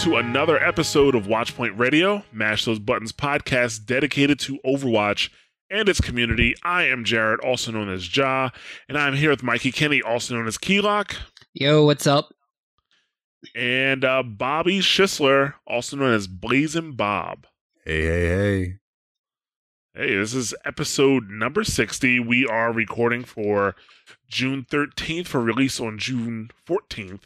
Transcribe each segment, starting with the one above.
To another episode of Watchpoint Radio, Mash Those Buttons podcast dedicated to Overwatch and its community. I am Jared, also known as Ja, and I'm here with Mikey Kenny, also known as Keylock, Yo, what's up? and uh, Bobby Schisler, also known as Blazing Bob. Hey, hey, hey. Hey, this is episode number 60. We are recording for June 13th for release on June 14th.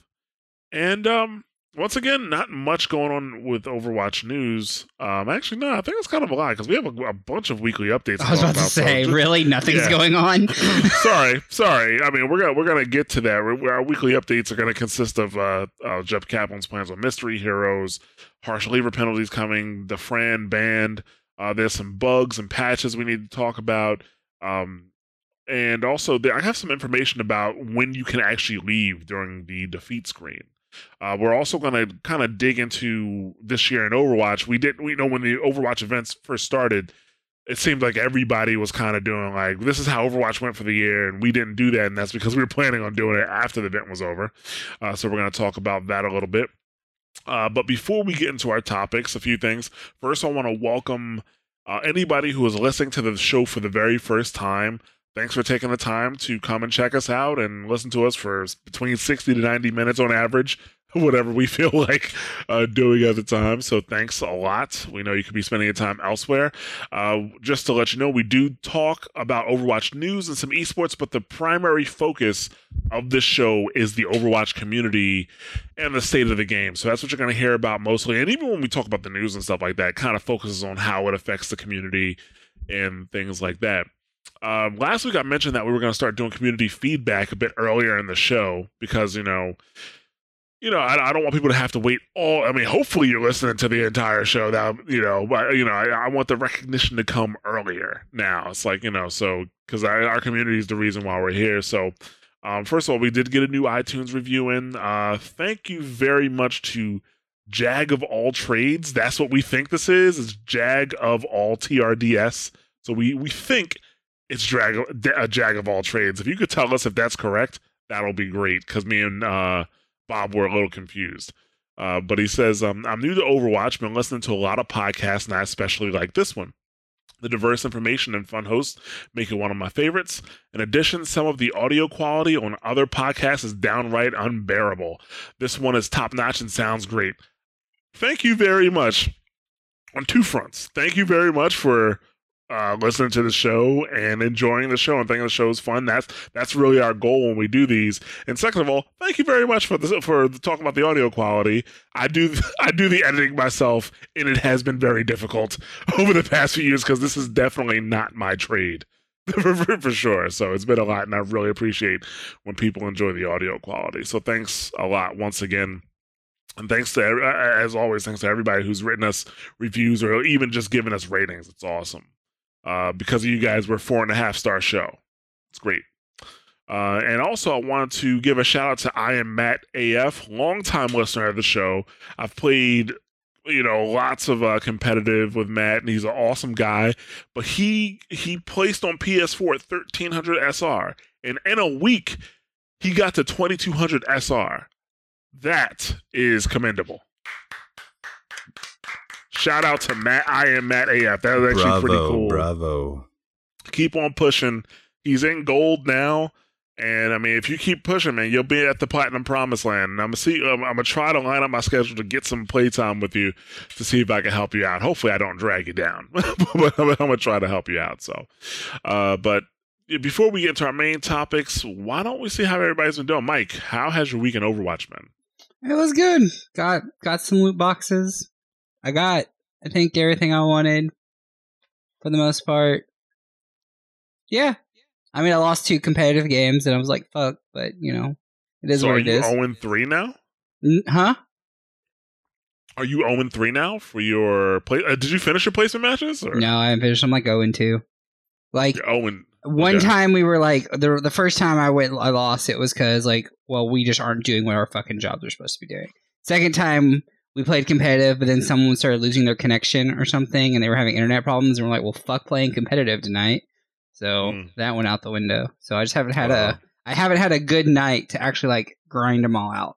And um once again, not much going on with Overwatch news. Um actually no, I think it's kind of a lot because we have a, a bunch of weekly updates. I was talk about to so say, just- really, nothing's yeah. going on. sorry, sorry. I mean, we're gonna we're gonna get to that. We're- Our weekly updates are gonna consist of uh, uh, Jeff Kaplan's plans on mystery heroes, harsh leaver penalties coming, the Fran band. Uh, there's some bugs and patches we need to talk about, um, and also there, I have some information about when you can actually leave during the defeat screen. Uh, we're also going to kind of dig into this year in Overwatch. We didn't, we know when the Overwatch events first started, it seemed like everybody was kind of doing like this is how Overwatch went for the year, and we didn't do that, and that's because we were planning on doing it after the event was over. Uh, so we're going to talk about that a little bit. Uh, but before we get into our topics, a few things. First, I want to welcome uh, anybody who is listening to the show for the very first time. Thanks for taking the time to come and check us out and listen to us for between 60 to 90 minutes on average, whatever we feel like uh, doing at the time. So thanks a lot. We know you could be spending your time elsewhere. Uh, just to let you know, we do talk about Overwatch news and some esports, but the primary focus of this show is the Overwatch community and the state of the game. So that's what you're going to hear about mostly. And even when we talk about the news and stuff like that, kind of focuses on how it affects the community and things like that. Um, last week I mentioned that we were going to start doing community feedback a bit earlier in the show because you know, you know, I, I don't want people to have to wait all. I mean, hopefully you're listening to the entire show. That you know, but you know, I, I want the recognition to come earlier. Now it's like you know, so because our community is the reason why we're here. So um, first of all, we did get a new iTunes review in. Uh, thank you very much to Jag of all trades. That's what we think this is. It's Jag of all TRDS. So we we think it's drag a Jag of all trades. If you could tell us if that's correct, that'll be great. Because me and uh, Bob were a little confused. Uh, but he says, um, I'm new to Overwatch, been listening to a lot of podcasts, and I especially like this one. The diverse information and fun hosts make it one of my favorites. In addition, some of the audio quality on other podcasts is downright unbearable. This one is top notch and sounds great. Thank you very much on two fronts. Thank you very much for uh, listening to the show and enjoying the show and thinking the show is fun. That's that's really our goal when we do these. And second of all, thank you very much for the, for talking about the audio quality. I do I do the editing myself, and it has been very difficult over the past few years because this is definitely not my trade. for, for- sure. So it's been a lot, and I really appreciate when people enjoy the audio quality. So thanks a lot once again. And thanks to, as always, thanks to everybody who's written us reviews or even just given us ratings. It's awesome. Uh, because of you guys, we're four and a half star show. It's great. Uh, and also, I want to give a shout out to I am Matt AF, longtime listener of the show. I've played, you know, lots of uh, competitive with Matt, and he's an awesome guy. But he he placed on PS4 at 1300 SR, and in a week, he got to 2200 SR. That is commendable. Shout out to Matt. I am Matt AF. That was actually pretty cool bravo. keep on pushing. He's in gold now, and I mean, if you keep pushing, man, you'll be at the platinum promised land. And I'm gonna see. I'm, I'm gonna try to line up my schedule to get some playtime with you to see if I can help you out. Hopefully, I don't drag you down, but I'm, I'm gonna try to help you out. So, uh, but before we get into our main topics, why don't we see how everybody's been doing? Mike, how has your week in Overwatch been? It was good. Got got some loot boxes. I got I think everything I wanted for the most part. Yeah. I mean I lost two competitive games and I was like fuck, but you know, it is so what it is. are you is. 0 3 now? N- huh? Are you 0 3 now for your play? Uh, did you finish your placement matches? Or? No, I haven't finished. I'm like going to. Like You're 0 one okay. time we were like the the first time I went I lost it was because like well we just aren't doing what our fucking jobs are supposed to be doing. Second time we played competitive, but then someone started losing their connection or something, and they were having internet problems, and we're like, well, fuck playing competitive tonight. So Hmm. that went out the window. So I just haven't had Wow. a I haven't had a good night to actually like grind them all out.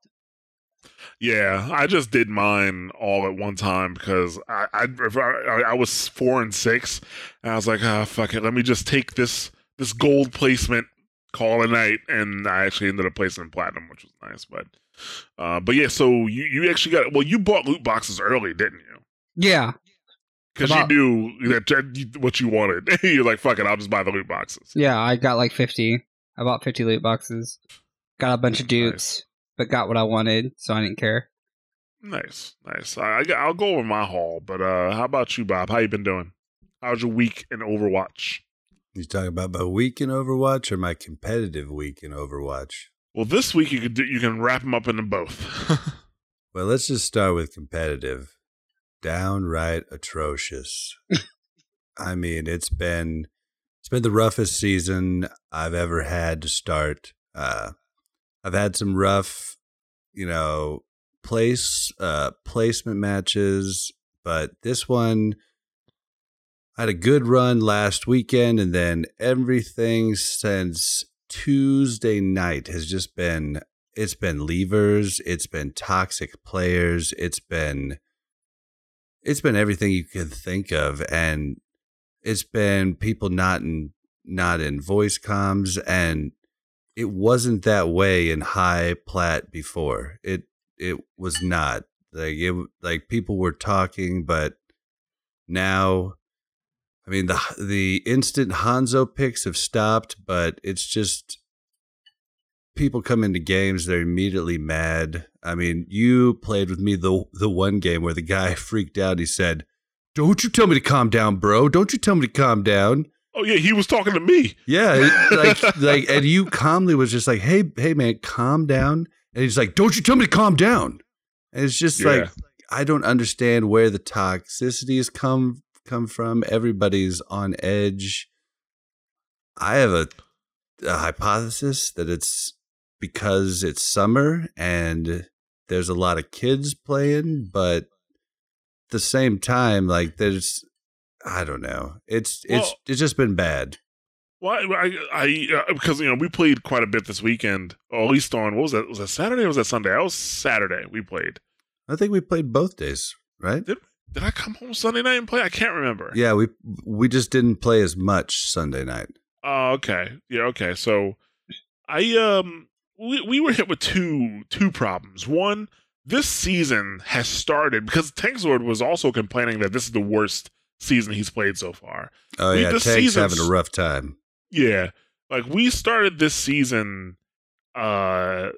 Yeah, I just did mine all at one time because I I, I I was four and six, and I was like, ah, fuck it, let me just take this this gold placement, call it a night, and I actually ended up placing in platinum, which was nice. But uh, but yeah, so you you actually got well, you bought loot boxes early, didn't you? Yeah, Because you knew that that you- what you wanted. You're like, fuck it, I'll just buy the loot boxes. yeah. I got like fifty. I bought fifty loot boxes. Got a bunch of dupes, but got what I wanted, so I didn't care. Nice, nice. I, I I'll go over my haul, but uh, how about you, Bob? How you been doing? How's your week in Overwatch? You talking about my week in Overwatch or my competitive week in Overwatch? Well, this week you could do, you can wrap them up into both. Well, let's just start with competitive. Downright atrocious. I mean, it's been it's been the roughest season I've ever had to start. Uh, I've had some rough, you know, place uh, placement matches, but this one I had a good run last weekend, and then everything since Tuesday night has just been it's been leavers, it's been toxic players, it's been it's been everything you could think of, and it's been people not in not in voice comms, and it wasn't that way in high plat before. It it was not like it like people were talking, but now I mean the the instant Hanzo picks have stopped, but it's just people come into games they're immediately mad. I mean, you played with me the the one game where the guy freaked out. He said, "Don't you tell me to calm down, bro. Don't you tell me to calm down." oh yeah, he was talking to me. Yeah, like like and you calmly was just like, "Hey, hey man, calm down." And he's like, "Don't you tell me to calm down." And it's just Yeah. like I don't understand where the toxicities come come from. Everybody's on edge. I have a, a hypothesis that it's because it's summer and there's a lot of kids playing, but at the same time, like there's I don't know. It's it's Well- it's just been bad. Well, I, I, I uh, because you know we played quite a bit this weekend, or at least on what was that? Was that Saturday or was that Sunday? That was Saturday. We played. I think we played both days, right? Did did I come home Sunday night and play? I can't remember. Yeah, we we just didn't play as much Sunday night. Oh, okay. Yeah, okay. So I um we we were hit with two two problems. One, this season has started because Tanksword was also complaining that this is the worst season he's played so far. Oh We- yeah, this Tank's having a rough time. Yeah. Like we started this season uh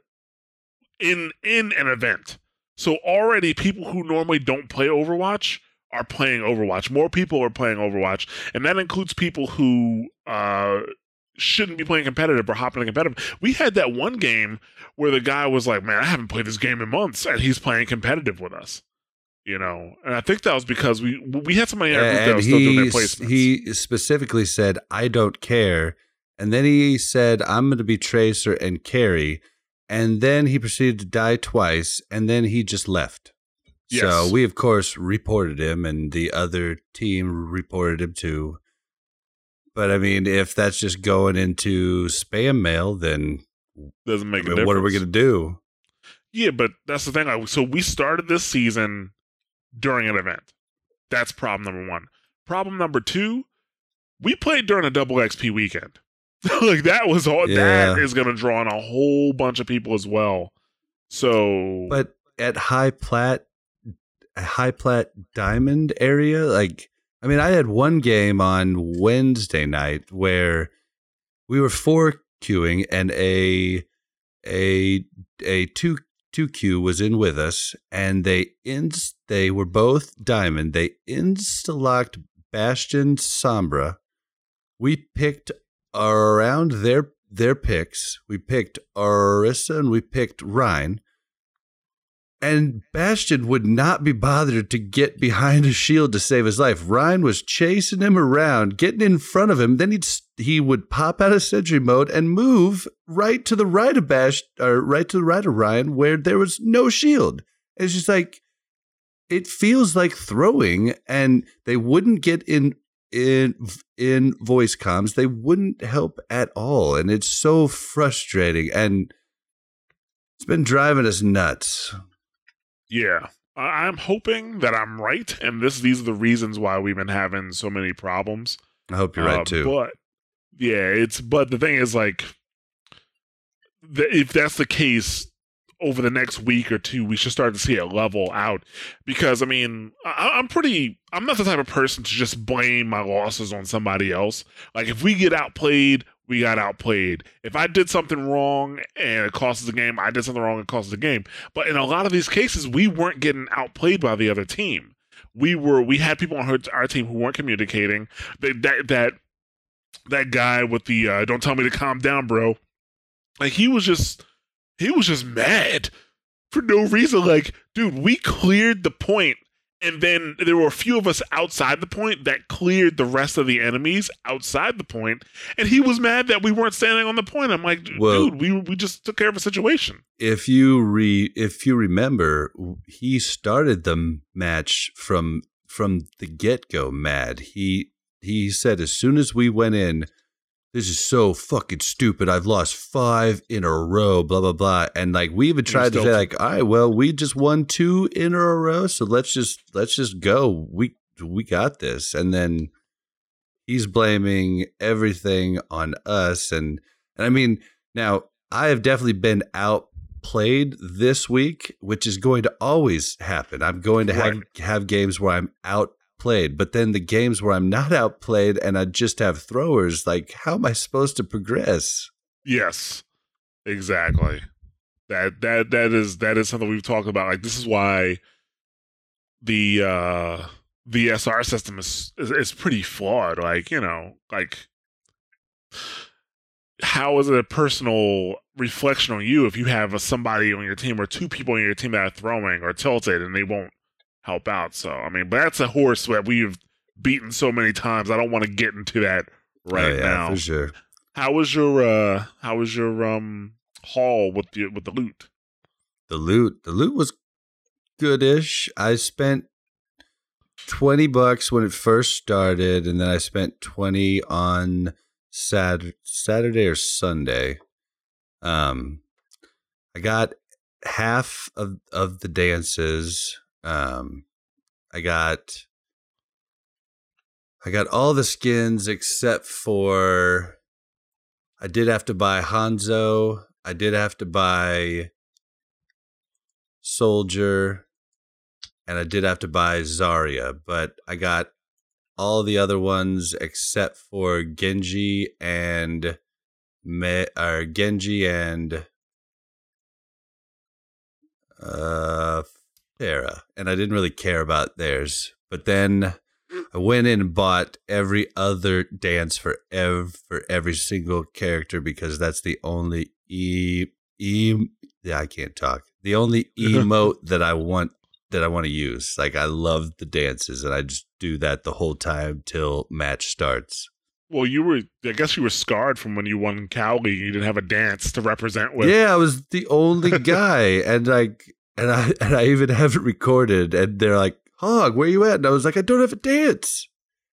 in in an event. So already people who normally don't play Overwatch are playing Overwatch. More people are playing Overwatch, and that includes people who uh shouldn't be playing competitive or hopping in competitive. We had that one game where the guy was like, "Man, I haven't played this game in months," and he's playing competitive with us. You know, and I think that was because we we had somebody in our group that was still doing their placements. he specifically said, "I don't care," and then he said, "I'm going to be Tracer and carry," and then he proceeded to die twice, and then he just left. Yes. So we of course reported him, and the other team reported him too. But I mean, if that's just going into spam mail, then doesn't I make a difference. what are we going to do? Yeah, but that's the thing. Like, so we started this season during an event. That's problem number one. Problem number two, we played during a double XP weekend. like that was all. That Yeah. is going to draw in a whole bunch of people as well. So, But at high plat, high plat diamond area, like I mean, I had one game on Wednesday night where we were four queuing and a a a two 2Q was in with us, and they inst- they were both diamond. They insta locked Bastion Sombra. We picked around their their picks. We picked Orisa and we picked Rein. And Bastion would not be bothered to get behind a shield to save his life. Rein was chasing him around, getting in front of him. Then he'd he would pop out of sentry mode and move right to the right of Bash or right to the right of Rein where there was no shield. It's just like it feels like throwing, and they wouldn't get in in in voice comms. They wouldn't help at all, and it's so frustrating. And it's been driving us nuts. Yeah. I'm hoping that I'm right, and this these are the reasons why we've been having so many problems. I hope you're Uh, right too. But yeah, it's but the thing is like, if that's the case, over the next week or two, we should start to see it level out. Because I mean, I, I'm pretty. I'm not the type of person to just blame my losses on somebody else. Like if we get outplayed, we got outplayed. If I did something wrong and it costs the game, I did something wrong and it costs the game. But in a lot of these cases, we weren't getting outplayed by the other team. We were. We had people on our, our team who weren't communicating. That that that that guy with the uh, "Don't tell me to calm down, bro." Like he was just he was just mad for no reason. Like, dude, we cleared the point, and then there were a few of us outside the point that cleared the rest of the enemies outside the point, and he was mad that we weren't standing on the point. I'm like, dude, Well- we we just took care of a situation. if you re if you remember, he started the match from from the get go. Mad. He he said as soon as we went in, this is so fucking stupid. I've lost five in a row. Blah blah blah. And like we even tried to say like, all right, well, we just won two in a row, so let's just let's just go. We we got this. And then he's blaming everything on us. And and I mean, now I have definitely been outplayed this week, which is going to always happen. I'm going to have Right. have games where I'm outplayed, but then the games where I'm not outplayed and I just have throwers, like how am I supposed to progress? Yes, exactly. That that that is that is something we've talked about. Like this is why the uh the SR system is is, is pretty flawed. Like you know, like how is it a personal reflection on you if you have a, somebody on your team or two people on your team that are throwing or tilted and they won't help out? So I mean, but that's a horse that we've beaten so many times. I don't want to get into that right Oh, yeah, now. for sure. How was your uh how was your um haul with the with the loot? The loot, the loot was goodish. I spent twenty bucks when it first started, and then I spent twenty on Sat Saturday or Sunday. Um, I got half of of the dances. Um, I got I got all the skins except for I did have to buy Hanzo. I did have to buy Soldier, and I did have to buy Zarya, but I got all the other ones except for Genji and Mei or Genji and uh Pharah, uh, and I didn't really care about theirs. But then I went in and bought every other dance for ev- for every single character because that's the only e e yeah I can't talk. The only emote that I want that I want to use. Like I love the dances and I just do that the whole time till match starts. Well, you were I guess you were scarred from when you won Cowley. You didn't have a dance to represent with. yeah, I was the only guy and like and I and I even have it recorded and they're like, "Hog, where you at?" And I was like, "I don't have a dance."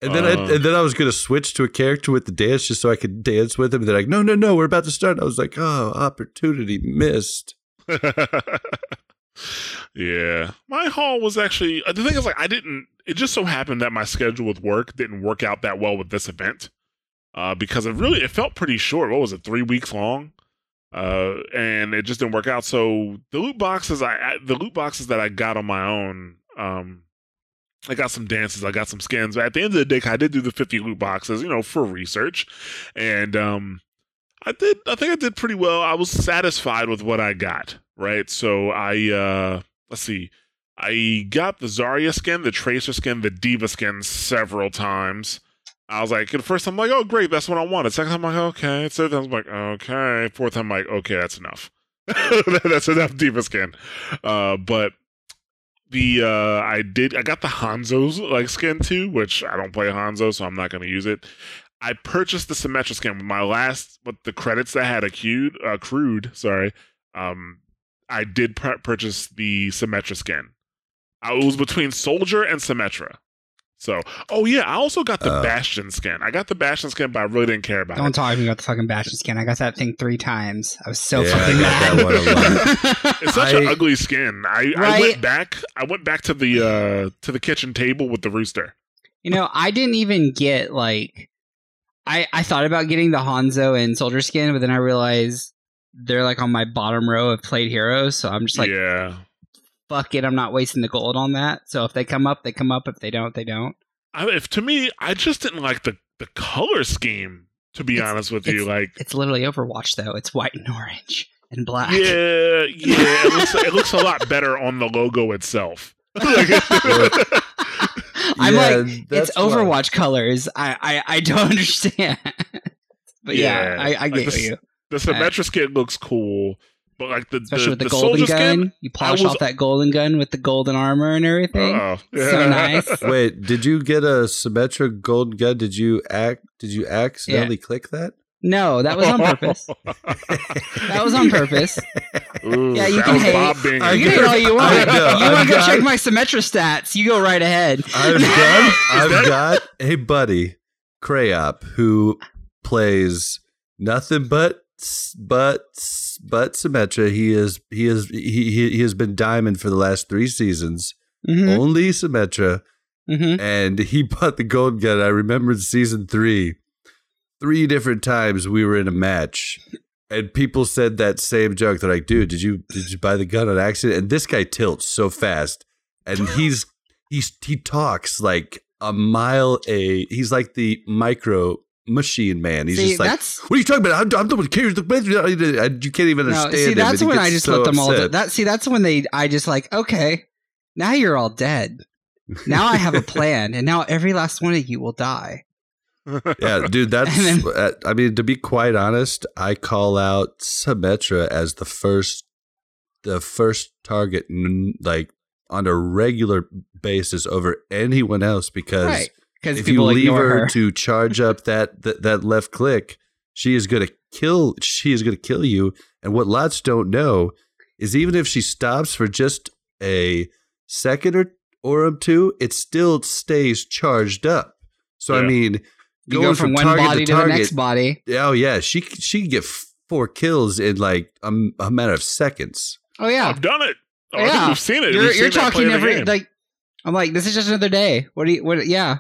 And then Uh. I and then I was gonna switch to a character with the dance just so I could dance with him. And they're like, "No, no, no, we're about to start." And I was like, "Oh, opportunity missed." yeah, my haul was actually uh, the thing is like I didn't. It just so happened that my schedule with work didn't work out that well with this event, uh, because it really it felt pretty short. What was it, three weeks long? Uh, and it just didn't work out. So the loot boxes, I, I the loot boxes that I got on my own, um, I got some dances, I got some skins. But at the end of the day, I did do the fifty loot boxes, you know, for research, and um, I did. I think I did pretty well. I was satisfied with what I got. right? So I uh let's see. I got the Zarya skin, the Tracer skin, the D.Va skin several times. I was like, at first I'm like, oh great, that's what I wanted. Second time I'm like, okay. Third time I'm like, okay. Fourth time I'm like, okay, that's enough. that's enough D.Va skin. Uh, but the uh I did I got the Hanzo's like skin too, which I don't play Hanzo, so I'm not gonna use it. I purchased the Symmetra skin with my last with the credits that had accrued accrued, sorry. Um I did pur- purchase the Symmetra skin. I, was between Soldier and Symmetra. So, oh yeah, I also got the Uh. Bastion skin. I got the Bastion skin, but I really didn't care about it. Don't it. talk to me about the fucking Bastion skin. I got that thing three times. I was so Yeah, fucking mad. that one It's such an ugly skin. I, I went back. I went back to the uh to the kitchen table with the rooster. You know, I didn't even get like I I thought about getting the Hanzo and Soldier skin, but then I realized they're like on my bottom row of played heroes, so I'm just like yeah, fuck it, I'm not wasting the gold on that. So if they come up, they come up. If they don't, they don't. I, if to me, I just didn't like the the color scheme. To be It's- honest with you, like It's literally Overwatch though. It's white and orange and black. yeah, yeah, it looks it looks a lot better on the logo itself. I'm Yeah, like, it's that's why. Overwatch colors. I, I I don't understand. but yeah, Yeah, I, I like get this- you. the Symmetra skin looks cool, but like the Especially the, with the, the golden gun. skin, you polish was- off that golden gun with the golden armor and everything. oh, So nice. Wait, did you get a Symmetra gold gun? Did you act? Did you accidentally click that? No, that was on purpose. That was on purpose. Ooh, Yeah, you can was hate. Bob I You a can hate all you want. Know, you want to go check my Symmetra stats? You go right ahead. I've got, I've got a buddy, Crayop, who plays nothing but but but Symmetra. He is he is he he, he has been diamond for the last three seasons. hmm Only Symmetra, hmm and he bought the gold gun. I remember in season three, three different times we were in a match. And people said that same joke. They're like, "Dude, did you did you buy the gun on accident?" And this guy tilts so fast, and he's he's he talks like a mile a. He's like the micro machine man. He's See, just like, "What are you talking about? I'm, I'm the one who carries the you can't even no. understand." See, that's when I just so let them all. upset. That see, that's when they. I just like okay. Now you're all dead. Now I have a plan, and now every last one of you will die. yeah, dude, that's. And uh, I mean, to be quite honest, I call out Symmetra as the first, the first target, like on a regular basis over anyone else because Right. Because if you leave her, her. to charge up that, that that left click, she is gonna kill. She is gonna kill you. And what lots don't know is even if she stops for just a second or or two, it still stays charged up. So I Yeah. mean, you going go from, one target body to, target, the next body. Oh yeah, she she can get four kills in like a, a matter of seconds. Oh yeah, I've done it. Oh, I think we've seen it. you're, you're seen talking every like. I'm like, this is just another day. What do you? What? Yeah.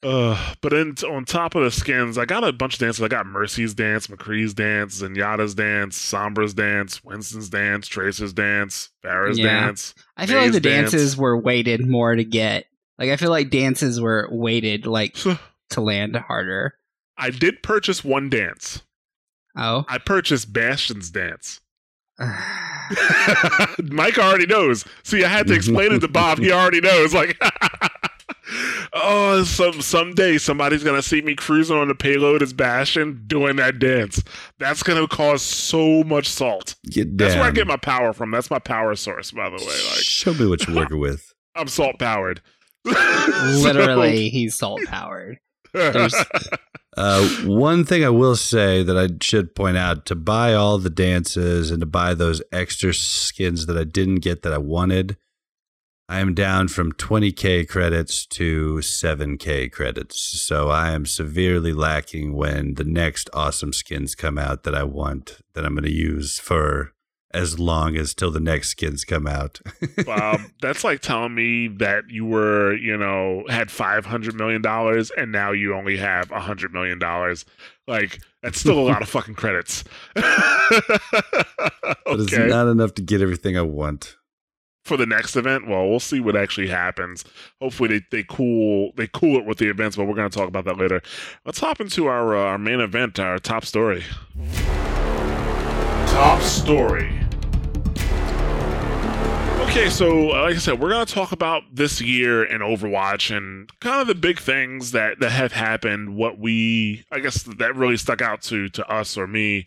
Uh, but in, on top of the skins, I got a bunch of dances. I got Mercy's dance, McCree's dance, Zenyatta's dance, Sombra's dance, Winston's dance, Tracer's dance, Pharah's Yeah. dance. I feel like the dance. dances were weighted more to get. Like I feel like dances were weighted like to land harder. I did purchase one dance. Oh. I purchased Bastion's dance. Mike already knows. See, I had to explain it to Bob. He already knows. Like, oh, some someday somebody's gonna see me cruising on the payload as Bastion doing that dance. That's gonna cause so much salt. Get That's where I get my power from. That's my power source, by the way. Like, Show me what you're working with. I'm salt powered. Literally, he's salt powered. Uh, one thing I will say that I should point out to buy all the dances and to buy those extra skins that I didn't get that I wanted, I am down from 20k credits to 7k credits. So I am severely lacking when the next awesome skins come out that I want that I'm going to use for as long as till the next skins come out. Bob, that's like telling me that you were, you know, had five hundred million dollars and now you only have a hundred million dollars. Like that's still a lot of fucking credits. But it's not enough to get everything I want. For the next event, well, we'll see what actually happens. Hopefully, they, they cool they cool it with the events, but we're going to talk about that later. Let's hop into our uh, our main event, our top story. Top story. Okay, so uh, like I said, we're gonna talk about this year in Overwatch and kind of the big things that that have happened. What we, I guess, that really stuck out to to us or me.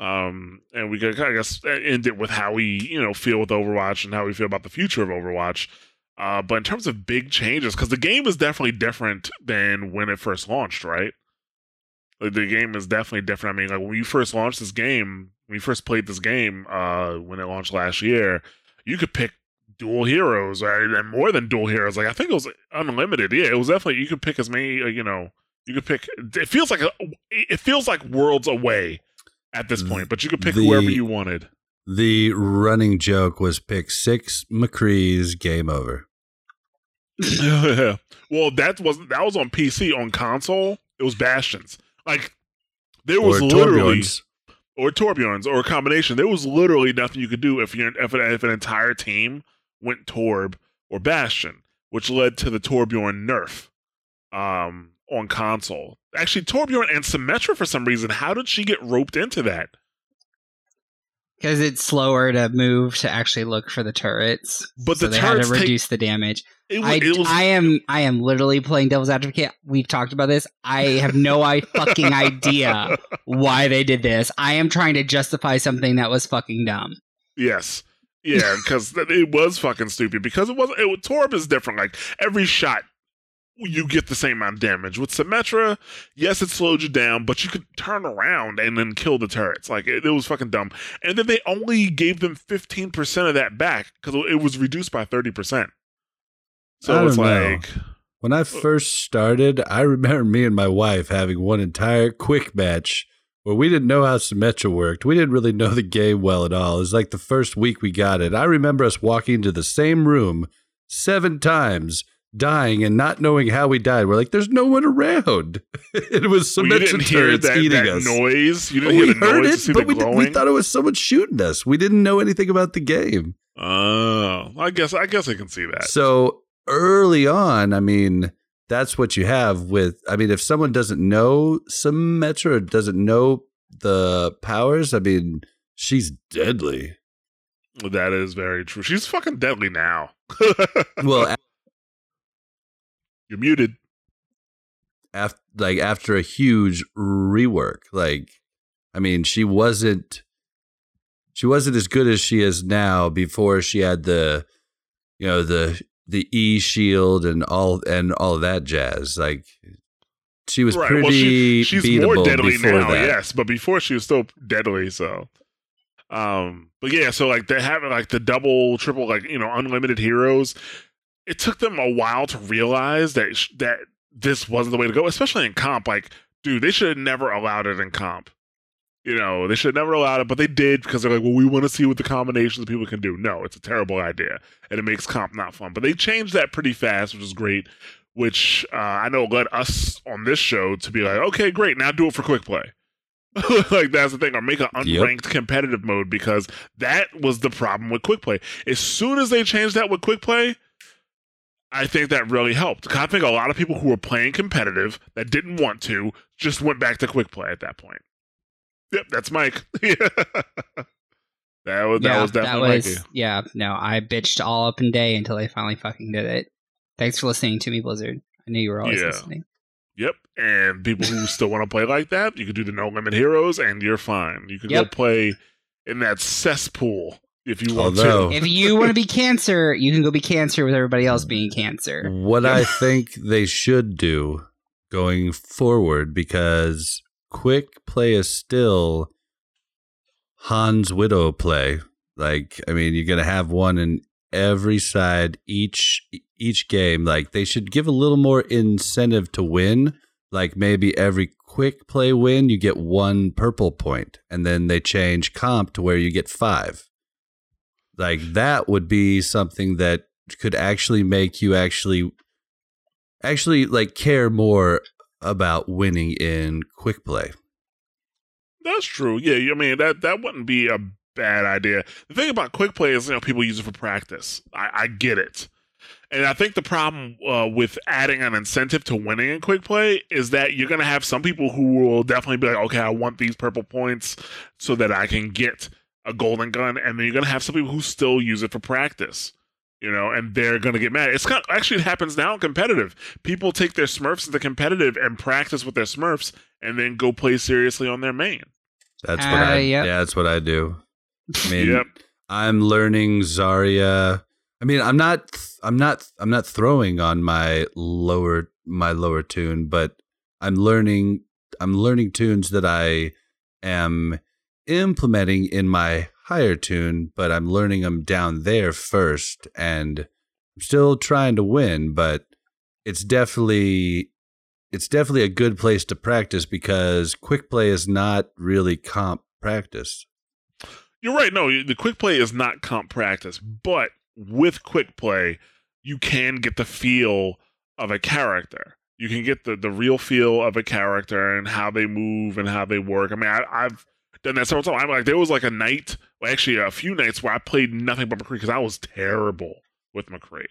Um, and we could, I guess, end it with how we, you know, feel with Overwatch and how we feel about the future of Overwatch. Uh, but in terms of big changes, because the game is definitely different than when it first launched, right? Like the game is definitely different. I mean, like when you first launched this game, when you first played this game, uh, when it launched last year, you could pick dual heroes right? and more than dual heroes. Like I think it was unlimited. Yeah, it was definitely you could pick as many. Uh, you know, you could pick. It feels like a, it feels like worlds away at this point, but you could pick The- whoever you wanted. The running joke was pick six McCree's game over. well, that was that was on PC. On console, it was Bastions. Like there was or literally Torbjorn's. or Torbjorns or a combination. There was literally nothing you could do if you if, if an entire team went Torb or Bastion, which led to the Torbjorn nerf um, on console. Actually, Torbjorn and Symmetra for some reason. How did she get roped into that? because it's slower to move to actually look for the turrets. But so the they had turrets to take- reduce the damage. It was, I, it was I am I am literally playing devil's advocate. We've talked about this. I have no I fucking idea why they did this. I am trying to justify something that was fucking dumb. Yes. Yeah, because it was fucking stupid. Because it was it, Torb is different. Like every shot, you get the same amount of damage. With Symmetra, yes, it slowed you down, but you could turn around and then kill the turrets. Like it, it was fucking dumb. And then they only gave them fifteen percent of that back because it was reduced by thirty percent. So it's know. like, When I uh, first started, I remember me and my wife having one entire quick match where we didn't know how Symmetra worked. We didn't really know the game well at all. It was like the first week we got it. I remember us walking into the same room seven times, dying and not knowing how we died. We're like, there's no one around. it was well, you didn't hear that, eating that us. noise. You didn't we hear the heard noise it, but we, did- we thought it was someone shooting us. We didn't know anything about the game. oh, I guess I guess I can see that. So early on, I mean, that's what you have with. I mean, if someone doesn't know Symmetra or doesn't know the powers, I mean, she's deadly. That is very true. She's fucking deadly now. Well, You're muted. after like after a huge rework, like I mean, she wasn't. She wasn't as good as she is now. Before she had the, you know, the the E shield and all and all of that jazz. Like she was right. pretty Well, she, she's beatable more deadly before now, that. yes, but before she was still deadly. So, um, but yeah, so like they have like the double, triple, like you know, unlimited heroes. It took them a while to realize that sh- that this wasn't the way to go, especially in comp. Like, dude, they should have never allowed it in comp. You know, they should have never allowed it, but they did because they're like, well, we want to see what the combinations people can do. No, it's a terrible idea, and it makes comp not fun. But they changed that pretty fast, which is great. Which uh, I know led us on this show to be like, okay, great, now do it for quick play. like that's the thing, or make an Yep. unranked competitive mode because that was the problem with quick play. As soon as they changed that with quick play, I think that really helped. I think a lot of people who were playing competitive that didn't want to just went back to quick play at that point. Yep, that's Mike. that was that yeah, was that definitely was Mikey. yeah. No, I bitched all up and day until they finally fucking did it. Thanks for listening to me, Blizzard. I knew you were always Yeah. listening. Yep, and people who still want to play like that, you can do the no limit heroes, and you're fine. You can Yep. go play in that cesspool if you oh, want Although- to. If you want to be cancer, you can go be cancer with everybody else being cancer. What I think they should do going forward, because quick play is still Hans Widow play. Like, I mean, you're gonna have one in every side each each game. Like, they should give a little more incentive to win. Like, maybe every quick play win, you get one purple point, and then they change comp to where you get five. Like, that would be something that could actually make you actually actually like care more about winning in quick play. That's true. Yeah, I mean that that wouldn't be a bad idea. The thing about quick play is you know people use it for practice. I, I get it, and I think the problem uh, with adding an incentive to winning in quick play is that you're gonna have some people who will definitely be like, okay, I want these purple points so that I can get a golden gun, and then you're gonna have some people who still use it for practice. You know, and they're gonna get mad. It's kind of, actually it happens now in competitive. People take their Smurfs into competitive and practice with their Smurfs, and then go play seriously on their main. That's what Uh, I. yep. Yeah, that's what I do. I mean, Yep. I'm learning Zarya. I mean, I'm not. I'm not. I'm not throwing on my lower my lower toon, but I'm learning. I'm learning toons that I am implementing in my higher toon, but I'm learning them down there first, and I'm still trying to win. But it's definitely it's definitely a good place to practice because quick play is not really comp practice. You're right. No, the quick play is not comp practice, but with quick play, you can get the feel of a character. You can get the, the real feel of a character and how they move and how they work. I mean, I, I've done that several times. I'm like, there was like a night, well, actually a few nights where I played nothing but McCree because I was terrible with McCree.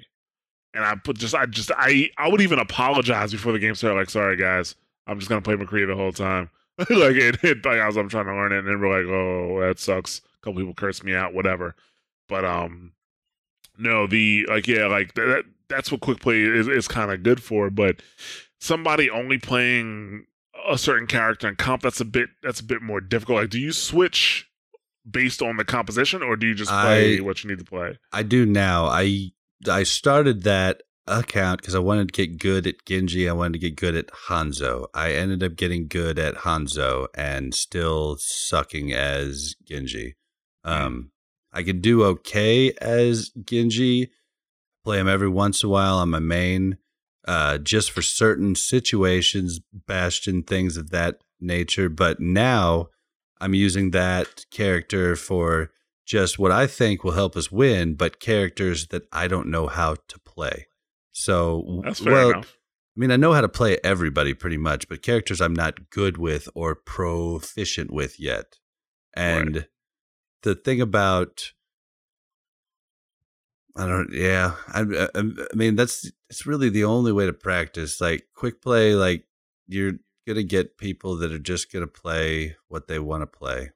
And I put just, I just, I, I would even apologize before the game started. Like, sorry guys, I'm just gonna play McCree the whole time. like it, it like as I'm trying to learn it, and then we're like, oh, that sucks. A couple people curse me out, whatever. But um, no, the like yeah, like that. That's what quick play is is kind of good for. But somebody only playing a certain character in comp, that's a bit that's a bit more difficult. Like, do you switch based on the composition, or do you just play I- what you need to play? I do now. I I started that account because I wanted to get good at Genji. I wanted to get good at Hanzo. I ended up getting good at Hanzo and still sucking as Genji. Um, I could do okay as Genji. Play him every once in a while on my main, uh, just for certain situations, Bastion things of that nature. But now I'm using that character for just what I think will help us win, but characters that I don't know how to play. So, That's fair well, enough. I mean, I know how to play everybody pretty much, but characters I'm not good with or proficient with yet. And the thing about, I don't, yeah, I, I, I mean, that's it's really the only way to practice. Like quick play, like you're gonna get people that are just gonna play what they want to play.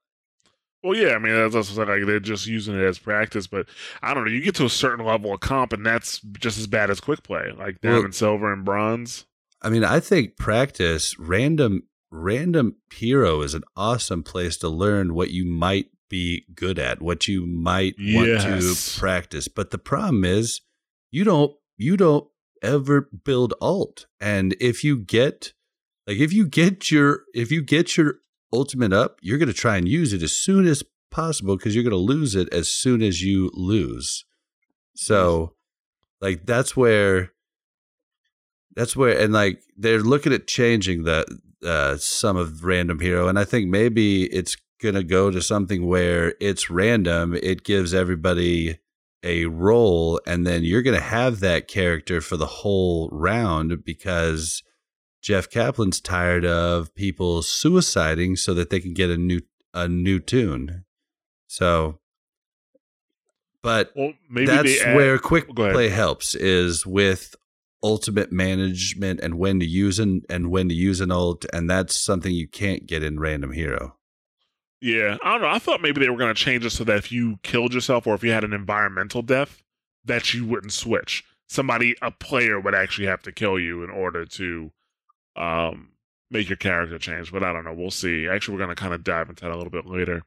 Well, yeah, I mean that's also like they're just using it as practice, but I don't know. You get to a certain level of comp, and that's just as bad as quick play, like Well- silver, and bronze. I mean, I think practice random random hero is an awesome place to learn what you might be good at, what you might want to practice. But the problem is you don't you don't ever build alt. And if you get like if you get your if you get your ultimate up, you're going to try and use it as soon as possible because you're going to lose it as soon as you lose. So like that's where that's where and like they're looking at changing the uh some of random hero and i think maybe it's gonna go to something where it's random it gives everybody a role and then you're gonna have that character for the whole round because jeff kaplan's tired of people suiciding so that they can get a new a new toon. So but Well, maybe that's add- where quick oh, play helps is with ultimate management and when to use an and when to use an ult and that's something you can't get in random hero Yeah, I don't know. I thought maybe they were going to change it so that if you killed yourself or if you had an environmental death, that you wouldn't switch. Somebody, a player, would actually have to kill you in order to um, make your character change. But I don't know. We'll see. Actually, we're going to kind of dive into that a little bit later.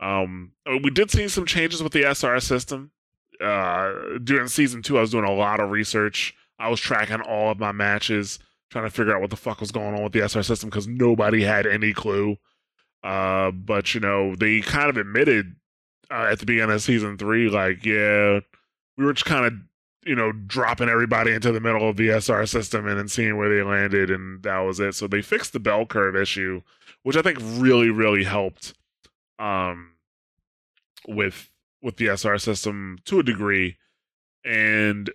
Um, we did see some changes with the SR system. Uh, during season two, I was doing a lot of research. I was tracking all of my matches, trying to figure out what the fuck was going on with the SR system because nobody had any clue. Uh, but you know, they kind of admitted uh, at the beginning of season three, like, yeah, we were just kind of, you know, dropping everybody into the middle of the SR system and then seeing where they landed, and that was it. So they fixed the bell curve issue, which I think really, really helped, um, with with the SR system to a degree, and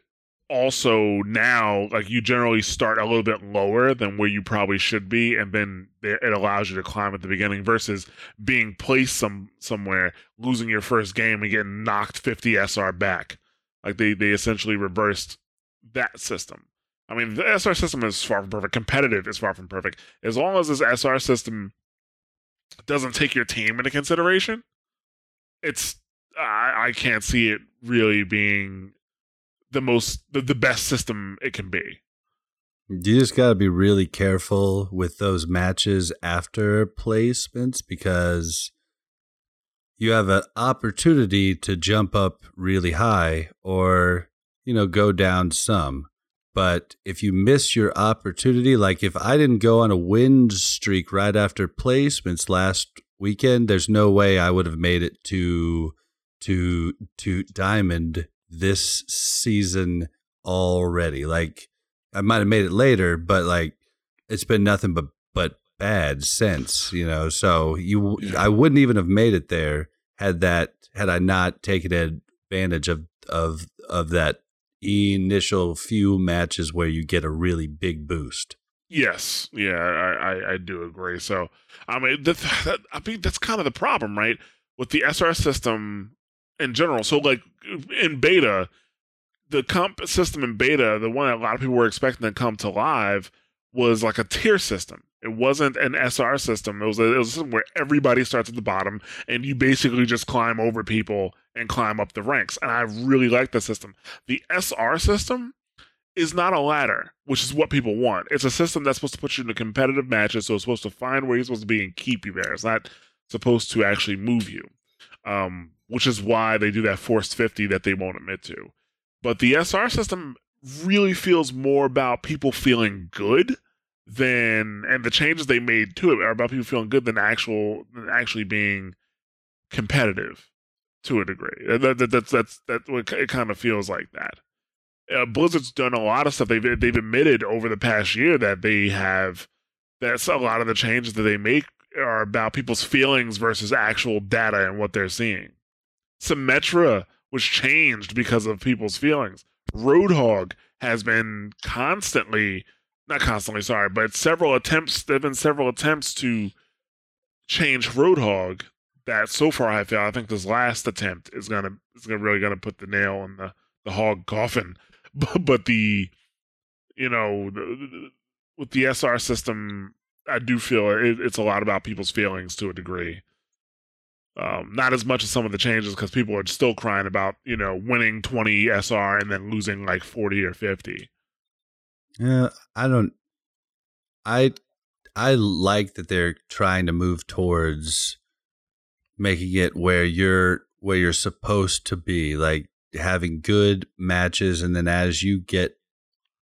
also now like you generally start a little bit lower than where you probably should be and then it allows you to climb at the beginning versus being placed some somewhere losing your first game and getting knocked 50 sr back. Like they they essentially reversed that system. I mean the sr system is far from perfect. Competitive is far from perfect. As long as this sr system doesn't take your team into consideration it's I, I can't see it really being the most the, the best system it can be. You just got to be really careful with those matches after placements because you have an opportunity to jump up really high or, you know, go down some. But if you miss your opportunity, like if I didn't go on a win streak right after placements last weekend, there's no way I would have made it to to to diamond this season already. Like I might have made it later, but like it's been nothing but but bad since, you know. So you I wouldn't even have made it there had that had I not taken advantage of of of that initial few matches where you get a really big boost. Yes, yeah, I, I, I do agree. So, I mean, that, that, I think that's kind of the problem, right, with the SR system in general. So, like in beta, the comp system in beta, the one that a lot of people were expecting to come to live, was like a tier system. It wasn't an SR system. It was a, it was a system where everybody starts at the bottom, and you basically just climb over people and climb up the ranks. And I really like the system. The SR system is not a ladder, which is what people want. It's a system that's supposed to put you into competitive matches, so it's supposed to find where you're supposed to be and keep you there. It's not supposed to actually move you, um, which is why they do that forced 50 that they won't admit to. But the SR system really feels more about people feeling good than, and the changes they made to it are about people feeling good than actual, than actually being competitive to a degree. That, that, that's that's that it kind of feels like that uh, Blizzard's done a lot of stuff. They've they've admitted over the past year that they have that's a lot of the changes that they make are about people's feelings versus actual data and what they're seeing. Symmetra was changed because of people's feelings. Roadhog has been constantly, not constantly, sorry, but several attempts. There've been several attempts to change Roadhog. That so far I feel I think this last attempt is gonna is gonna really gonna put the nail in the the hog coffin but, but the you know the, with the SR system, I do feel it, it's a lot about people's feelings to a degree. Um, not as much as some of the changes because people are still crying about you know winning 20 SR and then losing like 40 or 50. Yeah, I don't. I I like that they're trying to move towards making it where you're where you're supposed to be. Like having good matches and then as you get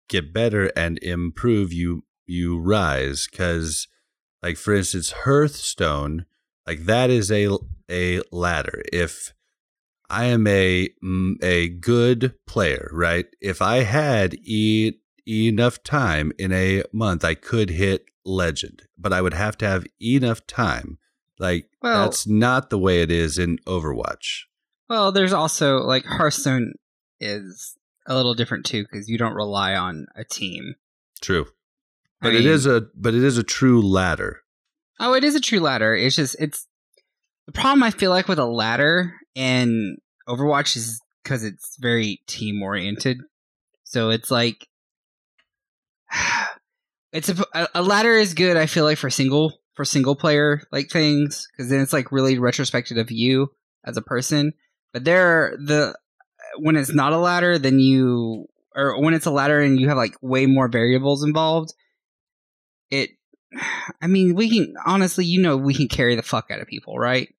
get better and improve you you rise cuz like for instance Hearthstone like that is a a ladder. If I am a mm, a good player right? If I had e- enough time in a month I could hit legend but I would have to have enough time. Like well, that's not the way it is in Overwatch. Well, there's also like Hearthstone is a little different too because you don't rely on a team. True, but I mean, is a but it is a true ladder. Oh, it is a true ladder. It's just it's the problem I feel like with a ladder in Overwatch is because it's very team oriented. So it's like it's a, a ladder is good. I feel like for single for single player like things because then it's like really retrospective of you as a person. But there, the when it's not a ladder, then you or when it's a ladder and you have like way more variables involved. It, I mean, we can honestly, you know, we can carry the fuck out of people, right?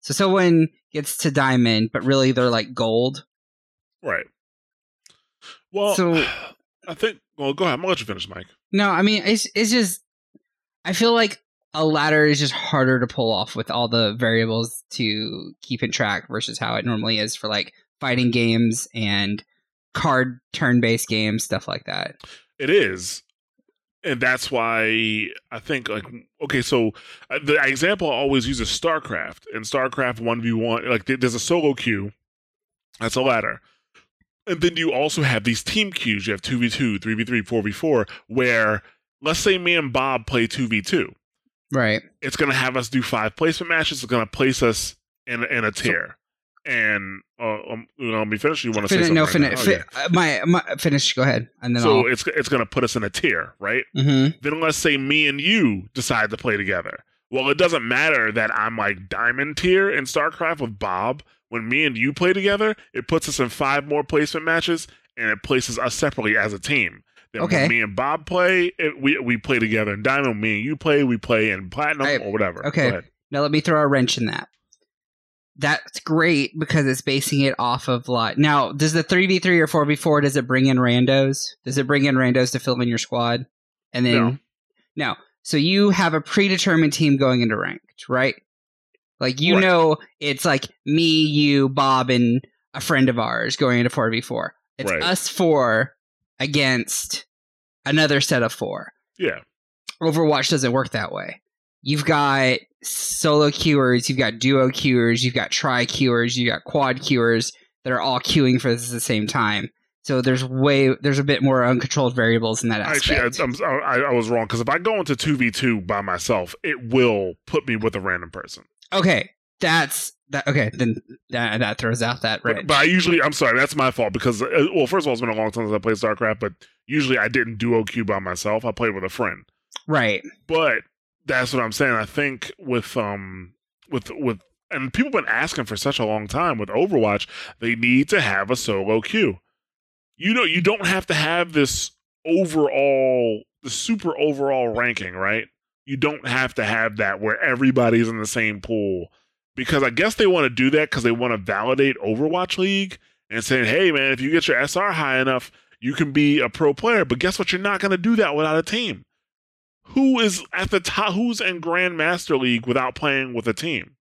So someone gets to diamond, but really they're like gold, right? Well, so I think. Well, go ahead. I'm gonna let you finish, Mike. No, I mean, it's it's just. I feel like a ladder is just harder to pull off with all the variables to keep in track versus how it normally is for like fighting games and card turn based games, stuff like that. It is. And that's why I think like okay, so uh, the example I always use is StarCraft. and StarCraft 1v1, like there's a solo queue. That's a ladder. And then you also have these team queues. You have 2v2, 3v3, 4v4 where let's say me and Bob play 2v2 Right. It's going to have us do five placement matches. It's going to place us in in a tier. And uh, um, let me finish. You want to say something? No, right finish. Fi- oh, yeah. my, my finish. Go ahead, and then so I'll... it's it's going to put us in a tier, right? Mm-hmm. Then let's say me and you decide to play together. Well, it doesn't matter that I'm like diamond tier in StarCraft with Bob. When me and you play together, it puts us in five more placement matches and it places us separately as a team. Then Okay. when me and Bob play, it, we we play together in diamond. Me and you play, we play in platinum I- or whatever. okay. Now let me throw a wrench in that. That's great because it's basing it off of like now. Does the three v three or four v four? Does it bring in randos? Does it bring in randos to fill in your squad? And then No. no. So you have a predetermined team going into ranked, right? Like you Right. know, it's like me, you, Bob, and a friend of ours going into four v four. It's Right. us four against another set of four. Yeah. Overwatch doesn't work that way. You've got solo queuers, you've got duo queuers, you've got tri queuers, you've got quad queuers that are all queuing for this at the same time. So there's way there's a bit more uncontrolled variables in that Actually, aspect. I, I'm, I, I was wrong because if I go into two v two by myself, it will put me with a random person. okay, that's that. Okay, then that, that throws out that But, but I usually, I'm sorry, that's my fault because, uh, well, first of all, it's been a long time since I played StarCraft, but usually I didn't duo queue by myself. I played with a friend. right. But that's what I'm saying. I think with um with with and people been asking for such a long time with Overwatch, they need to have a solo queue. You know, you don't have to have this overall the super overall ranking, right? You don't have to have that where everybody's in the same pool because I guess they want to do that because they want to validate Overwatch League and saying, "Hey, man, if you get your SR high enough, you can be a pro player." But guess what? You're not going to do that without a team. Who is at the top? Who's in Grandmaster League without playing with a team?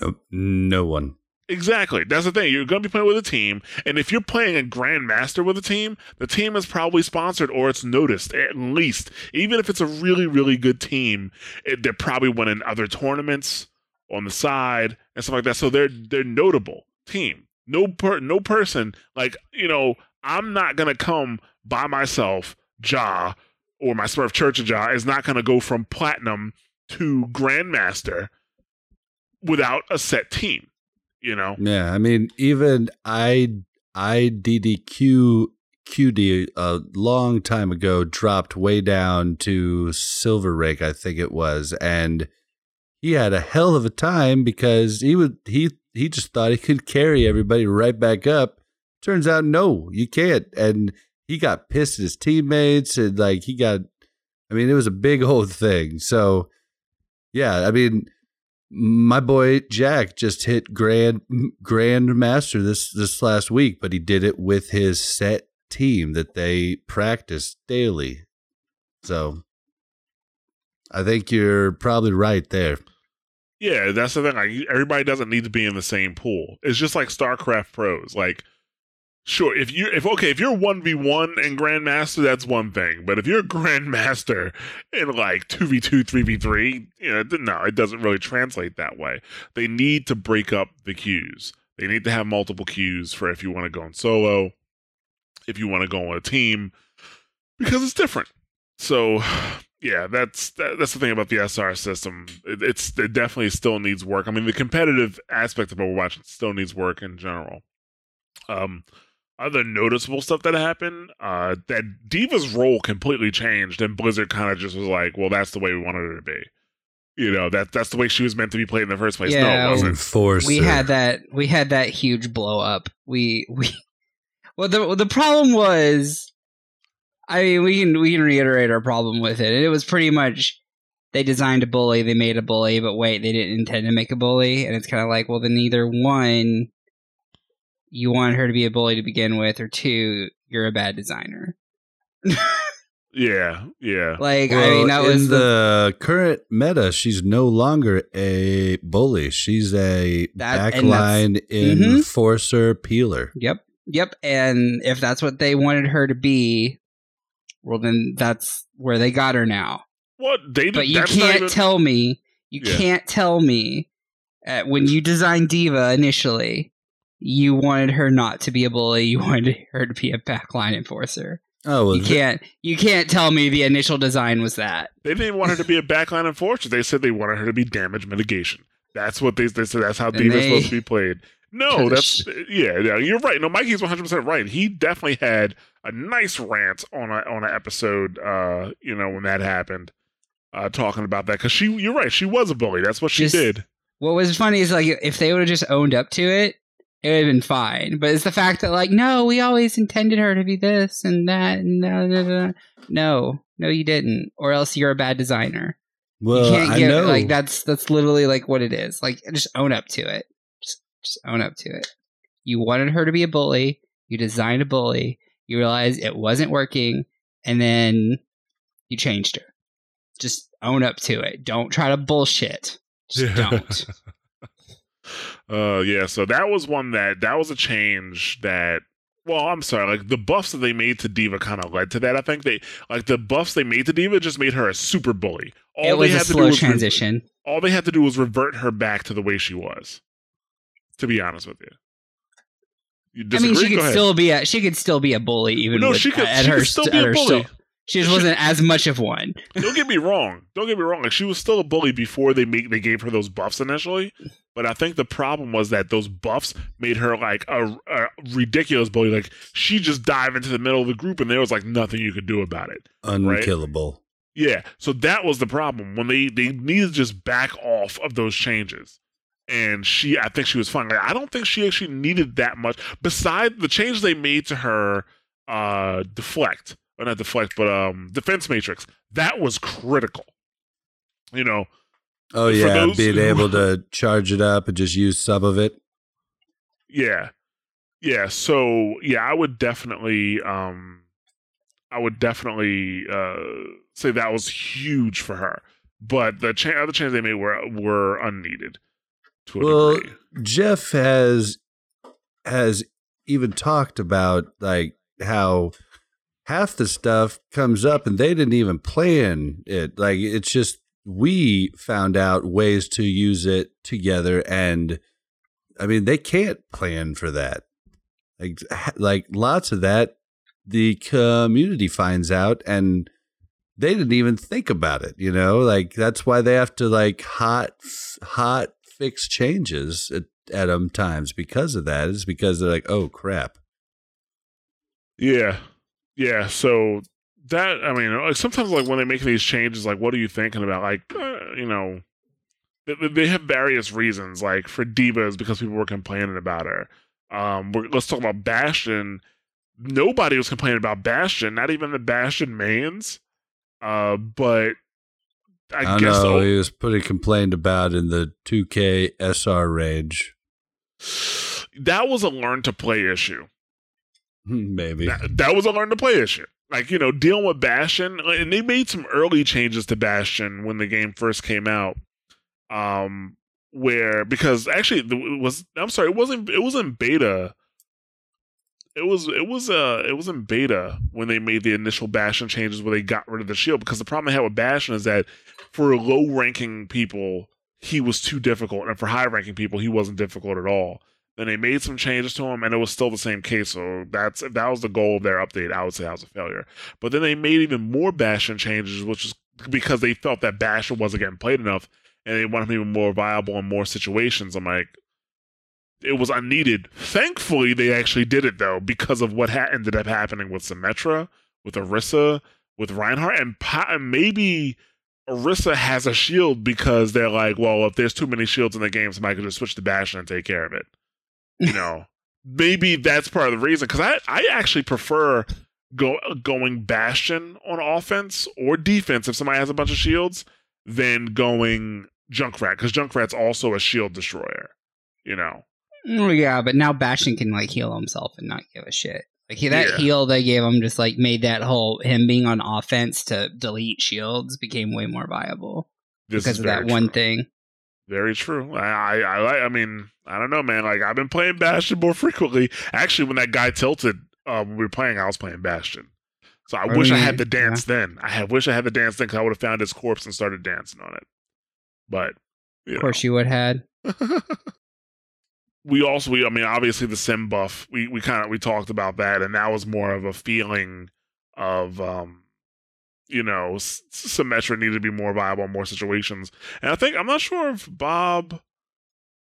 No, no one. Exactly. That's the thing. You're going to be playing with a team, and if you're playing a Grandmaster with a team, the team is probably sponsored or it's noticed at least. Even if it's a really, really good team, it, they're probably winning other tournaments on the side and stuff like that. So they're they're notable team. No per no person like you know. I'm not gonna come by myself, Ja, or my Smurf Church of Ja is not gonna go from platinum to Grandmaster without a set team. You know. Yeah, I mean, even I IDDQ QD a long time ago dropped way down to silver rank, I think it was, and he had a hell of a time because he would he he just thought he could carry everybody right back up. Turns out, no, you can't, and he got pissed at his teammates, and like he got, I mean, it was a big old thing. So, yeah, I mean my boy Jack just hit grand grand master this this last week, but he did it with his set team that they practice daily. So I think you're probably right there. Yeah, that's the thing. Like everybody doesn't need to be in the same pool. It's just like StarCraft pros. Like, sure, if you if okay, if you're one v one and Grandmaster, that's one thing. But if you're Grandmaster in like two v two, three v three, you know, no, it doesn't really translate that way. They need to break up the queues. They need to have multiple queues for if you want to go in solo, if you want to go on a team, because it's different. So yeah, that's that, that's the thing about the SR system. It, it's it definitely still needs work. I mean, the competitive aspect of Overwatch still needs work in general. Um, other noticeable stuff that happened, uh, that D.Va's role completely changed, and Blizzard kind of just was like, "Well, that's the way we wanted her to be." You know that that's the way she was meant to be played in the first place. no, it wasn't. Forced we had that we had that huge blow up. We we well the the problem was I mean we can we can reiterate our problem with it. It was pretty much they designed a bully, they made a bully, but wait, they didn't intend to make a bully, and it's kind of like, well, then either one, you want her to be a bully to begin with, or two, you're a bad designer. Yeah, yeah. Like I mean, that in was the, the current meta. She's no longer a bully. She's a That- and that's- backline Mhm. enforcer peeler. Yep. Yep. And if that's what they wanted her to be, well, then that's where they got her now. What they did? But you can't even- tell me, you Yeah. can't tell me uh, when you designed D.Va initially, you wanted her not to be a bully. You wanted her to be a backline enforcer. Oh, well, you can't, you can't tell me the initial design was that. They didn't even want her to be a backline enforcer. They said they wanted her to be damage mitigation. That's what they, they said. That's how And D.Va's supposed to be played. No, Kinda that's yeah, yeah. You're right. No, Mikey's 100 percent right. He definitely had a nice rant on a on an episode. Uh, you know when that happened. uh, talking about that because she, you're right, she was a bully. That's what she Just- did. What was funny is like if they would have just owned up to it, it would have been fine. But it's the fact that like, no, we always intended her to be this and that and da, da, da. no, no, you didn't, or else you're a bad designer. Well, you can't I know. like that's that's literally like what it is. Like just own up to it. Just just own up to it. You wanted her to be a bully. You designed a bully. You realized it wasn't working, and then you changed her. Just own up to it. Don't try to bullshit. Just don't. Uh yeah so that was one that that was a change that well i'm sorry like the buffs that they made to D.Va kind of led to that i think. They like the buffs they made to D.Va just made her a super bully. All it they was a had to do slow was re- transition. all they had to do was revert her back to the way she was to be honest with you. You I mean, she could still be a she could still be a bully even no with, she could, at she her could still st- be a bully. still. She just wasn't as much of one. don't get me wrong. Don't get me wrong. Like she was still a bully before they make they gave her those buffs initially. But I think the problem was that those buffs made her like a, a ridiculous bully. Like she just dive into the middle of the group, and there was like nothing you could do about it. unkillable. Yeah. So that was the problem when they they needed to just back off of those changes. And she, I think she was fine. Like, I don't think she actually needed that much. Besides the change they made to her, uh, deflect or not deflect, but um, defense matrix. That was critical. You know, Oh yeah, being able to charge it up and just use some of it. Yeah. Yeah, so yeah, I would definitely um I would definitely uh say that was huge for her. But the cha- other changes they made were were unneeded to a Well, degree. Jeff has has even talked about like how half the stuff comes up and they didn't even plan it. Like it's just we found out ways to use it together and I mean they can't plan for that. Like like lots of that the community finds out and they didn't even think about it, you know? Like that's why they have to like hot hot fix changes at, at them times because of that. Is because they're like, "Oh crap." Yeah. Yeah, so that I mean, like sometimes like when they make these changes like what are you thinking about? Like uh, you know, they, they have various reasons like for D.Va's because people were complaining about her. Um we're, let's talk about Bastion. Nobody was complaining about Bastion, not even the Bastion mains. Uh but I, I, guess know. He was pretty complained about in the 2K SR range. that was a learn to play issue. Maybe. That, that was a learn to play issue. Like, you know, dealing with Bastion, and they made some early changes to Bastion when the game first came out. Um, where because actually it was I'm sorry, it wasn't it was in beta. It was it was uh it was in beta when they made the initial Bastion changes where they got rid of the shield because the problem I had with Bastion is that for low ranking people he was too difficult and for high ranking people he wasn't difficult at all. Then they made some changes to him, and it was still the same case. So that's if that was the goal of their update, I would say that was a failure. But then they made even more Bastion changes, which is because they felt that Bastion wasn't getting played enough, and they wanted him even more viable in more situations. I'm like, it was unneeded. Thankfully, they actually did it though, because of what ha- ended up happening with Symmetra, with Orisa, with Reinhardt, and, and maybe Orisa has a shield because they're like, well, if there's too many shields in the game, somebody could just switch to Bastion and take care of it you know maybe that's part of the reason because I, I actually prefer go going bastion on offense or defense if somebody has a bunch of shields than going junkrat because junkrat's also a shield destroyer you know yeah, but now Bastion can like heal himself and not give a shit. Like that Yeah. heal they gave him just like made that whole him being on offense to delete shields became way more viable this because of that one thing. Very true. I, I i like i mean i don't know man. Like i've been playing bastion more frequently. Actually when that guy tilted uh when we were playing i was playing bastion. So i wish i had the dance then. I had, wish i had the dance then because i would have found his corpse and started dancing on it. But Of course, you would had. we also we I mean obviously the sim buff we we kind of we talked about that and that was more of a feeling of um you know Symmetra needed to be more viable in more situations and I think I'm not sure if Bob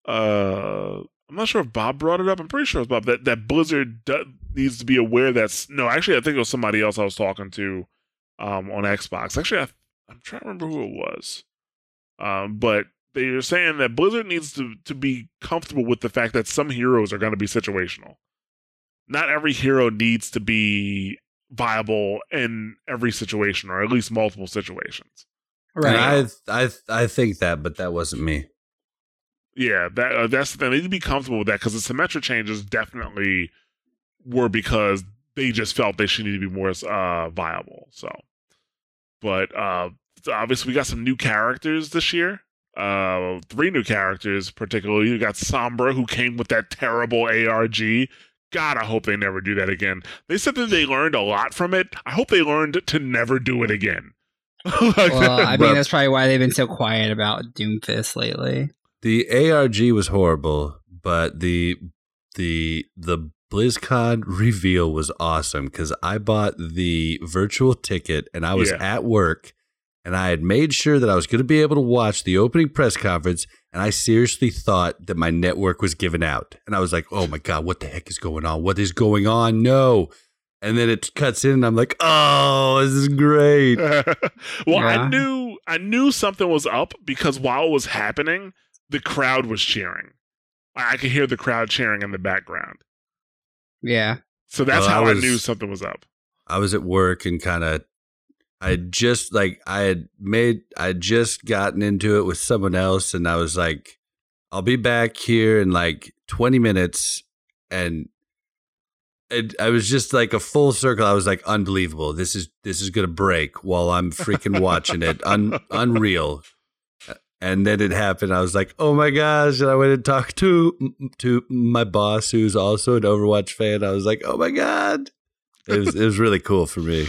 uh I'm not sure if Bob brought it up I'm pretty sure Bob that that Blizzard do, needs to be aware that's no actually I think it was somebody else I was talking to um on Xbox actually I I'm trying to remember who it was. Um, but they are saying that Blizzard needs to to be comfortable with the fact that some heroes are going to be situational. Not every hero needs to be viable in every situation, or at least multiple situations. Right. And I I I think that, but that wasn't me. Yeah, that uh, that's the thing. They need to be comfortable with that because the Symmetra changes definitely were because they just felt they should need to be more uh, viable. So, but uh, obviously we got some new characters this year. Uh, three new characters, particularly. You got Sombra, who came with that terrible ARG. God, I hope they never do that again. They said that they learned a lot from it. I hope they learned to never do it again. Like, well, I But- mean, that's probably why they've been so quiet about Doomfist lately. The ARG was horrible, but the the the BlizzCon reveal was awesome because I bought the virtual ticket and I was Yeah. at work and I had made sure that I was going to be able to watch the opening press conference and I seriously thought that my network was giving out and I was like, oh my god, what the heck is going on? What is going on? No. And then it cuts in and I'm like, oh, this is great. well, I knew I knew something was up because while it was happening, the crowd was cheering. I I could hear the crowd cheering in the background. Yeah. So that's Well, how I, was- knew something was up. I was at work and kind of I just like I had made I had just gotten into it with someone else and I was like I'll be back here in like 20 minutes and it, I was just like a full circle. I was like unbelievable. This is this is going to break while I'm freaking watching it. Un, unreal. And then it happened. I was like, "Oh my gosh!" And I went and talked to to my boss, who's also an Overwatch fan. I was like, "Oh my god!" It was it was really cool for me.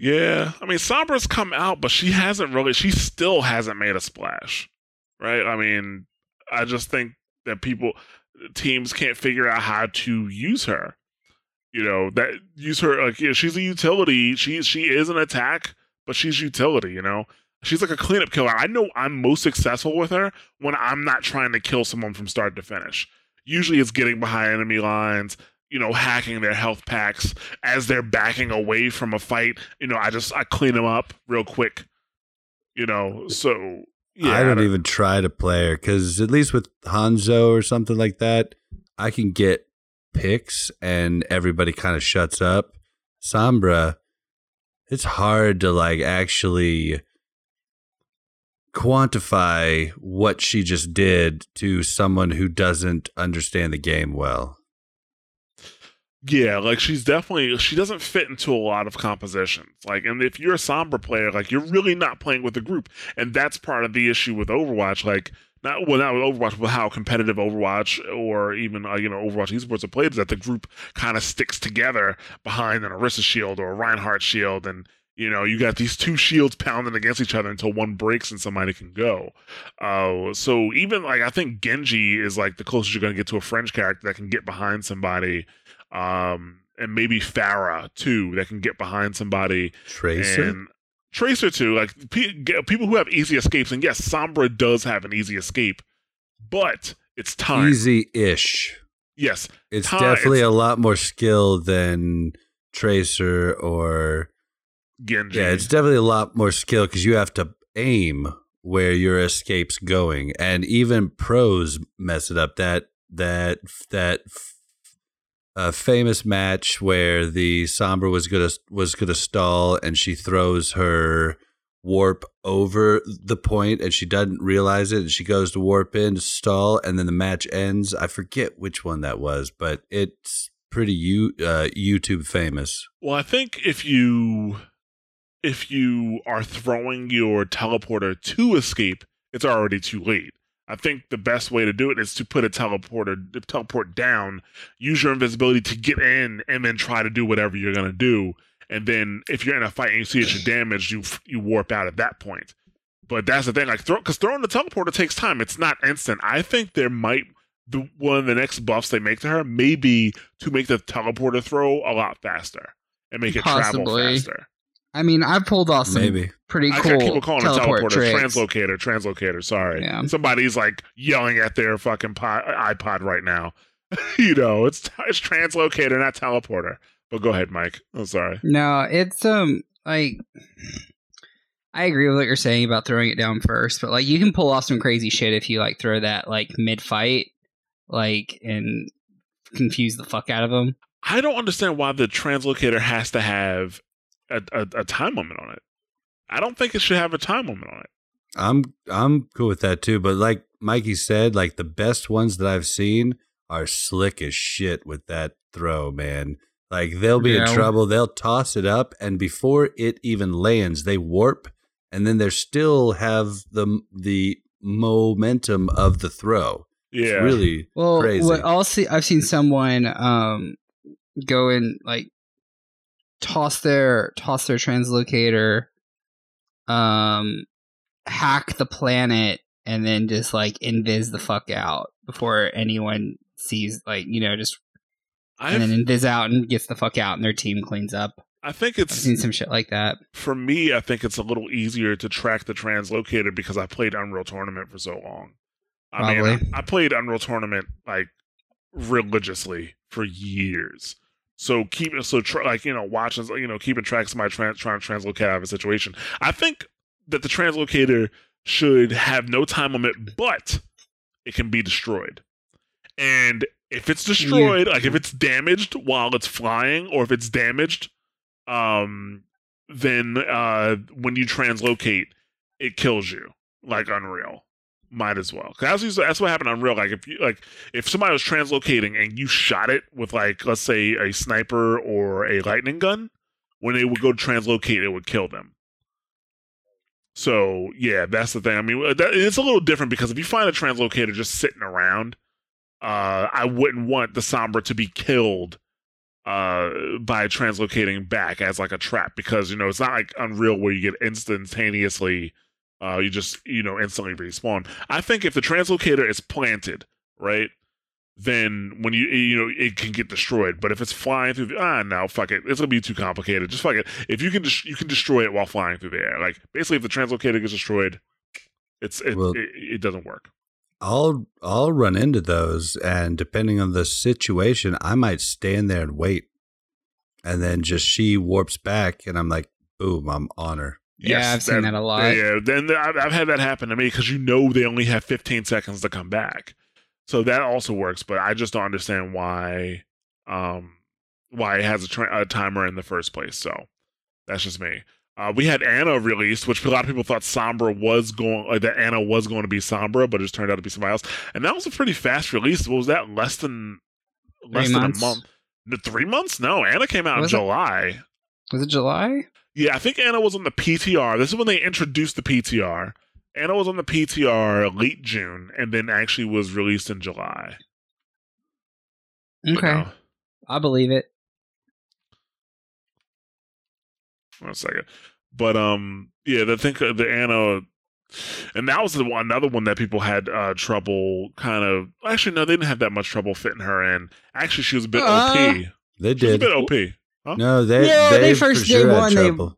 Yeah, I mean, Sombra's come out, but she hasn't really. She still hasn't made a splash, right? I mean, I just think that people, teams can't figure out how to use her. You know that use her like you know, she's a utility. She she is an attack, but she's utility. You know, she's like a cleanup killer. I know I'm most successful with her when I'm not trying to kill someone from start to finish. Usually, it's getting behind enemy lines. You know, hacking their health packs as they're backing away from a fight. You know, I just I clean them up real quick. You know, so yeah, I don't even try to play her because at least with Hanzo or something like that, I can get picks and everybody kind of shuts up. Sombra, it's hard to like actually quantify what she just did to someone who doesn't understand the game well. Yeah, like she's definitely she doesn't fit into a lot of compositions. Like, and if you're a Sombra player, like you're really not playing with a group, and that's part of the issue with Overwatch. Like, not well, not with Overwatch, but how competitive Overwatch or even uh, you know Overwatch esports are played is that the group kind of sticks together behind an Orisa shield or a Reinhardt shield, and you know you got these two shields pounding against each other until one breaks and somebody can go. Uh, so even like I think Genji is like the closest you're going to get to a French character that can get behind somebody um, and maybe Pharah too that can get behind somebody Tracer? and Tracer too. Like pe- people who have easy escapes, and yes, Sombra does have an easy escape, but it's time. Easy ish. Yes, It's Time- definitely it's- a lot more skill than Tracer or Genji. Yeah, it's definitely a lot more skill because you have to aim where your escape's going, and even pros mess it up. That that that uh, famous match where the Sombra was gonna was gonna stall, and she throws her warp over the point, and she doesn't realize it, and she goes to warp in to stall, and then the match ends. I forget which one that was, but it's pretty you uh, YouTube famous. Well, I think if you if you are throwing your teleporter to escape, it's already too late. I think the best way to do it is to put a teleporter teleport down, use your invisibility to get in, and then try to do whatever you're gonna do. And then if you're in a fight and you see that you're damaged, you you warp out at that point. But that's the thing, like throw because throwing the teleporter takes time. It's not instant. I think there might the one of the next buffs they make to her may be to make the teleporter throw a lot faster and make it travel faster. I mean, I've pulled off some Maybe. pretty cool got people calling it teleport teleporter, tricks. translocator, translocator. Sorry, Yeah. somebody's like yelling at their fucking pod, iPod right now. you know, it's it's translocator, not teleporter. But go ahead, Mike. I'm sorry. No, it's um like I agree with what you're saying about throwing it down first, but like you can pull off some crazy shit if you like throw that like mid fight, like and confuse the fuck out of them. I don't understand why the translocator has to have a, a, a time limit on it. I don't think it should have a time limit on it. I'm I'm cool with that too, but like Mikey said, like the best ones that I've seen are slick as shit with that throw, man. Like they'll be Yeah. in trouble, they'll toss it up, and before it even lands, they warp, and then they still have the the momentum of the throw. Yeah, It's really Well, crazy. what I'll see, I've seen someone um go and like toss their toss their translocator, um, hack the planet, and then just like invis the fuck out before anyone sees, like you know, just and I've, then invis out and gets the fuck out, and their team cleans up. I think I've it's seen some shit like that. for me. I think it's a little easier to track the translocator because I played Unreal Tournament for so long. I mean, I, I played Unreal Tournament like religiously for years. So keeping so tr- like you know watching you know keeping track of my trying trying to translocate out of a situation. I think that the translocator should have no time limit, but it can be destroyed. And if it's destroyed, like if it's damaged while it's flying, or if it's damaged, um, then uh, when you translocate, it kills you like Unreal. Might as well. 'Cause That's, that's what happened Unreal. Like if you like if somebody was translocating and you shot it with like let's say a sniper or a lightning gun, when they would go translocate, it would kill them. So yeah, that's the thing. I mean, that, it's a little different because if you find a translocator just sitting around, uh, I wouldn't want the Sombra to be killed uh, by translocating back as like a trap because you know it's not like Unreal where you get instantaneously, uh, you just you know instantly respawn. I think if the translocator is planted, right, then when you you know it can get destroyed. But if it's flying through the ah no fuck it, it's gonna be too complicated. Just fuck it. If you can just you can destroy it while flying through the air. Like basically, if the translocator gets destroyed, it's it Well- it, it doesn't work. I'll I'll run into those, and depending on the situation, I might stand there and wait, and then just she warps back, and I'm like, boom, I'm on her. Yeah, I've seen that a lot. Yeah, then I've, I've had that happen to me because you know they only have 15 seconds to come back, so that also works. But I just don't understand why, um, why it has a, tra- a timer in the first place. So that's just me. Uh, we had Ana released, which a lot of people thought Sombra was going, like that Ana was going to be Sombra, but it just turned out to be somebody else. And that was a pretty fast release. What was that? Less than less Three than months? a month. The three months? No, Ana came out Was in it? July. Was it July? Yeah, I think Ana was on the PTR. This is when they introduced the PTR. Ana was on the PTR late June and then actually was released in July. Okay, no. I believe it. One second. But um, yeah, the think the Ana, and that was the one, another one that people had uh trouble kind of. Actually, no, they didn't have that much trouble fitting her in. Actually, she was a bit Uh, OP. They did. She was a bit OP. Huh? No, they Yeah, they, they first- sure day had one, they- trouble.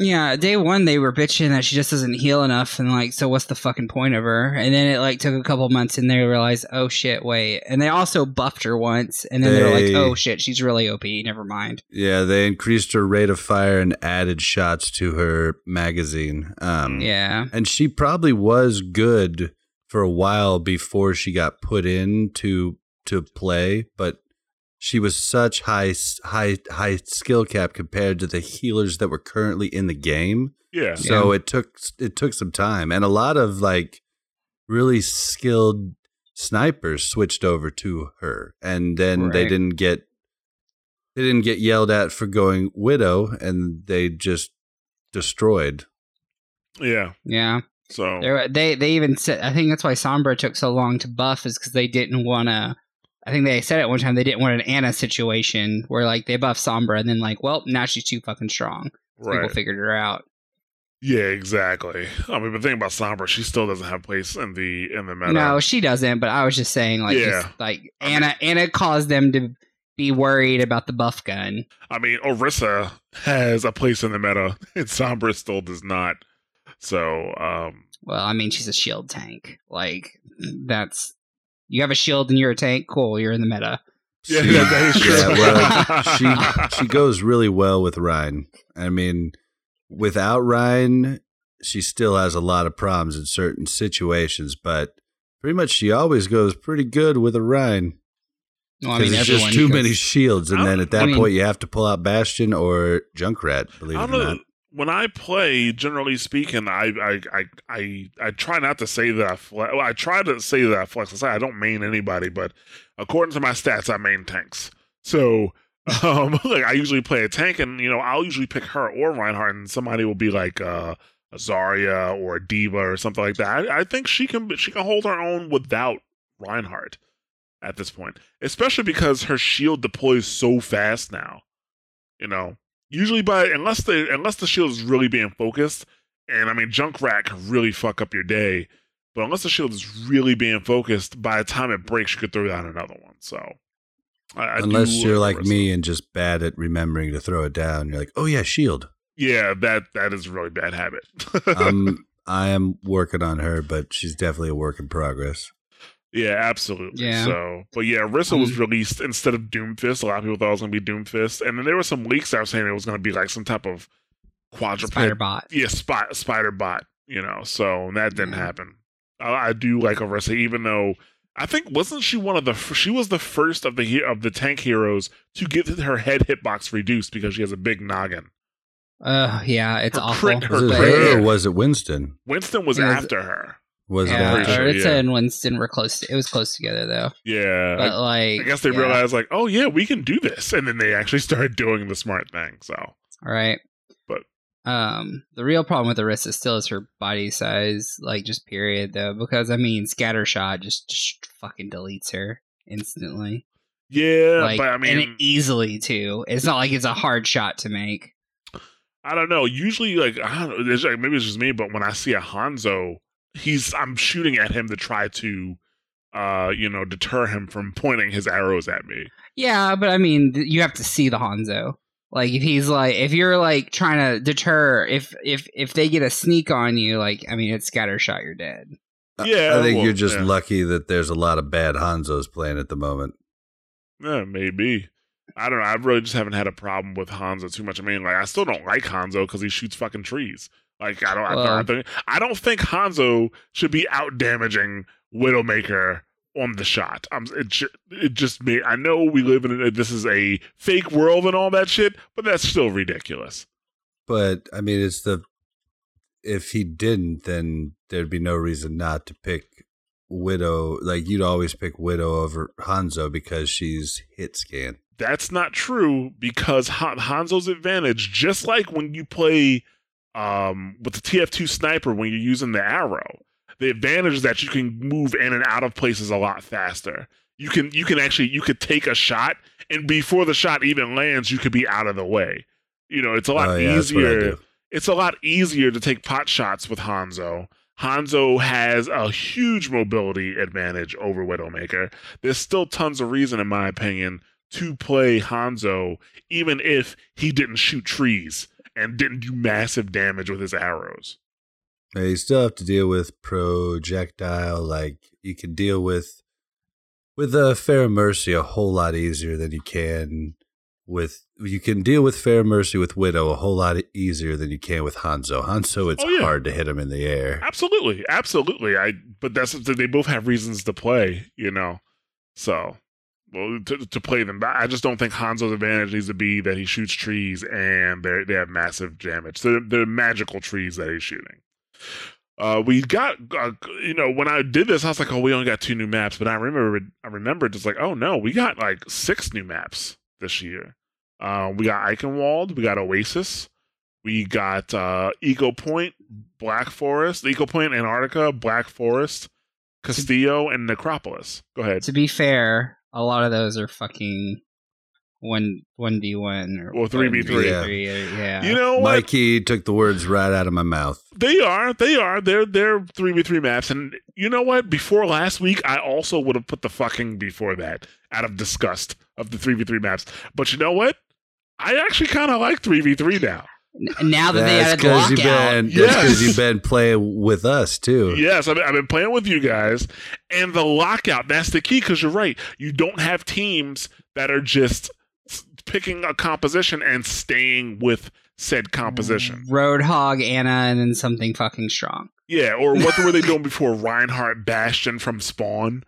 Yeah, day one they were bitching that she just doesn't heal enough, and like, so what's the fucking point of her? And then it like took a couple months, and they realized, oh shit, wait. And they also buffed her once, and then they, were like, oh shit, she's really OP. Never mind. Yeah, they increased her rate of fire and added shots to her magazine. Um, Yeah, and she probably was good for a while before she got put in to to play, but she was such high high high skill cap compared to the healers that were currently in the game. Yeah. So it took it took some time, and a lot of like really skilled snipers switched over to her, and then they didn't get they didn't get yelled at for going widow, and they just destroyed. Yeah. yeah. So They they they even said I think that's why Sombra took so long to buff is because they didn't want to. I think they said it one time they didn't want an Ana situation where like they buff Sombra and then like well now she's too fucking strong. So People figured her out. Yeah, exactly. I mean, the thing about Sombra, she still doesn't have place in the in the meta. No, she doesn't. But I was just saying like Yeah. just, like Ana Ana caused them to be worried about the buff gun. I mean, Orisa has a place in the meta, and Sombra still does not. So, um, Well, I mean she's a shield tank. Like that's you have a shield and you're a tank. Cool, you're in the meta. Yeah, She- that- that is true. yeah, well, she she goes really well with Rein. I mean, without Rein, she still has a lot of problems in certain situations, but pretty much she always goes pretty good with a Rein. Well, I Because mean, it's just too goes- many shields, and then at that I mean- point you have to pull out Bastion or Junkrat. Believe it or not. When I play, generally speaking, I I I I, I try not to say that I flex. Well, I try to say that I flex. I don't main anybody, but according to my stats, I main tanks. So, um, like I usually play a tank, and you know I'll usually pick her or Reinhardt, and somebody will be like uh, a Zarya or a D.Va or something like that. I, I think she can she can hold her own without Reinhardt at this point, especially because her shield deploys so fast now. You know, usually by unless the unless the shield is really being focused, and I mean Junkrat can really fuck up your day. But unless the shield is really being focused, by the time it breaks, you could throw down another one. So, I, Unless you're like me and just bad at remembering to throw it down, you're like, oh yeah, shield. yeah, that that is a really bad habit. um, I am working on her, but she's definitely a work in progress. Yeah, absolutely. Yeah. So, but yeah, Rissa Um, was released instead of Doomfist. A lot of people thought it was going to be Doomfist, and then there were some leaks that were saying it was going to be like some type of quadruped Spider bot. yeah, spot, spider bot, you know. So that didn't Yeah. happen. I, I do like Orisa, even though I think wasn't she one of the she was the first of the of the tank heroes to get her head hitbox reduced because she has a big noggin. Uh, yeah, it's Her awful. crit- Was it her or was it Winston? Winston was Yeah, after her. Was yeah, it pretty after? sure, Orisa yeah. and Winston were close. it was close together though. Yeah, But I, like, I guess they yeah. realized like, oh yeah, we can do this, and then they actually started doing the smart thing. So All right. But- um, the real problem with Orisa still is her body size, like just period though, because I mean, Scattershot just, just fucking deletes her instantly, yeah, like, but I and easily too. It's not like it's a hard shot to make. I don't know. Usually, like, I don't know, it's like maybe it's just me, but when I see a Hanzo, he's I'm shooting at him to try to, uh, you know, deter him from pointing his arrows at me. Yeah, but I mean, you have to see the Hanzo. Like if he's like, if you're like trying to deter, if if if they get a sneak on you, like I mean, it's Scattershot, you're dead. Yeah, I think well, you're just yeah. lucky that there's a lot of bad Hanzos playing at the moment. Yeah, maybe. I don't know. I really just haven't had a problem with Hanzo too much. I mean, like, I still don't like Hanzo because he shoots fucking trees. Like, I don't. I, don't I, think, don't think Hanzo should be out damaging Widowmaker on the shot. Um, it, ju- it just me. I know we live in a, this is a fake world and all that shit, but that's still ridiculous. But I mean, it's the if he didn't, then there'd be no reason not to pick Widow. Like you'd always pick Widow over Hanzo because she's hit scan. That's not true because Han- Hanzo's advantage, just like when you play um, with the TF2 sniper when you're using the arrow, the advantage is that you can move in and out of places a lot faster. You can you can actually you could take a shot and before the shot even lands, you could be out of the way. You know, it's a lot Oh, yeah, that's what I easier. It's a lot easier to take pot shots with Hanzo. Hanzo has a huge mobility advantage over Widowmaker. There's still tons of reason, in my opinion, to play Hanzo, even if he didn't shoot trees and didn't do massive damage with his arrows. Uh, You still have to deal with projectile. Like you can deal with with a Pharmercy a whole lot easier than you can with. You can deal with Pharmercy with Widow a whole lot easier than you can with Hanzo. Hanzo, it's Oh, yeah. hard to hit him in the air. Absolutely, absolutely. I but that's they both have reasons to play, you know. So, well, to, to play them, I just don't think Hanzo's advantage needs to be that he shoots trees and they they have massive damage. So they're, they're magical trees that he's shooting. Uh, we got, uh, you know, when I did this, I was like, oh, we only got two new maps. But I remember, I remembered just like, oh no, we got like six new maps this year. Uh, we got Eichenwald, we got Oasis, we got uh, Ecopoint, Black Forest, Ecopoint, Antarctica, Black Forest, Castillo, and Necropolis. Go ahead. To be fair, a lot of those are fucking one one v one or Or 3v3. 1v3, Yeah, You know what? Mikey took the words right out of my mouth. They are. They are. They're they're three v three maps, and you know what? Before last week, I also would have put the fucking before that out of disgust of the three v three maps. But you know what? I actually kind of like three v three now. N- now that they added you've lockout, been, Yes. that's 'cause you've been playing with us too. Yes, I've been, I've been playing with you guys, and the lockout. That's the key because you're right. You don't have teams that are just picking a composition and staying with said composition. Mm, Roadhog, Ana, and then something fucking strong. Yeah, or what were they doing before Reinhardt Bastion from Spawn?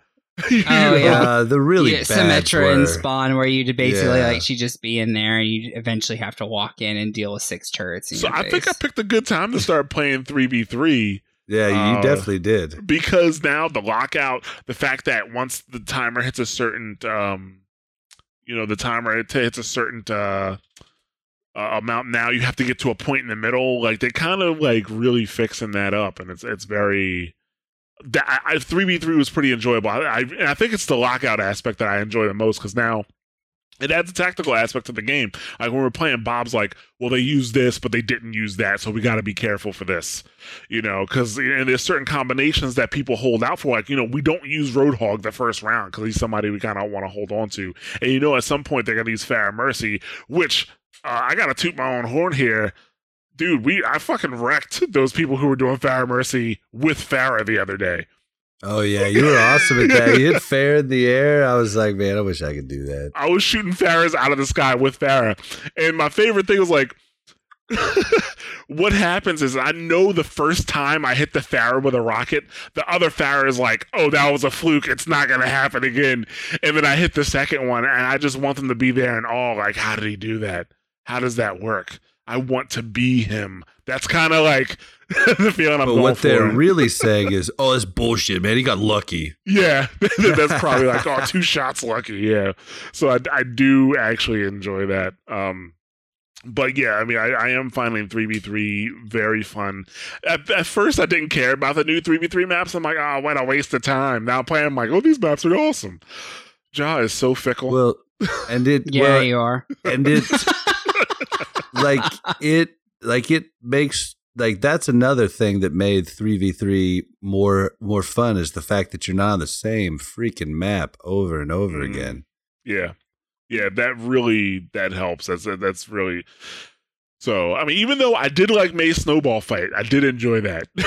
You Oh, yeah. Uh, the really yeah, bad Symmetra and Spawn, where you basically Yeah. like she just be in there, and you eventually have to walk in and deal with six turrets. In So your I think I picked a good time to start playing 3v3 Yeah, you Uh, definitely did. because now the lockout, the fact that once the timer hits a certain, um, you know, the timer it hits a certain uh, uh, amount, now you have to get to a point in the middle. Like they kind of like really fixing that up, and it's it's very. That three v three was pretty enjoyable. I, I I think it's the lockout aspect that I enjoy the most because now it adds a tactical aspect to the game. Like when we're playing, Bob's like, "Well, they used this, but they didn't use that, so we got to be careful for this." You know, because and there's certain combinations that people hold out for. Like you know, we don't use Roadhog the first round because he's somebody we kind of want to hold on to. And you know, at some point they're gonna use Pharah Mercy, which uh, I gotta toot my own horn here. Dude, we I fucking wrecked those people who were doing Pharah Mercy with Pharah the other day. Oh yeah, you were awesome at that. You hit fair in the air. I was like, man, I wish I could do that. I was shooting Pharahs out of the sky with Pharah. And my favorite thing was like, what happens is I know the first time I hit the Pharah with a rocket, the other Pharah is like, oh, that was a fluke. It's not going to happen again. And then I hit the second one, and I just want them to be there and all like, how did he do that? How does that work? I want to be him. That's kind of like the feeling I'm But going what for. they're really saying is, oh, that's bullshit, man. He got lucky. Yeah, that's probably like oh, two shots lucky. Yeah, so I, I do actually enjoy that. Um, but yeah, I mean, I, I am finding three v three very fun. At, at first, I didn't care about the new three v three maps. I'm like, oh, what a waste of time. Now playing, I'm like, oh, these maps are awesome. Ja is so fickle. Well, and it, Yeah, well, you are. and it, like it, like it makes like that's another thing that made three v three more more fun is the fact that you're not on the same freaking map over and over Mm. again. Yeah, yeah, that really that helps. That's that's really. So I mean, even though I did like Mei's snowball fight, I did enjoy that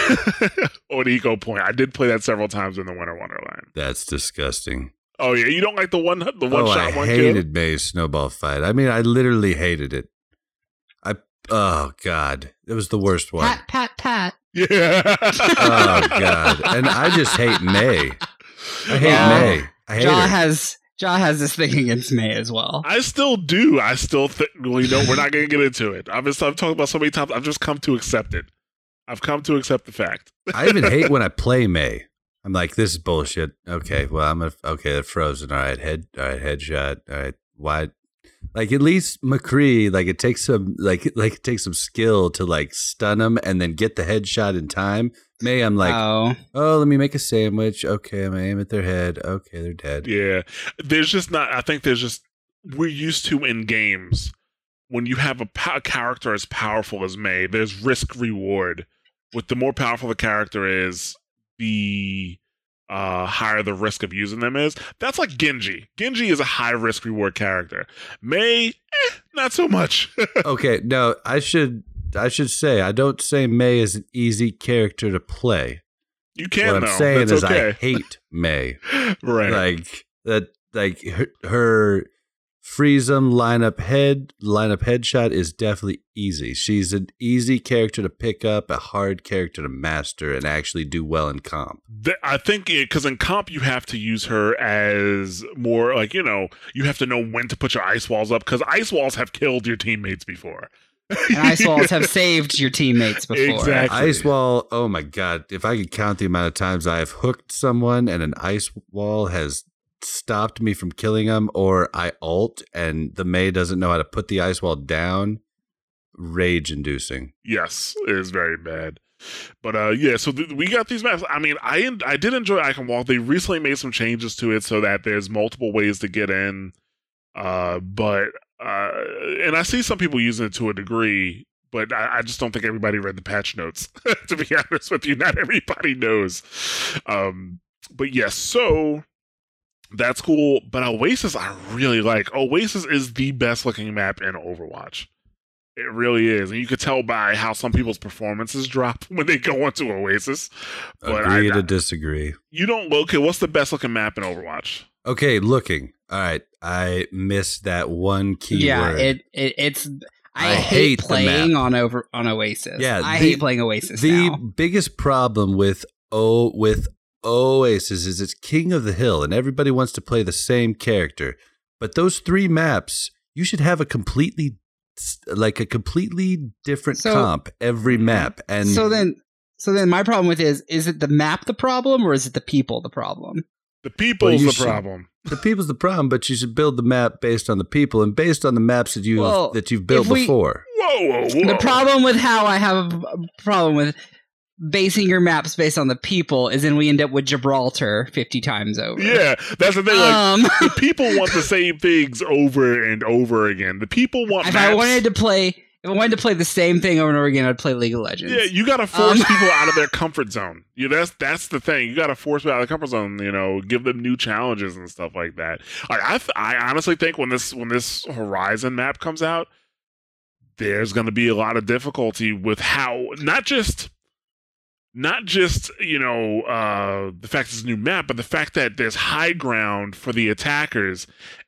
on Ecopoint. I did play that several times in the Winter Wonderland. That's disgusting. Oh yeah, you don't like the one the one oh, shot one? I one hated Mei's snowball fight. I mean, I literally hated it. I oh god, it was the worst one. Pat, pat, pat. Yeah. Oh god, and I just hate Mei. I hate Yeah. Mei. I hate Ja her. has Ja has this thing against Mei as well. I still do. I still think. Well, you know, we're not going to get into it. I've been I've talked about so many times. I've just come to accept it. I've come to accept the fact. I even hate when I play Mei. I'm like, this is bullshit. Okay, well, I'm a, okay. They're frozen. All right, head. All right, headshot. All right, wide. Like at least McCree, like it takes some, like like it takes some skill to like stun them and then get the headshot in time. Mei, I'm like, oh, oh, let me make a sandwich. Okay, I'm gonna aim at their head. Okay, they're dead. Yeah, there's just not. I think there's just we're used to in games when you have a, a character as powerful as Mei. There's risk reward. With the more powerful the character is, the uh, higher the risk of using them is. That's like Genji. Genji is a high risk reward character. Mei, eh, not so much. Okay, no, I should I should say I don't say Mei is an easy character to play. you can what I'm saying That's is okay. I hate Mei. right. like that like her, her freeze 'em lineup head line up headshot is definitely easy she's an easy character to pick up a hard character to master and actually do well in comp I think because in comp you have to use her as more like you know you have to know when to put your ice walls up because ice walls have killed your teammates before. and ice walls have saved your teammates before. Exactly. ice wall oh my god if i could count the amount of times i've hooked someone and an ice wall has stopped me from killing them or i alt and the Mei doesn't know how to put the ice wall down rage inducing Yes, it is very bad. But uh, yeah, so th- we got these maps. I mean, I I did enjoy Eichenwald. They recently made some changes to it so that there's multiple ways to get in. Uh, but uh, and I see some people using it to a degree, but I, I just don't think everybody read the patch notes. to be honest with you, not everybody knows. Um, but yes, so that's cool. But Oasis, I really like. Oasis is the best looking map in Overwatch. It really is, and you could tell by how some people's performances drop when they go into Oasis. But I, agree to disagree you don't. Look okay, what's the best looking map in Overwatch? Okay, looking. All right, I missed that one key yeah, word. it, it it's. I, I hate, hate playing on over on Oasis. Yeah, I the- hate playing Oasis the now. biggest problem with O with Oasis is it's King of the Hill, and everybody wants to play the same character. But those three maps, you should have a completely like a completely different So- comp every mm-hmm. map. And so then, so then my problem with it is: is it the map the problem, or is it the people the problem? The people's you the should- problem. the people's the problem, but you should build the map based on the people and based on the maps that you Well, that you've built we- before. Whoa, whoa, whoa. The problem with how I have a problem with basing your maps based on the people is then we end up with Gibraltar fifty times over. Yeah, that's the thing. Like, um, the people want the same things over and over again. The people want. if maps. I wanted to play, if I wanted to play the same thing over and over again, I'd play League of Legends. Yeah, you got to force Um, people out of their comfort zone. You that's that's the thing. You got to force people out of their comfort zone. You know, give them new challenges and stuff like that. Like I, th- I honestly think when this when this Horizon map comes out, there's going to be a lot of difficulty with how not just not just you know uh the fact it's a new map, but the fact that there's high ground for the attackers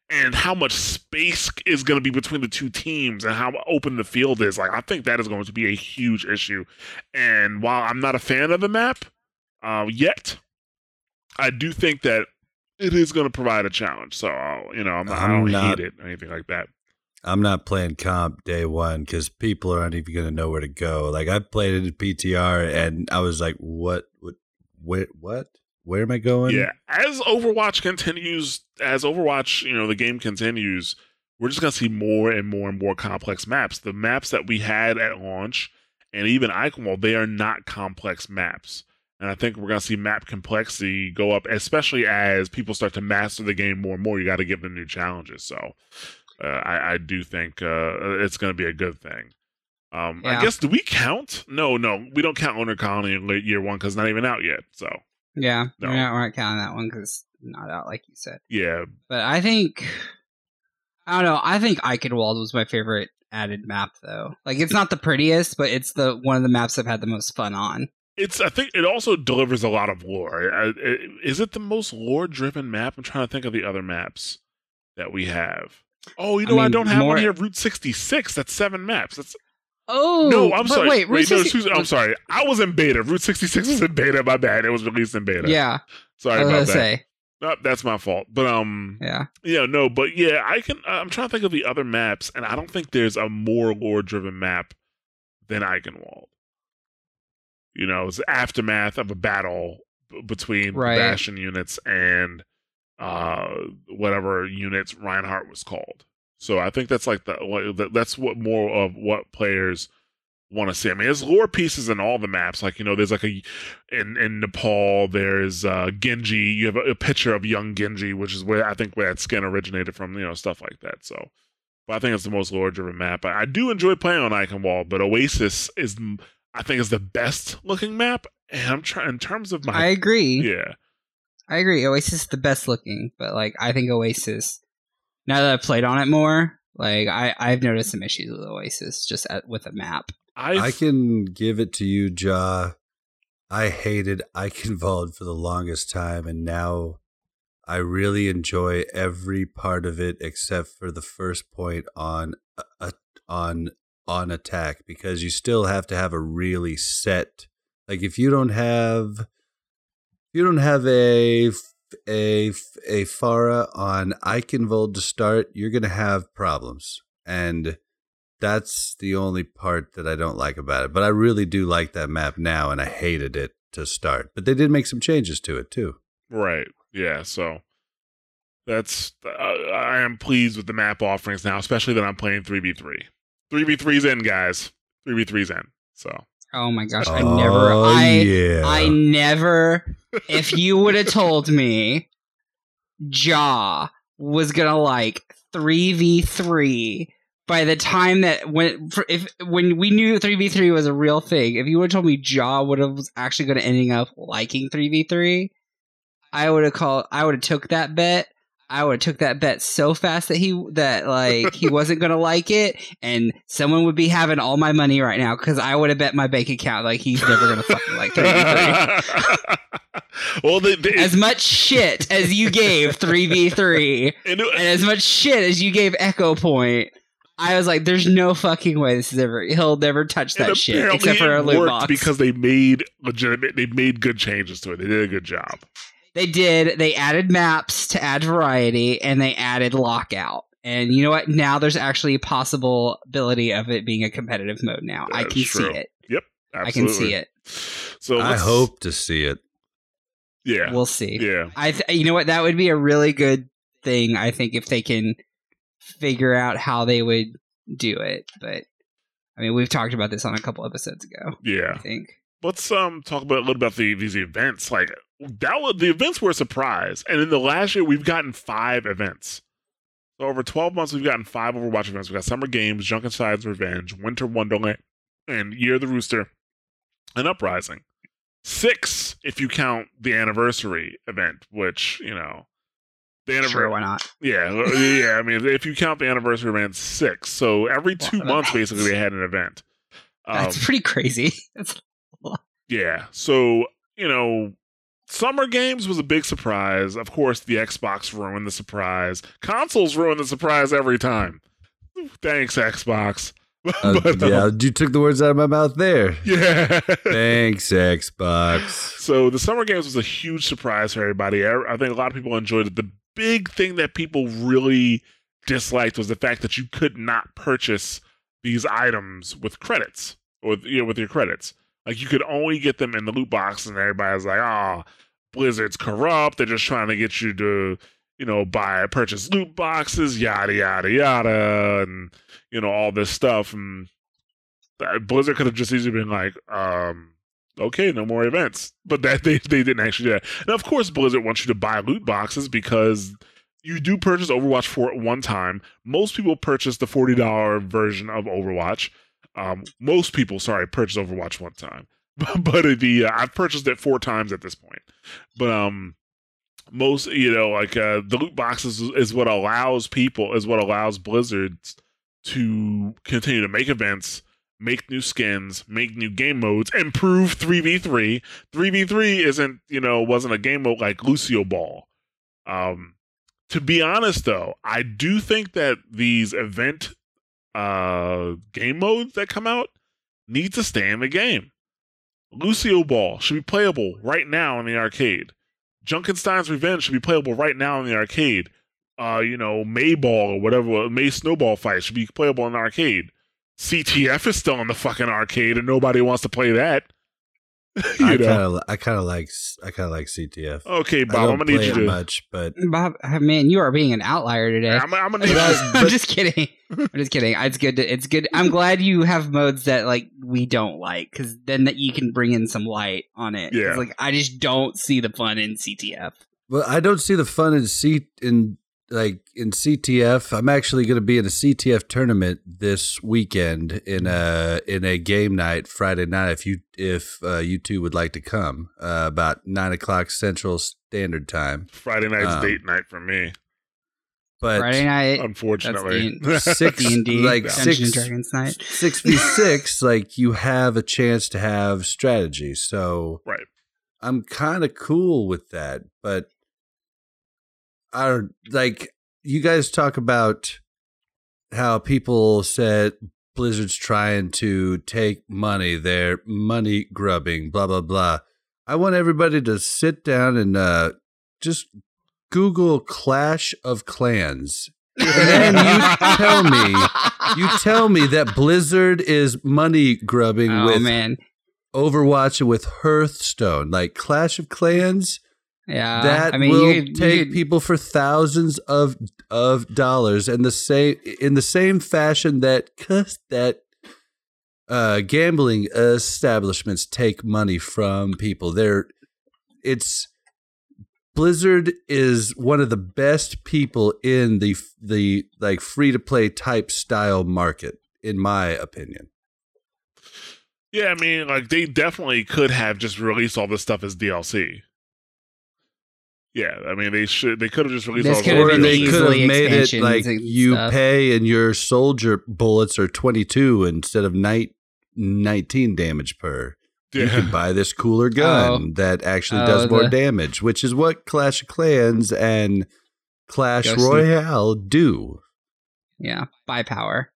and how much space is going to be between the two teams and how open the field is. Like, I think that is going to be a huge issue. And while I'm not a fan of the map uh, yet, I do think that it is going to provide a challenge. So, uh, you know, I'm not, I I'm don't not- hate it or anything like that. I'm not playing comp day one because people aren't even going to know where to go. Like I played it at PTR and I was like, what, what, where, what, where am I going? Yeah, as Overwatch continues, as Overwatch, you know, the game continues, we're just gonna see more and more and more complex maps. The maps that we had at launch, and even Eichenwald, they are not complex maps. And I think we're gonna see map complexity go up, especially as people start to master the game more and more. You got to give them new challenges. So, uh, I, I do think uh, it's gonna be a good thing. Um, I guess do we count? No, no, we don't count Lunar Colony in late year one because it's not even out yet. So, yeah. No. We're not, we're not counting that one because it's not out, like you said. yeah, But I think I don't know. I think Eichenwald was my favorite added map, though. Like, it's not the prettiest, but it's the one of the maps I've had the most fun on. it's i think it also delivers a lot of lore I- is it the most lore driven map i'm trying to think of the other maps that we have oh you know i, mean, don't have more- one here. Route 66 that's seven maps. That's Oh no i'm sorry. Wait, wait, Route no 60 excuse i'm sorry. I was in beta. Route 66 was in beta. My bad. It was released in beta. Yeah, sorry I was about that. say. No, that's my fault. But um Yeah, yeah no but yeah i can i'm trying to think of the other maps and i don't think there's a more lore driven map than Eichenwald. You know, it's aftermath of a battle b- between the Right. Bastion units and uh whatever units Reinhardt was called. So I think that's like the that's what more of what players want to see. I mean, there's lore pieces in all the maps. Like you know, there's like a in in Nepal, there's uh Genji. You have a, a picture of young Genji, which is where I think where that skin originated from. You know, stuff like that. So. But I think it's the most lore-driven map. I, I do enjoy playing on Eichenwald, but Oasis is, I think, is the best-looking map. And I'm trying in terms of my. I agree. yeah, I agree. Oasis is the best looking, but like I think Oasis. Now that I've played on it more, like I I've noticed some issues with Oasis just at, with a map. I, I can give it to you, Ja. I hated Eichenwald for the longest time, and now I really enjoy every part of it except for the first point on uh, on on attack because you still have to have a really set. Like if you don't have, if you don't have a a a Pharah on Eichenwald to start, you're gonna have problems and that's the only part that I don't like about it. But I really do like that map now, and I hated it to start. But they did make some changes to it too. right, yeah. So that's uh, I am pleased with the map offerings now, especially that I'm playing three v three. Three v three's in, guys. Three v three's in. So Oh my gosh, I never oh, I Oh, yeah. I never if you would have told me Jaw was gonna like three v three by the time that when if when we knew three v three was a real thing, if you would have told me Jaw would have was actually gonna ending up liking three v three, I would have called I would have took that bet. I would have took that bet so fast that he that like he wasn't gonna like it, and someone would be having all my money right now because I would have bet my bank account like he's never gonna fucking like three v three. well, they, they, as much shit as you gave 3v3 and as much shit as you gave Ecopoint, I was like, "There's no fucking way this is ever. He'll never touch that shit except for a loot box." because they made legitimate. They made good changes to it. They did a good job. They did. They added maps to add variety, and they added lockout. And you know what? Now there's actually a possibility of it being a competitive mode. Now I can true. see it. Yep, absolutely. I can see it. So I hope to see it. Yeah. We'll see. yeah. I th- you know what? That would be a really good thing. I think if they can figure out how they would do it. But I mean, we've talked about this on a couple episodes ago. Yeah, I think. Let's um talk about a little about the these events. Like that was the events were a surprise. And in the last year we've gotten five events. So over 12 months we've gotten five Overwatch events. We've got Summer Games, Junkenstein's Revenge, Winter Wonderland, and Year of the Rooster, and Uprising. Six if you count the anniversary event, which, you know, the anniversary Sure, why not? Yeah, yeah. I mean, if you count the anniversary event, six. So every two Well, months, that's- basically, they had an event. Um, That's pretty crazy. That's yeah. So you know, summer games was a big surprise. Of course, the Xbox ruined the surprise. Consoles ruin the surprise every time. Thanks, Xbox. Uh, But, um, yeah, you took the words out of my mouth there. yeah. Thanks, Xbox. So the summer games was a huge surprise for everybody. I I think a lot of people enjoyed it. The big thing that people really disliked was the fact that you could not purchase these items with credits or you know, with your credits. Like you could only get them in the loot box, and everybody's like, "Oh, Blizzard's corrupt. They're just trying to get you to." You know, buy purchase loot boxes, yada yada yada, and you know all this stuff. And Blizzard could have just easily been like, um, okay, no more events. But that they, they didn't actually do that. Now, of course, Blizzard wants you to buy loot boxes because you do purchase Overwatch for one time. Most people purchase the forty dollar version of Overwatch. Um, most people, sorry, purchase Overwatch one time. but the uh, I've purchased it four times at this point. But um, most you know, like uh, the loot boxes is, is what allows people is what allows Blizzard to continue to make events make new skins, make new game modes, improve 3v3. 3v3 isn't, you know, wasn't a game mode like Lucio Ball. Um to be honest though, I do think that these event uh game modes that come out need to stay in the game. Lucio Ball should be playable right now in the arcade. Junkenstein's Revenge should be playable right now in the arcade. Uh, you know, Mayball or whatever, Mei Snowball Fight should be playable in the arcade. CTF is still in the fucking arcade and nobody wants to play that. you I know. kind of, I kind of like, I kind of like CTF. Okay, Bob, I'm don't gonna need play you it to. much, but Bob. uh, Man, you are being an outlier today. I'm, I'm gonna need I- I'm just kidding. I'm just kidding. It's good. To, it's good. I'm glad you have modes that like we don't like because then that you can bring in some light on it. Yeah. Like I just don't see the fun in CTF. well, I don't see the fun in C in like in CTF. I'm actually going to be in a CTF tournament this weekend in a in a game night Friday night. If you if uh, you two would like to come, uh, about nine o'clock Central Standard Time. Friday night's Um, date night for me, But Friday night. unfortunately. six D and D, like Dungeons and six Dragons night. six v six, like you have a chance to have strategy. So right. I'm kind of cool with that, but I don't like you guys talk about how people said Blizzard's trying to take money, they're money grubbing, blah blah blah. I want everybody to sit down and uh, just Google Clash of Clans. And then you tell me, you tell me that Blizzard is money grubbing oh with man, Overwatch and with Hearthstone, like Clash of Clans, yeah. that I mean, will you could, take you people for thousands of of dollars, and the same in the same fashion that that uh, gambling establishments take money from people. They're it's Blizzard is one of the best people in the the like free to play type style market, in my opinion. Yeah, I mean, like they definitely could have just released all this stuff as DLC. Yeah, I mean they should. They could have just released This all could the have or been they could have made it like you stuff. pay and your soldier bullets are 22 instead of night 19 damage per. You can buy this cooler oh. gun Oh. that actually Oh, does more the- damage, which is what Clash of Clans and Clash Ghost- Royale do. yeah, buy power.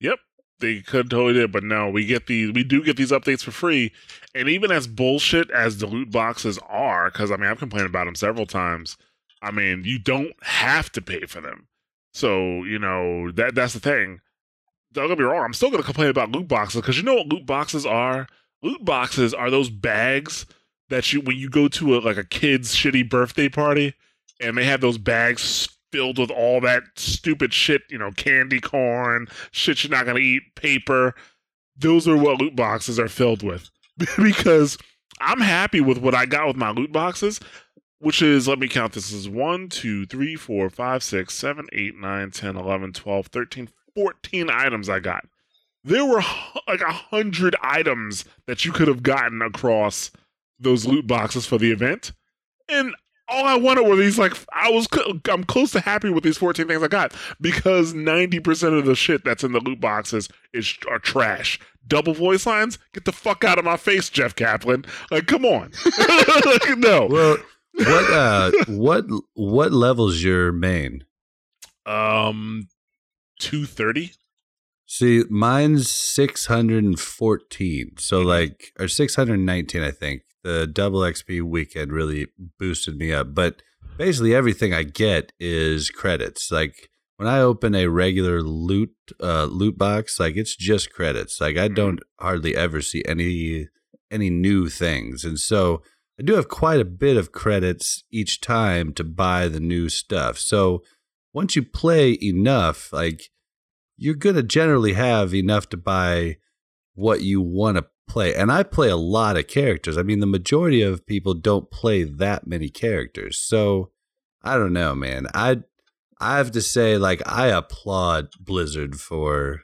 Yep, they could totally did, but no, we get these. We do get these updates for free, and even as bullshit as the loot boxes are, because I mean I've complained about them several times. I mean you don't have to pay for them, so you know that that's the thing. Don't get me wrong. I'm still going to complain about loot boxes because you know what loot boxes are. Loot boxes are those bags that you when you go to a like a kid's shitty birthday party and they have those bags filled with all that stupid shit, you know, candy corn, shit you're not gonna eat, paper. Those are what loot boxes are filled with. because I'm happy with what I got with my loot boxes, which is let me count this is 1, 2, 3, 4, 5, 6, 7, 8, 9, 10, 11, 12, 13, 14 items I got. There were like a hundred items that you could have gotten across those loot boxes for the event, and all I wanted were these. Like I was, I'm close to happy with these 14 things I got because 90 percent of the shit that's in the loot boxes is are trash. Double voice lines, get the fuck out of my face, Jeff Kaplan. Like, come on, no. Well, what uh, what what level's your main? Um, 230. See, mine's six hundred and fourteen. So Mm-hmm. like, or six hundred and nineteen, I think. The double XP weekend really boosted me up. But basically, everything I get is credits. Like when I open a regular loot uh, loot box, like it's just credits. Like I don't hardly ever see any any new things, and so I do have quite a bit of credits each time to buy the new stuff. So once you play enough, like you're going to generally have enough to buy what you want to play. And I play a lot of characters. I mean, the majority of people don't play that many characters. So I don't know, man. I I have to say like I applaud Blizzard for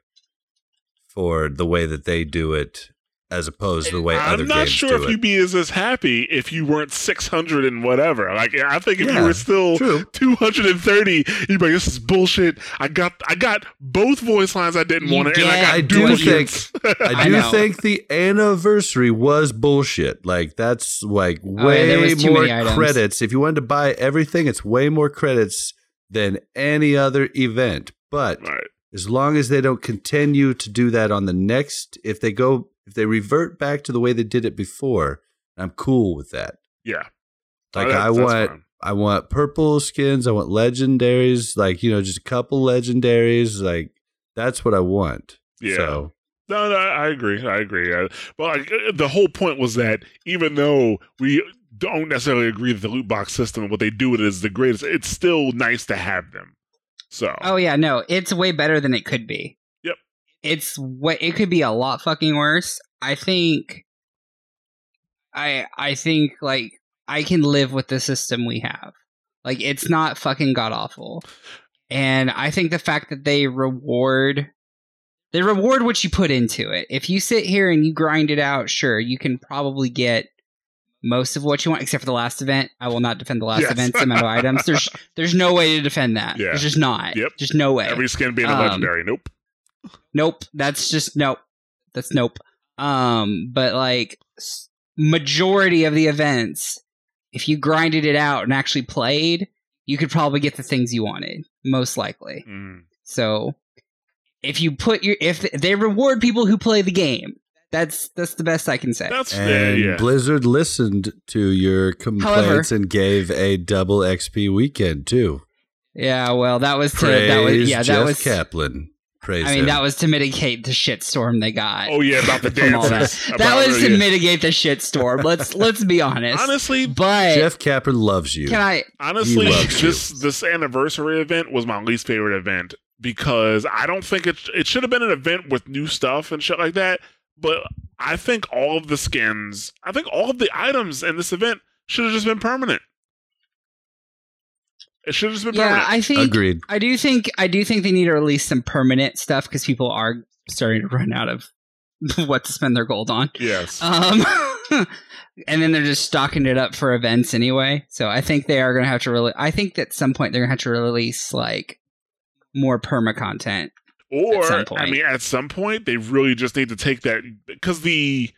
for the way that they do it as opposed to the way I'm not games sure do if it. you'd be as, as happy if you weren't 600 and whatever. Like, I think if you were still True. 230, you'd be like, this is bullshit. I got I got both voice lines I didn't You want, and I got I do duplicates. I I do know. think the anniversary was bullshit. Like that's like Oh, yeah, way there was more credits. If you wanted to buy everything, it's way more credits than any other event. But right. as long as they don't continue to do that on the next, if they go, if they revert back to the way they did it before, I'm cool with that. Yeah. Like Oh, that- I want, fine. I want purple skins. I want legendaries. Like you know, just a couple legendaries. Like that's what I want. Yeah. So No, no, I agree. I agree. Uh, but like, uh, the whole point was that even though we don't necessarily agree that the loot box system and what they do with it is the greatest, it's still nice to have them. So, Oh yeah, no, it's way better than it could be. It's what it could be a lot fucking worse. I think I I think like I can live with the system we have. Like it's not fucking god awful. And I think the fact that they reward they reward what you put into it. If you sit here and you grind it out, sure, you can probably get most of what you want, except for the last event. I will not defend the last Yes. event's amount of items. There's there's no way to defend that. Yeah. There's just not. Yep. Just no way. every skin being a Um, legendary. Nope. Nope. That's just nope. That's nope. Um, but like majority of the events, if you grinded it out and actually played, you could probably get the things you wanted, most likely. Mm. So if you put your if they reward people who play the game, that's that's the best I can say. That's fair. And Yeah. Blizzard listened to your complaints and gave a double XP weekend too. yeah, well, that was to that was yeah, Jeff that was Kaplan. Praise I mean, him. that was to mitigate the shitstorm they got. Oh yeah, about the from all that. That was to yeah. mitigate the shitstorm. Let's let's be honest. Honestly, but Jeff Kaplan loves you. can I? honestly, He loves this this anniversary event was my least favorite event because I don't think it it should have been an event with new stuff and shit like that. But I think all of the skins, I think all of the items in this event should have just been permanent. It should have just been Yeah, permanent. I think Agreed. I do think I do think they need to release some permanent stuff because people are starting to run out of what to spend their gold on. yes. Um, and then they're just stocking it up for events anyway. So I think they are going to have to really. I think that at some point they're going to have to release like more perma content. Or at some I mean, at some point, they really just need to take that because the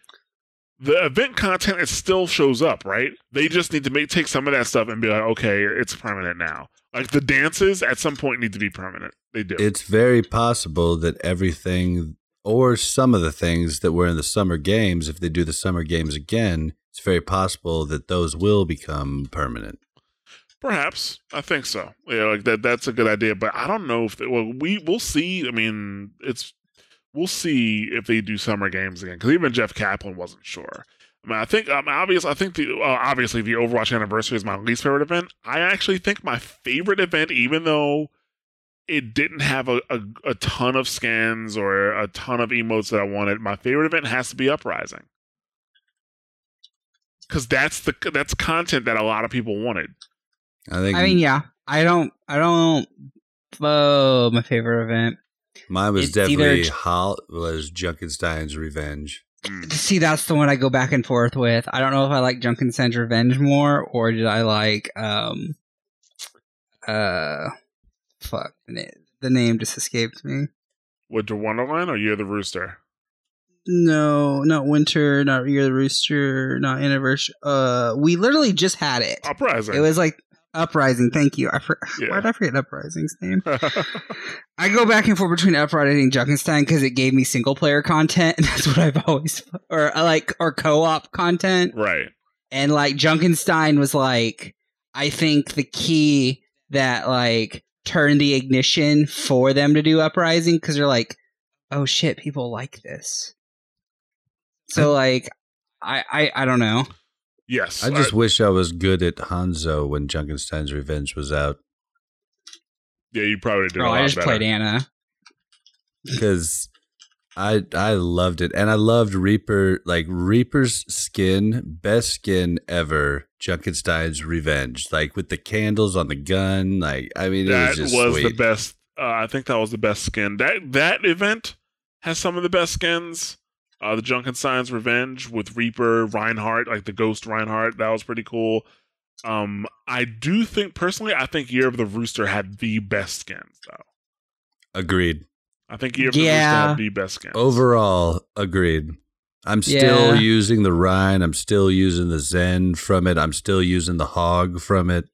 the event content it still shows up, right? They just need to make take some of that stuff and be like, okay, it's permanent now. Like the dances, at some point, need to be permanent. They do. It's very possible that everything or some of the things that were in the summer games, if they do the summer games again, it's very possible that those will become permanent. Perhaps I think so. Yeah, like that. That's a good idea, but I don't know if they, well we we'll see. I mean, it's we'll see if they do summer games again because even Jeff Kaplan wasn't sure. I mean, I think um, obvious. I think the uh, obviously the Overwatch anniversary is my least favorite event. I actually think my favorite event, even though it didn't have a, a, a ton of scans or a ton of emotes that I wanted, my favorite event has to be Uprising because that's the that's content that a lot of people wanted. I think. I mean, yeah, I don't, I don't. Oh, my favorite event. Mine was it's either- definitely Hol- was Junkenstein's Revenge. Mm. See, that's the one I go back and forth with. I don't know if I like Junkenstein's Revenge more, or did I like um, uh, fuck the name. The name just escaped me. With the Wonderland or Year of the Rooster? No, not Winter, not Year of the Rooster, not Anniversary. Uh, we literally just had it. Uprising. It was like Uprising. Thank you. I for- Yeah. why did I forget Uprising's name? I go back and forth between Uprising and Junkenstein because it gave me single player content, and that's what I've always or I like or co op content. right. And like Junkenstein was like, I think the key that like turned the ignition for them to do Uprising because they're like, oh shit, people like this. So like, I I I don't know. Yes. I just wish I was good at Hanzo when Junkenstein's Revenge was out yeah, you probably did. a lot I just better. played Ana. because I I loved it and I loved Reaper like Reaper's skin best skin ever Junkenstein's Revenge like with the candles on the gun like I mean That was was, just the sweet. best. Uh, I think that was the best skin. That that event has some of the best skins. Uh, the Junkenstein's Revenge with Reaper Reinhardt, like the Ghost Reinhardt, that was pretty cool. Um, I do think personally, I think Year of the Rooster had the best skins though. agreed I think Year of the Rooster had the best skins. overall agreed I'm still Yeah. using the Rein I'm still using the Zen from it I'm still using the Hog from it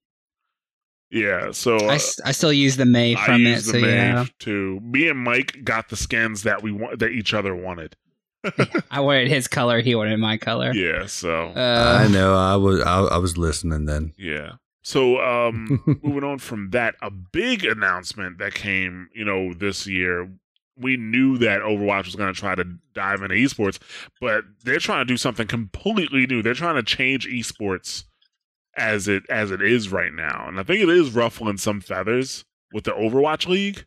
Yeah, so uh, I, s- I still use the Mei I from it. used So the Mei yeah, too. Me and Mike got the skins that we want that each other wanted. I wanted his color. He wanted my color. Yeah, so Uh, I know I was I, I was listening then Yeah. So um moving on from that, a big announcement that came, you know, this year. We knew that Overwatch was going to try to dive into esports, but they're trying to do something completely new. They're trying to change esports as it as it is right now. And I think it is ruffling some feathers with the Overwatch League.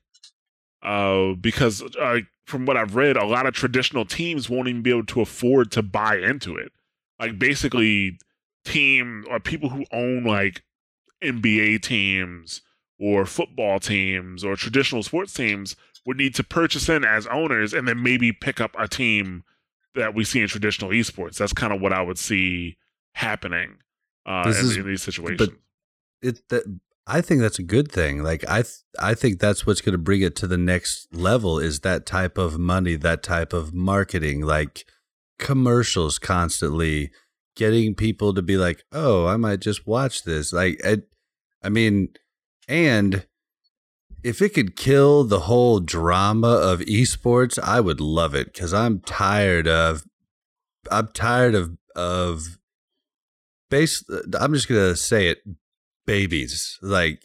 Uh because uh, from what I've read, a lot of traditional teams won't even be able to afford to buy into it. Like basically team or people who own like NBA teams or football teams or traditional sports teams would need to purchase in as owners and then maybe pick up a team that we see in traditional esports. That's kind of what I would see happening uh, in, is- in these situations. But it that I think that's a good thing. Like I th- I think that's what's going to bring it to the next level is that type of money, that type of marketing, like commercials constantly getting people to be like, "Oh, I might just watch this." Like I, I mean, and if it could kill the whole drama of esports, I would love it cuz I'm tired of I'm tired of of base I'm just going to say it babies like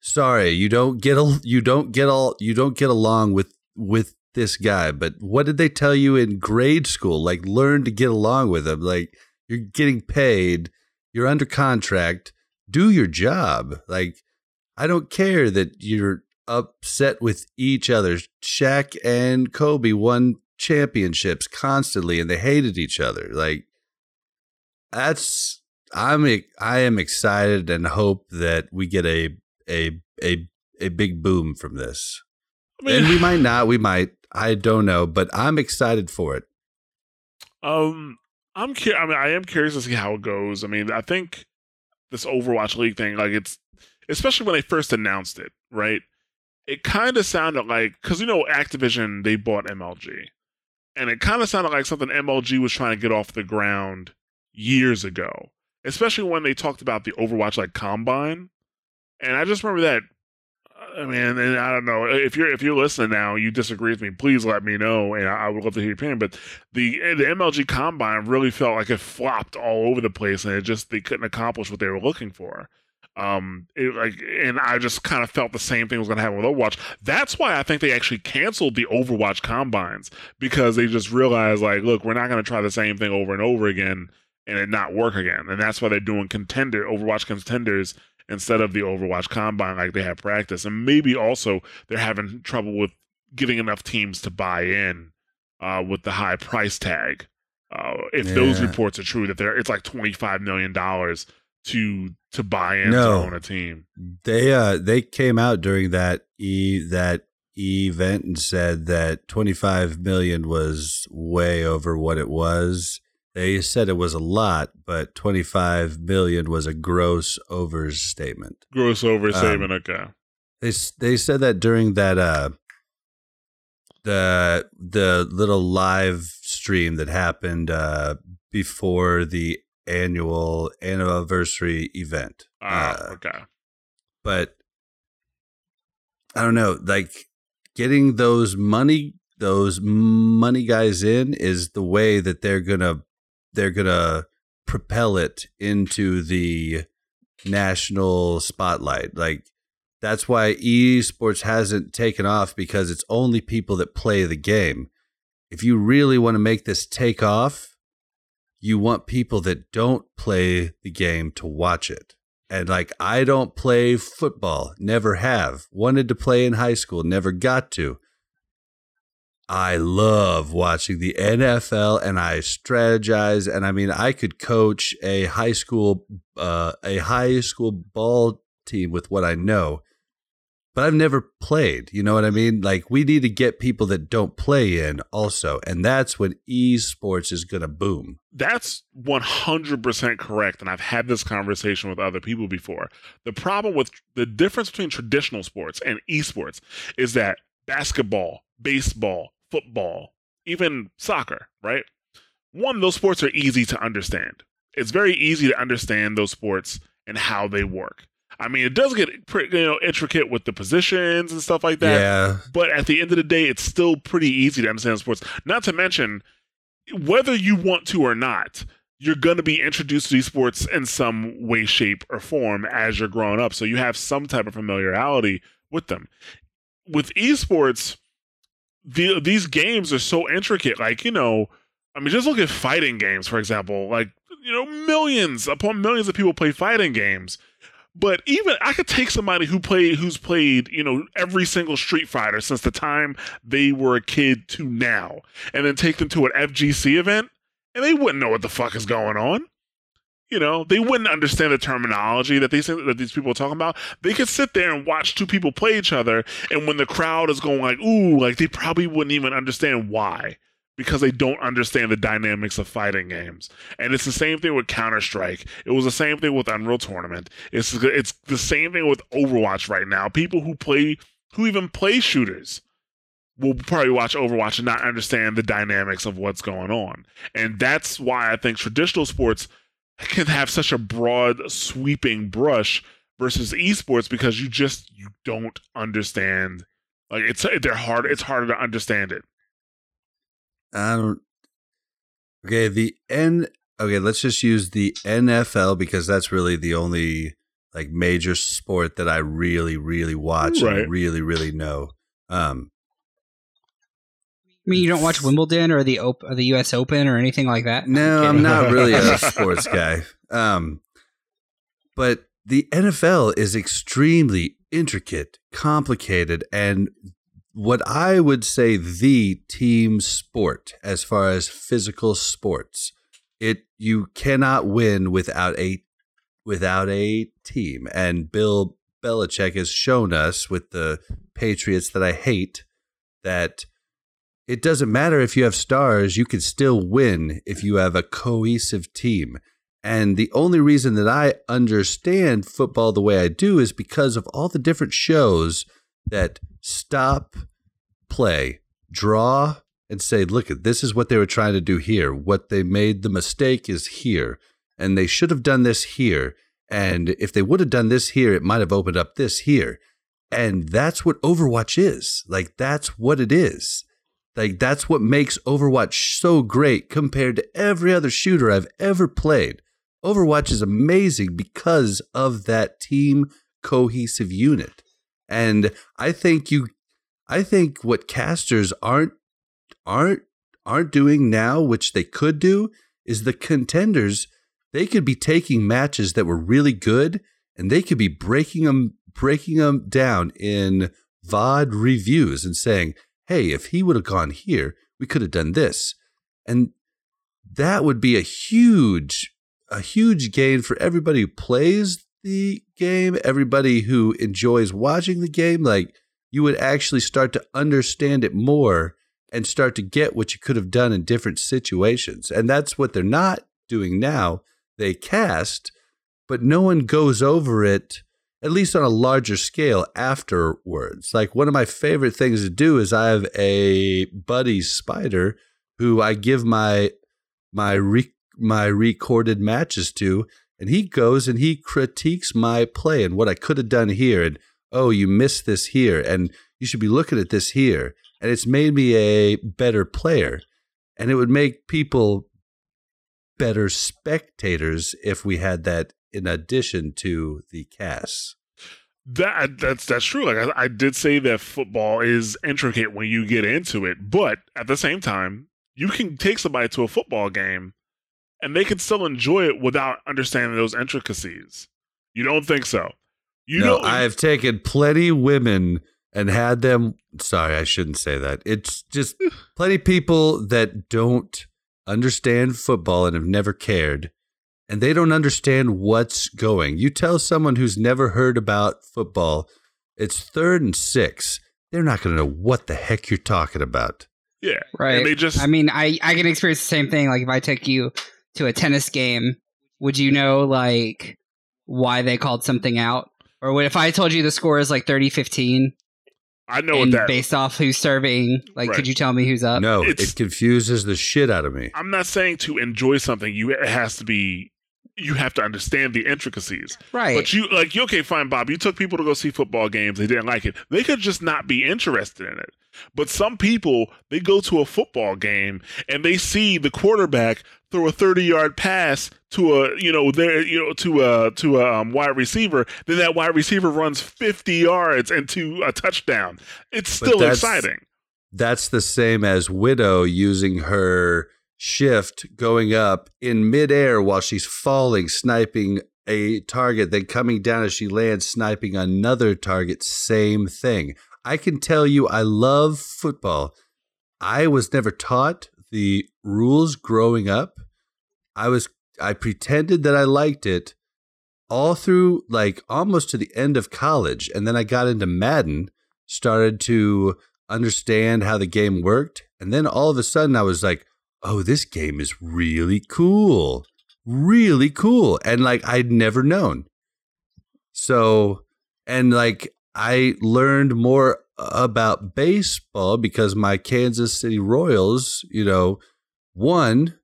sorry you don't get a you don't get all you don't get along with with this guy but what did they tell you in grade school? Like learn to get along with him. Like you're getting paid you're under contract do your job. Like i don't care that you're upset with each other. Shaq and Kobe won championships constantly and they hated each other. Like that's I'm I am excited and hope that we get a a a a big boom from this. I mean, and we might not, we might. I don't know, but I'm excited for it. Um, I'm cu- I mean, I am curious to see how it goes. I mean, I think this Overwatch League thing, like it's, especially when they first announced it, right? It kind of sounded like because you know Activision they bought MLG, and it kind of sounded like something MLG was trying to get off the ground years ago. Especially when they talked about the Overwatch like Combine, and I just remember that I mean, and I don't know if you're if you're listening now, you disagree with me. Please let me know, and I would love to hear your opinion. But the the MLG Combine really felt like it flopped all over the place, and it just they couldn't accomplish what they were looking for. Um, it, like, and I just kind of felt the same thing was going to happen with Overwatch. That's why I think they actually canceled the Overwatch combines because they just realized, like, look, we're not going to try the same thing over and over again and it not work again. And that's why they're doing contender Overwatch contenders instead of the Overwatch combine like they had practice. And maybe also they're having trouble with getting enough teams to buy in uh, with the high price tag. Uh, if those reports are true, that they're it's like twenty five million dollars to to buy in No. to own a team. They uh they came out during that e that event and said that 25 million was way over what it was. They said it was a lot, but 25 million was a gross overstatement. Gross Um, overstatement. okay. They they said that during that uh the the little live stream that happened uh before the annual anniversary event. Ah, Uh, okay. but I don't know, like getting those money those money guys in is the way that they're gonna they're gonna propel it into the national spotlight. Like that's why esports hasn't taken off because it's only people that play the game. If you really want to make this take off, you want people that don't play the game to watch it. And like, I don't play football, never have. Wanted to play in high school, never got to. I love watching the NFL and I strategize. And I mean, I could coach a high school, uh, a high school ball team with what I know, but I've never played. You know what I mean? Like, we need to get people that don't play in also. And that's when esports is going to boom. That's 100% correct. And I've had this conversation with other people before. The problem with the difference between traditional sports and esports is that basketball, baseball, football, even soccer, right? One, those sports are easy to understand. It's very easy to understand those sports and how they work. I mean, it does get pretty, you know, intricate with the positions and stuff like that. yeah. But at the end of the day, it's still pretty easy to understand sports. Not to mention, whether you want to or not, you're going to be introduced to these sports in some way, shape, or form as you're growing up. So you have some type of familiarity with them. With esports, the, these games are so intricate. Like, you know, I mean, just look at fighting games, for example. Like, you know, millions upon millions of people play fighting games. But even I could take somebody who played who's played, you know, every single Street Fighter since the time they were a kid to now, and then take them to an FGC event, and they wouldn't know what the fuck is going on. You know, they wouldn't understand the terminology that these that these people are talking about. They could sit there and watch two people play each other, and when the crowd is going like, "Ooh," like they probably wouldn't even understand why because they don't understand the dynamics of fighting games. And it's the same thing with Counter Strike. It was the same thing with Unreal Tournament. It's it's the same thing with Overwatch right now. People who play who even play shooters will probably watch Overwatch and not understand the dynamics of what's going on. And that's why I think traditional sports can have such a broad sweeping brush versus esports because you just you don't understand like it's they're hard it's harder to understand it. I don't. Okay, the N. Okay, let's just use the NFL because that's really the only like major sport that I really, really watch Right. and really, really know. Um, I mean, you don't watch Wimbledon or the Op- or the U.S. Open or anything like that. no, I'm I'm not really a sports guy. Um, but the NFL is extremely intricate, complicated, and what I would say the team sport as far as physical sports. It you cannot win without a without a team, and Bill Belichick has shown us with the Patriots that I hate that it doesn't matter if you have stars, you can still win if you have a cohesive team. And the only reason that I understand football the way I do is because of all the different shows that stop, play, draw, and say, look, this is what they were trying to do here. What they made the mistake is here. And they should have done this here. And if they would have done this here, it might have opened up this here. And that's what Overwatch is. Like, that's what it is. Like, that's what makes Overwatch so great compared to every other shooter I've ever played. Overwatch is amazing because of that team cohesive unit. And I think you I think what casters aren't aren't aren't doing now, which they could do, is the contenders, they could be taking matches that were really good and they could be breaking them breaking them down in VOD reviews and saying, hey, if he would have gone here, we could have done this. And that would be a huge, a huge gain for everybody who plays the game, everybody who enjoys watching the game. Like you would actually start to understand it more and start to get what you could have done in different situations. And that's what they're not doing now. They cast, but no one goes over it at least on a larger scale afterwards. Like one of my favorite things to do is I have a buddy spider who I give my my re, my recorded matches to and he goes and he critiques my play and what I could have done here and oh you missed this here and you should be looking at this here and it's made me a better player and it would make people better spectators if we had that in addition to the cast. That that's that's true. Like I, I did say that football is intricate when you get into it, but at the same time, you can take somebody to a football game and they can still enjoy it without understanding those intricacies. You don't think so? You no, know, I have taken plenty women and had them. Sorry, I shouldn't say that. It's just plenty people that don't understand football and have never cared, and they don't understand what's going. You tell someone who's never heard about football, it's third and six. They're not going to know what the heck you're talking about. yeah, Right. And they just I mean, I I can experience the same thing. Like if I took you to a tennis game, would you know like why they called something out? Or what if I told you the score is like 30-15 I know what and that. based off who's serving, like Right. could you tell me who's up? no, it's- it confuses the shit out of me. I'm not saying to enjoy something. You it has to be. You have to understand the intricacies. Right. But you like you okay, fine, Bob. You took people to go see football games. They didn't like it. They could just not be interested in it. But some people, they go to a football game and they see the quarterback throw a 30 yard pass to a you know there you know to a to a um, wide receiver. Then that wide receiver runs 50 yards into a touchdown. It's still that's- exciting. That's the same as Widow using her shift going up in midair while she's falling, sniping a target, then coming down as she lands, sniping another target. Same thing. I can tell you, I love football. I was never taught the rules growing up. I was, I pretended that I liked it all through like almost to the end of college. And then I got into Madden, started to understand how the game worked. And then all of a sudden I was like, oh, this game is really cool. Really cool. And like I'd never known. So, and like I learned more about baseball because my Kansas City Royals, you know, won.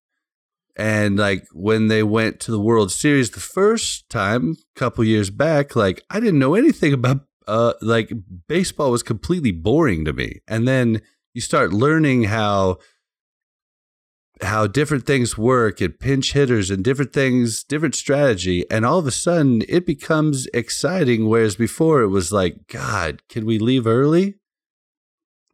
And like when they went to the World Series the first time, a couple years back, like I didn't know anything about uh like baseball was completely boring to me. And then you start learning how how different things work and pinch hitters and different things, different strategy, and all of a sudden it becomes exciting. Whereas before it was like, God, can we leave early?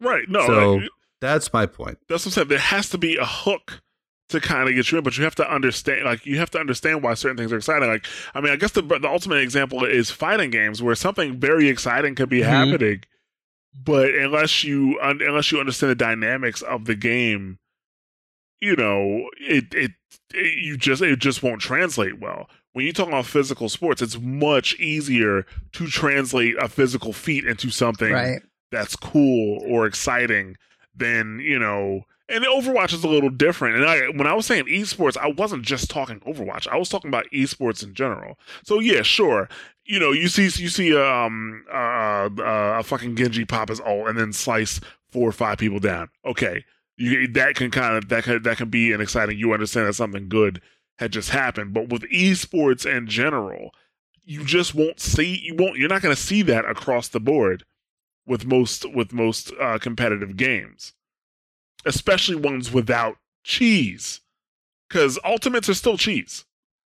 Right. No, So- like, That's my point. that's what I'm saying. There has to be a hook to kind of get you in, but you have to understand, like, you have to understand why certain things are exciting. Like, I mean, I guess the the ultimate example is fighting games where something very exciting could be Mhm. happening, but unless you un- unless you understand the dynamics of the game, you know, it, it it you just it just won't translate well. When you talk about physical sports, it's much easier to translate a physical feat into something right. that's cool or exciting than you know and overwatch is a little different. And I, when i was saying esports i wasn't just talking overwatch. I was talking about esports in general. So yeah sure. You know you see you see um uh, uh a fucking genji pop his ult and then slice four or five people down. Okay you that can kind of that can that can be an exciting you understand that something good had just happened but with esports in general you just won't see you won't you're not going to see that across the board with most with most uh, competitive games, especially ones without cheese, because ultimates are still cheese.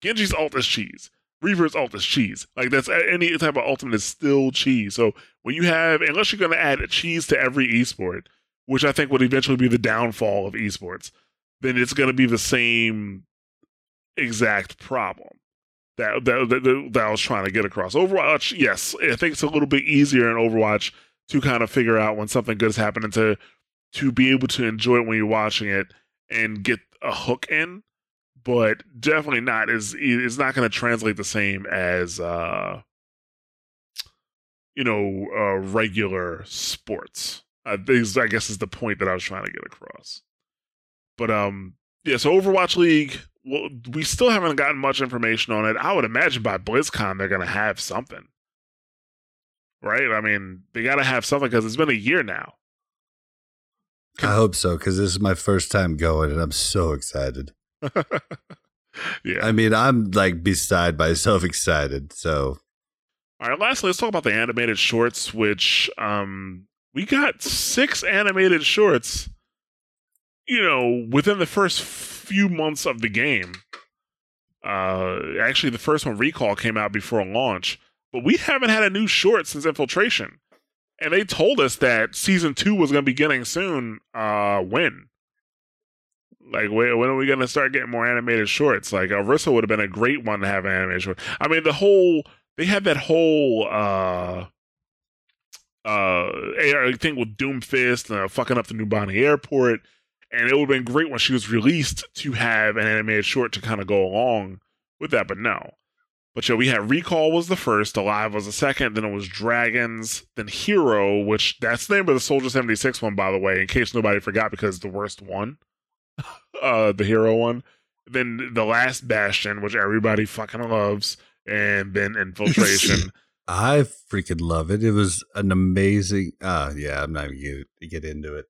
Genji's ult is cheese. Reaper's ult is cheese. Like that's any type of ultimate is still cheese. So when you have, unless you're going to add cheese to every esport, which I think would eventually be the downfall of esports, then it's going to be the same exact problem that, that that that I was trying to get across. Overwatch, yes, I think it's a little bit easier in Overwatch to kind of figure out when something good is happening to to be able to enjoy it when you're watching it and get a hook in but definitely not is it's not going to translate the same as uh you know uh regular sports this i guess is the point that i was trying to get across but um yeah so overwatch league well we still haven't gotten much information on it i would imagine by blizzcon they're going to have something right i mean they got to have something because it's been a year now I hope so because this is my first time going, and I'm so excited. yeah. I mean, I'm like beside myself excited. So, all right. Lastly, let's talk about the animated shorts, which um we got six animated shorts. You know, within the first few months of the game. Uh, actually, the first one, Recall, came out before launch, but we haven't had a new short since Infiltration, and they told us that season two was going to be getting soon. Uh, when? Like, when, when are we going to start getting more animated shorts? Like, Orisa would have been a great one to have an animated short. I mean, the whole they had that whole uh uh thing with Doomfist uh, fucking up the Numbani airport, and it would have been great when she was released to have an animated short to kind of go along with that. But no. But yeah, we had Recall was the first, Alive was the second, then it was Dragons, then Hero, which that's the name of the Soldier 76 one, by the way, in case nobody forgot, because the worst one. uh the hero one. Then the last Bastion, which everybody fucking loves, and then Infiltration. I freaking love it. It was an amazing. Ah, uh, yeah, I'm not even gonna get into it.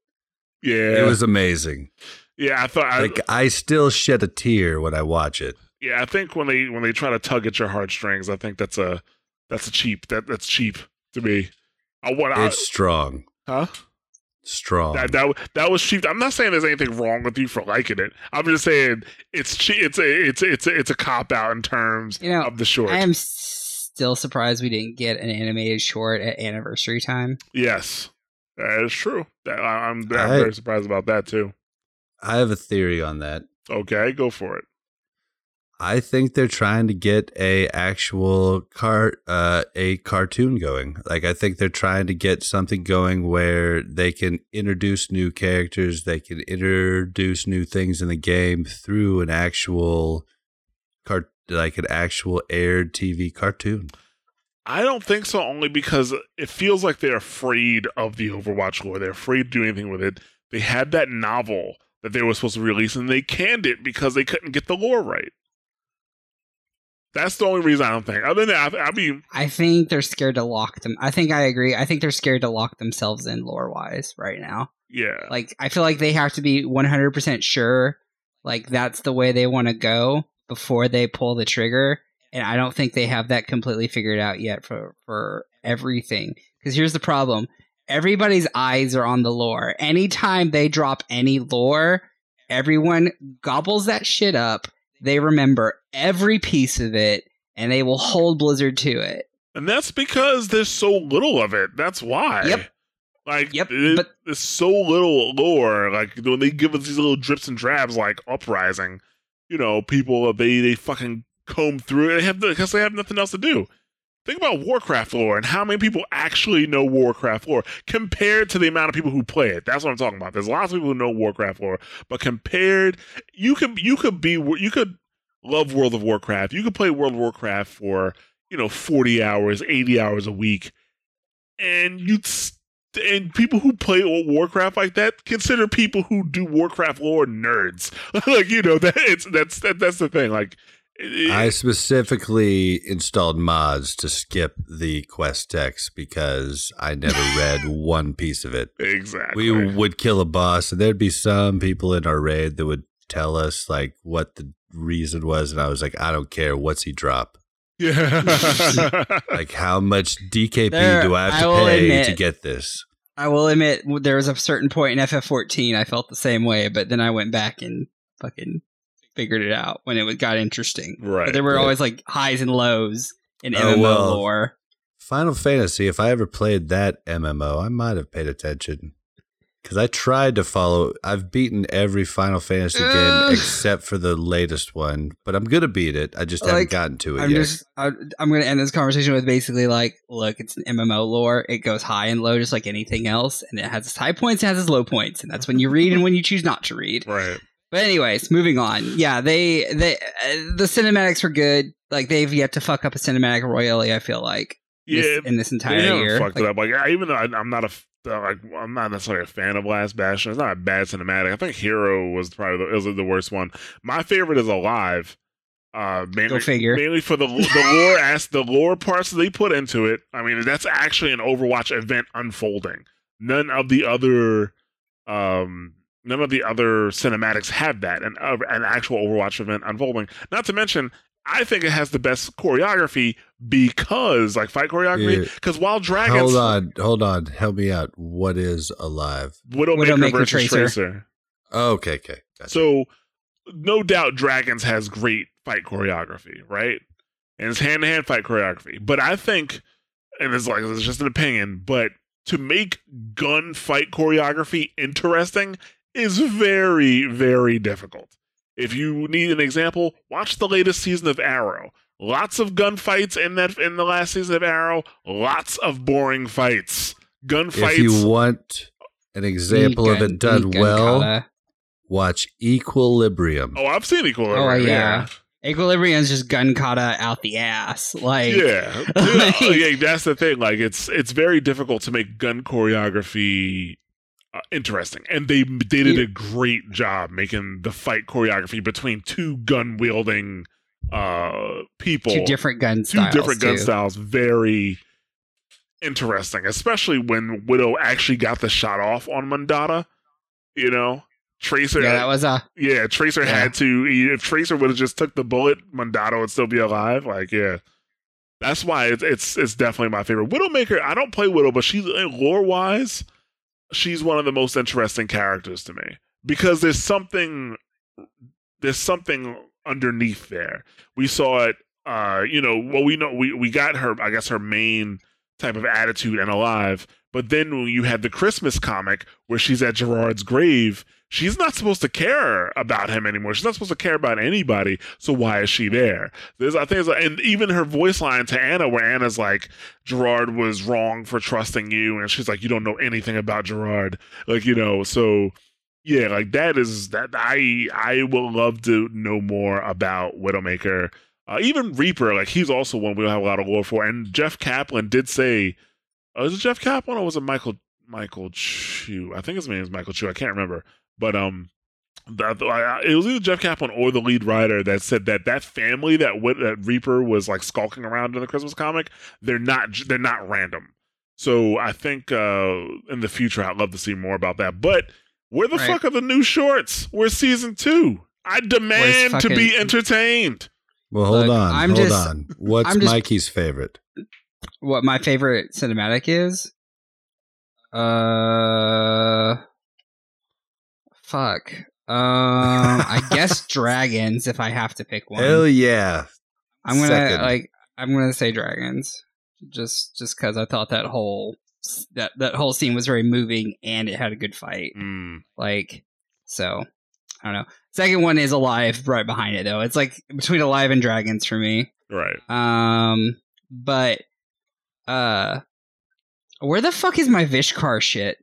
yeah, It was amazing. Yeah, I thought. I, Like I still shed a tear when I watch it. yeah, I think when they when they try to tug at your heartstrings, I think that's a that's a cheap that that's cheap to me. I want I, It's strong, huh? strong. That that that was cheap. I'm not saying there's anything wrong with you for liking it. I'm just saying it's cheap. It's a it's a, it's a, it's a cop out in terms You know, of the short. I am still surprised we didn't get an animated short at anniversary time. yes, that is true. I- I'm, I'm I- very surprised about that too. I have a theory on that. Okay, go for it. I think they're trying to get a actual car uh a cartoon going. Like I think they're trying to get something going where they can introduce new characters, they can introduce new things in the game through an actual cart like an actual aired TV cartoon. I don't think so, only because it feels like they're afraid of the Overwatch lore. They're afraid to do anything with it. They had that novel that they were supposed to release, and they canned it because they couldn't get the lore right. That's the only reason I don't think. Other than that, I, I mean, I think they're scared to lock them. I think I agree. I think they're scared to lock themselves in lore wise right now. yeah, Like I feel like they have to be 100% sure like that's the way they want to go before they pull the trigger and I don't think they have that completely figured out yet for for everything. Cuz here's the problem. Everybody's eyes are on the lore. Anytime they drop any lore, everyone gobbles that shit up. They remember every piece of it and they will hold Blizzard to it. and that's because there's so little of it. That's why. Yep. Like, Yep, it- but- there's so little lore. Like when they give us these little drips and drabs, like Uprising, you know, people uh, they they fucking comb through it. They have because they have nothing else to do. Think about Warcraft lore and how many people actually know Warcraft lore compared to the amount of people who play it. That's what I'm talking about. There's lots of people who know Warcraft lore, but compared, you could you could be you could love World of Warcraft. You could play World of Warcraft for you know 40 hours, 80 hours a week, and you'd st- and people who play Warcraft like that consider people who do Warcraft lore nerds. like you know that it's that's that, that's the thing. Like it- I specifically installed mods to skip the quest text because I never read one piece of it. exactly. We would kill a boss, and there'd be some people in our raid that would tell us like what the reason was, and I was like, I don't care. What's he drop? Yeah. Like, how much DKP There, do I have to will pay admit- to get this? I will admit, there was a certain point in FF14 I felt the same way, but then I went back and fucking figured it out when it got interesting. right. But there were Yeah. always like highs and lows in Oh, MMO well. lore. Final Fantasy, if I ever played that MMO, I might have paid attention. Because I tried to follow. I've beaten every Final Fantasy game except for the latest one, but I'm going to beat it. I just Like, haven't gotten to it I'm yet. just I, I'm going to end this conversation with basically like, look, it's an MMO lore. It goes high and low just like anything else, and it has its high points, it has its low points, and that's when you read and when you choose not to read. right. But anyways, moving on. Yeah, they they uh, the cinematics were good. Like they've yet to fuck up a cinematic royally. I feel like this- Yeah. in this entire They year. fucked Like, it up. Like I, even though I, I'm not a f- like I'm not necessarily a fan of Last Bastion. It's not a bad cinematic. I think Hero was probably the, was the worst one. My favorite is Alive. Uh, mainly, Go figure. Mainly for the the lore as the lore parts that they put into it. I mean, that's actually an Overwatch event unfolding. None of the other um none of the other cinematics have that an uh, an actual Overwatch event unfolding. Not to mention, I think it has the best choreography because like fight choreography. Because while dragons, hold on, hold on. Help me out. What is alive? Widowmaker, Widowmaker versus Tracer. Tracer. Oh, okay, okay. Gotcha. So, no doubt, Dragons has great fight choreography, right? And it's hand to hand fight choreography. But I think, and it's like it's just an opinion, but to make gun fight choreography interesting is very, very difficult. If you need an example, watch the latest season of Arrow. Lots of gunfights in that in the last season of Arrow. Lots of boring fights. Gunfights. if you want an example of it done well, Kata. watch Equilibrium. oh, I've seen Equilibrium. Oh, yeah. Equilibrium's just gun kata out the ass. Like yeah, Like- yeah, yeah, that's the thing. Like, it's it's very difficult to make gun choreography uh, interesting, and they they did a great job making the fight choreography between two gun wielding uh people, two different gun two styles. different gun too. styles, very interesting. Especially when Widow actually got the shot off on Mondatta. You know, Tracer. Yeah, that was a Yeah, Tracer Yeah. had to. If Tracer would have just took the bullet, Mondatta would still be alive. Like, yeah, that's why it's it's, it's definitely my favorite. Widowmaker. I don't play Widow, but she's lore wise, she's one of the most interesting characters to me because there's something there's something underneath there. We saw it. Uh, you know, well, we know we we got her. I guess her main type of attitude and alive. But then when you had the Christmas comic where she's at Gerard's grave, she's not supposed to care about him anymore. She's not supposed to care about anybody. So why is she there? There's I think, and even her voice line to Ana, where Ana's like, Gerard was wrong for trusting you, and she's like, you don't know anything about Gerard, like you know. So yeah, like that is that I I would love to know more about Widowmaker. Uh, even Reaper, like he's also one we have a lot of lore for. And Jeff Kaplan did say, uh, was it Jeff Kaplan or was it Michael Michael Chu? I think his name is Michael Chu. I can't remember, but um, that, it was either Jeff Kaplan or the lead writer that said that that family that that Reaper was like skulking around in the Christmas comic, they're not they're not random. So I think uh in the future I'd love to see more about that. But where the Right. fuck are the new shorts? We're season two? I demand to be entertained. Well, hold Look, on, I'm hold just- on. What's just- Mikey's favorite? what my favorite cinematic is. Uh, fuck. Um, I guess dragons. If I have to pick one, Hell yeah! I'm gonna second. like. I'm gonna say dragons, just just because I thought that whole that that whole scene was very moving and it had a good fight. Mm, Like, so I don't know. Second one is alive right behind it though. It's like between alive and dragons for me. right. Um, but uh, where the fuck is my Vishkar shit?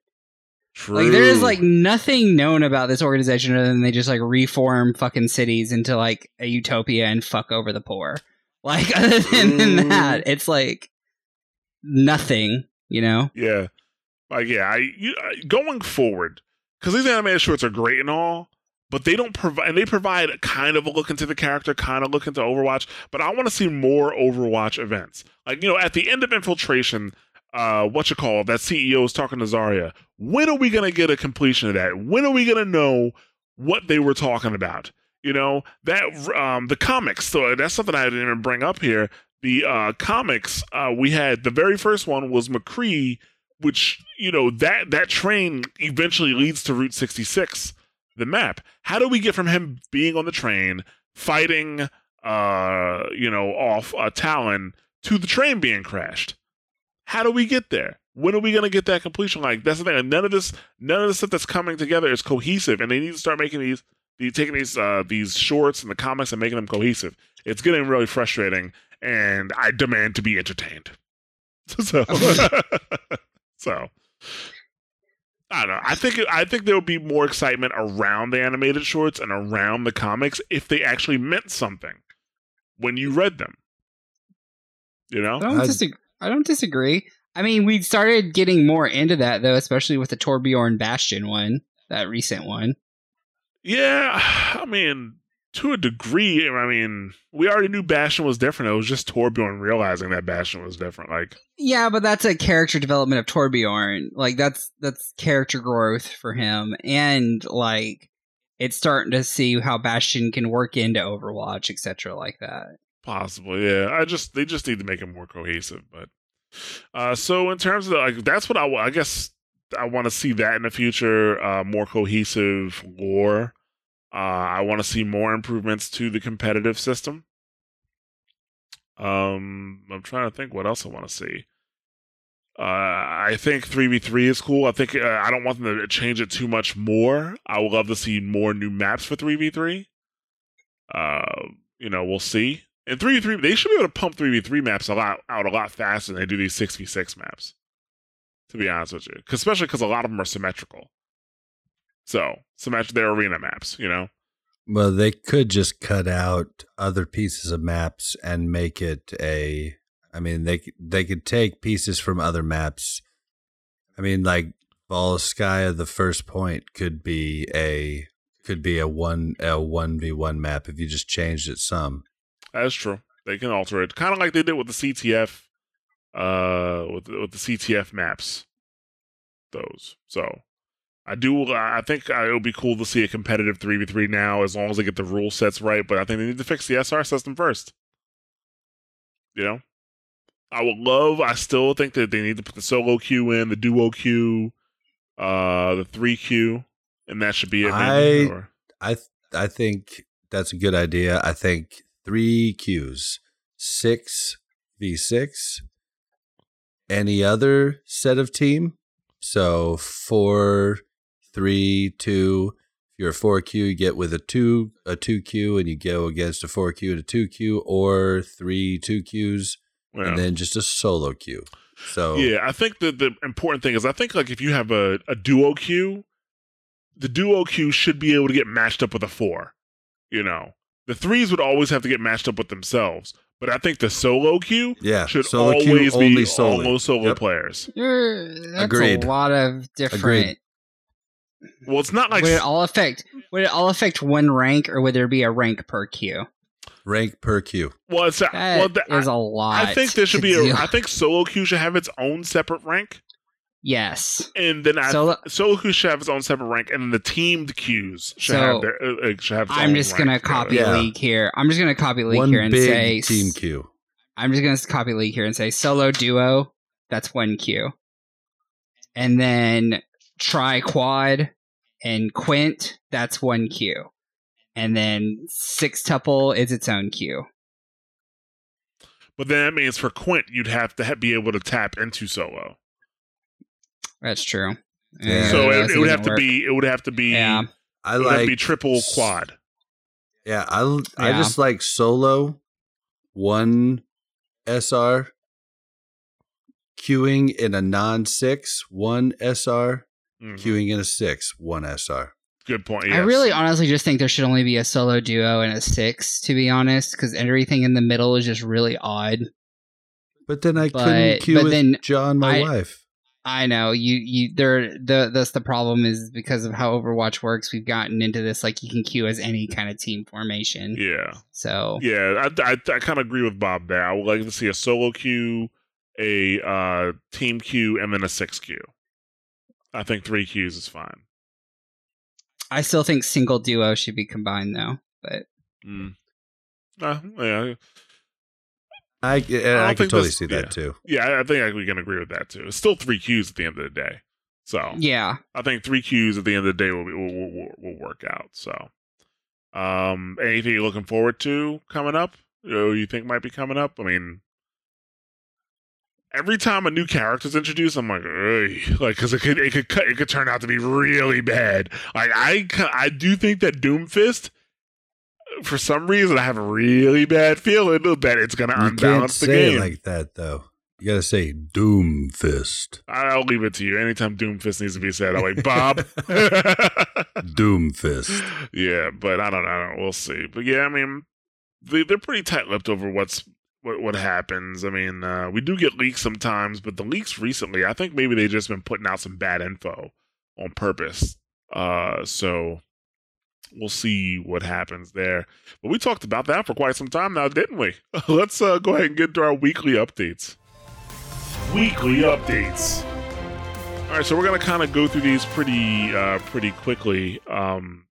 True. Like, there is like nothing known about this organization other than they just like reform fucking cities into like a utopia and fuck over the poor. Like, other than, than that, it's like nothing. You know? Yeah. Like, yeah, I, you, I going forward, because these animated shorts are great and all, but they don't provide, and they provide kind of a look into the character, kind of look into Overwatch, but I want to see more Overwatch events. Like, you know, at the end of Infiltration, uh, what you call that CEO is talking to Zarya. When are we to get a completion of that? When are we to know what they were talking about? You know, that, um, the comics, so that's something I didn't even bring up here. The uh, comics, uh, we had the very first one was McCree, which you know that that train eventually leads to Route 66, the map. How do we get from him being on the train fighting, uh, you know, off uh, Talon to the train being crashed? How do we get there? When are we gonna get that completion? Like that's the thing. None of this, none of the stuff that's coming together is cohesive, and they need to start making these, the taking these uh, these shorts and the comics and making them cohesive. It's getting really frustrating, and I demand to be entertained. so, so I don't know. I think I think there would be more excitement around the animated shorts and around the comics if they actually meant something when you read them. You know, I don't I'd- disagree. I don't disagree. I mean, we started getting more into that though, especially with the Torbjorn Bastion one, that recent one. Yeah, I mean, to a degree. I mean, we already knew Bastion was different. It was just Torbjorn realizing that Bastion was different. Like, Yeah, but that's a character development of Torbjorn. Like that's that's character growth for him, and like it's starting to see how Bastion can work into Overwatch, etc. Like that. possibly, yeah. I just they just need to make it more cohesive. But uh, so in terms of the, like, that's what I I guess I want to see that in the future. Uh, more cohesive lore. Uh, I want to see more improvements to the competitive system. Um, I'm trying to think what else I want to see. Uh, I think 3v3 is cool. I think uh, I don't want them to change it too much more. I would love to see more new maps for 3v3. Uh, you know, we'll see. And 3v3, they should be able to pump 3v3 maps a lot out a lot faster than they do these 6v6 maps. To be honest with you, 'Cause- especially because a lot of them are symmetrical. So symmetric, they're arena maps. You know, Well, they could just cut out other pieces of maps and make it a. I mean, they they could take pieces from other maps. I mean, like Volskaya, the first point could be a could be a one a one v one map if you just changed it some. that's true. They can alter it, kind of like they did with the CTF, uh, with with the CTF maps. Those. So I do. I think uh, it would be cool to see a competitive three v three now, as long as they get the rule sets right. But I think they need to fix the SR system first. You know, I would love. I still think that they need to put the solo queue in, the duo queue, uh, the three queue, and that should be it. maybe, I- or- I th- I think that's a good idea. I think three queues, six v six. Any other set of team? So four, three, two. If you're a four Q, you get with a two a two Q, and you go against a four Q and a two Q, or three two Qs, yeah. and then just a solo Q. So Yeah, I think that the important thing is I think like if you have a, a duo queue, the duo queue should be able to get matched up with a four. You know, the threes would always have to get matched up with themselves, but I think the solo queue yeah, should solo always queue be solo. almost solo Yep. players. You're, that's Agreed. a lot of different. Agreed. Well, it's not like would it all affect? Would it all affect one rank, or would there be a rank per queue? Rank per queue. well, it's That well, is I, a lot. I think there should be a. do. I think solo queue should have its own separate rank, yes. and then I, Solo. solo queue should have its own separate rank, and then the teamed queues should So, have their. Uh, uh, should have. I'm just gonna together. copy Yeah. league here. I'm just gonna copy league One here and big say team queue. I'm just gonna copy league here and say solo duo. That's one queue, and then tri quad and quint. That's one Q. And then sextuple is its own Q. But then that means for Quint, you'd have to ha- be able to tap into solo. That's true. Yeah. so it, it would doesn't have to work. be. It would have to be. Yeah. I It would have to like be triple quad. Yeah, I Yeah. just like solo one SR queuing in a non six one SR Mhm. queuing in a six one SR. Good point. I really honestly just think there should only be a solo duo and a six, to be honest, because everything in the middle is just really odd. But then I But- couldn't queue but with then John, my I- wife. I know you you there the that's the problem is because of how Overwatch works. We've gotten into this like you can queue as any kind of team formation. Yeah. So Yeah. I, I, I kind of agree with Bob there. I would like to see a solo queue, a uh, team queue, and then a six queue. I think three Qs is fine. I still think single duo should be combined though. But Mm. Uh, yeah. I, and I, don't can totally this- see that yeah. too. Yeah, I- I think we can agree with that too. It's still three Qs at the end of the day. So Yeah. I think three Qs at the end of the day will, be, will, will, will, will work out. So, um, anything you're looking forward to coming up? You, know, you think might be coming up? I mean, every time a new character's introduced, I'm like, Ugh. like because it could it could cut it could turn out to be really bad. Like I I do think that Doomfist. For some reason, I have a really bad feeling that it's going to You unbalance the game. it like that though. You got to say Doomfist. I'll leave it to you. Anytime Doomfist needs to be said, I'm like, Bob. Doomfist. yeah, but I don't know. We'll see. But yeah, I mean, they, they're pretty tight-lipped over what's what what happens. I mean, uh, we do get leaks sometimes, but the leaks recently, I think maybe they've just been putting out some bad info on purpose. Uh, so we'll see what happens there. But we talked about that for quite some time now, didn't we? Let's uh, go ahead and get to our weekly updates. Weekly updates. All right, so we're gonna kind of go through these pretty uh, pretty quickly. Um,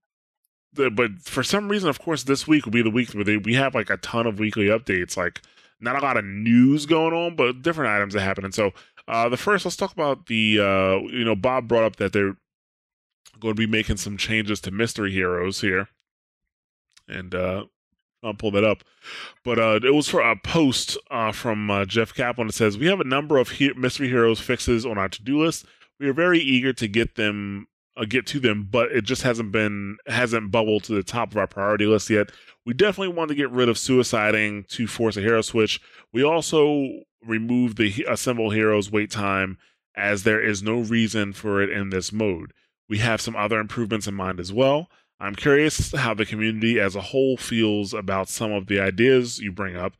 the, but for some reason, of course, this week will be the week where they, we have like a ton of weekly updates. Like not a lot of news going on, but different items that happen. And so uh, the first, let's talk about the uh, you know Bob brought up that they're going to be making some changes to mystery heroes here, and uh, I'll pull that up. But uh, it was for a post uh, from uh, Jeff Kaplan It says we have a number of he- mystery heroes fixes on our to do list. We are very eager to get them uh, get to them, but it just hasn't been hasn't bubbled to the top of our priority list yet. We definitely want to get rid of suiciding to force a hero switch. We also remove the assemble heroes wait time as there is no reason for it in this mode. We have some other improvements in mind as well. I'm curious how the community as a whole feels about some of the ideas you bring up.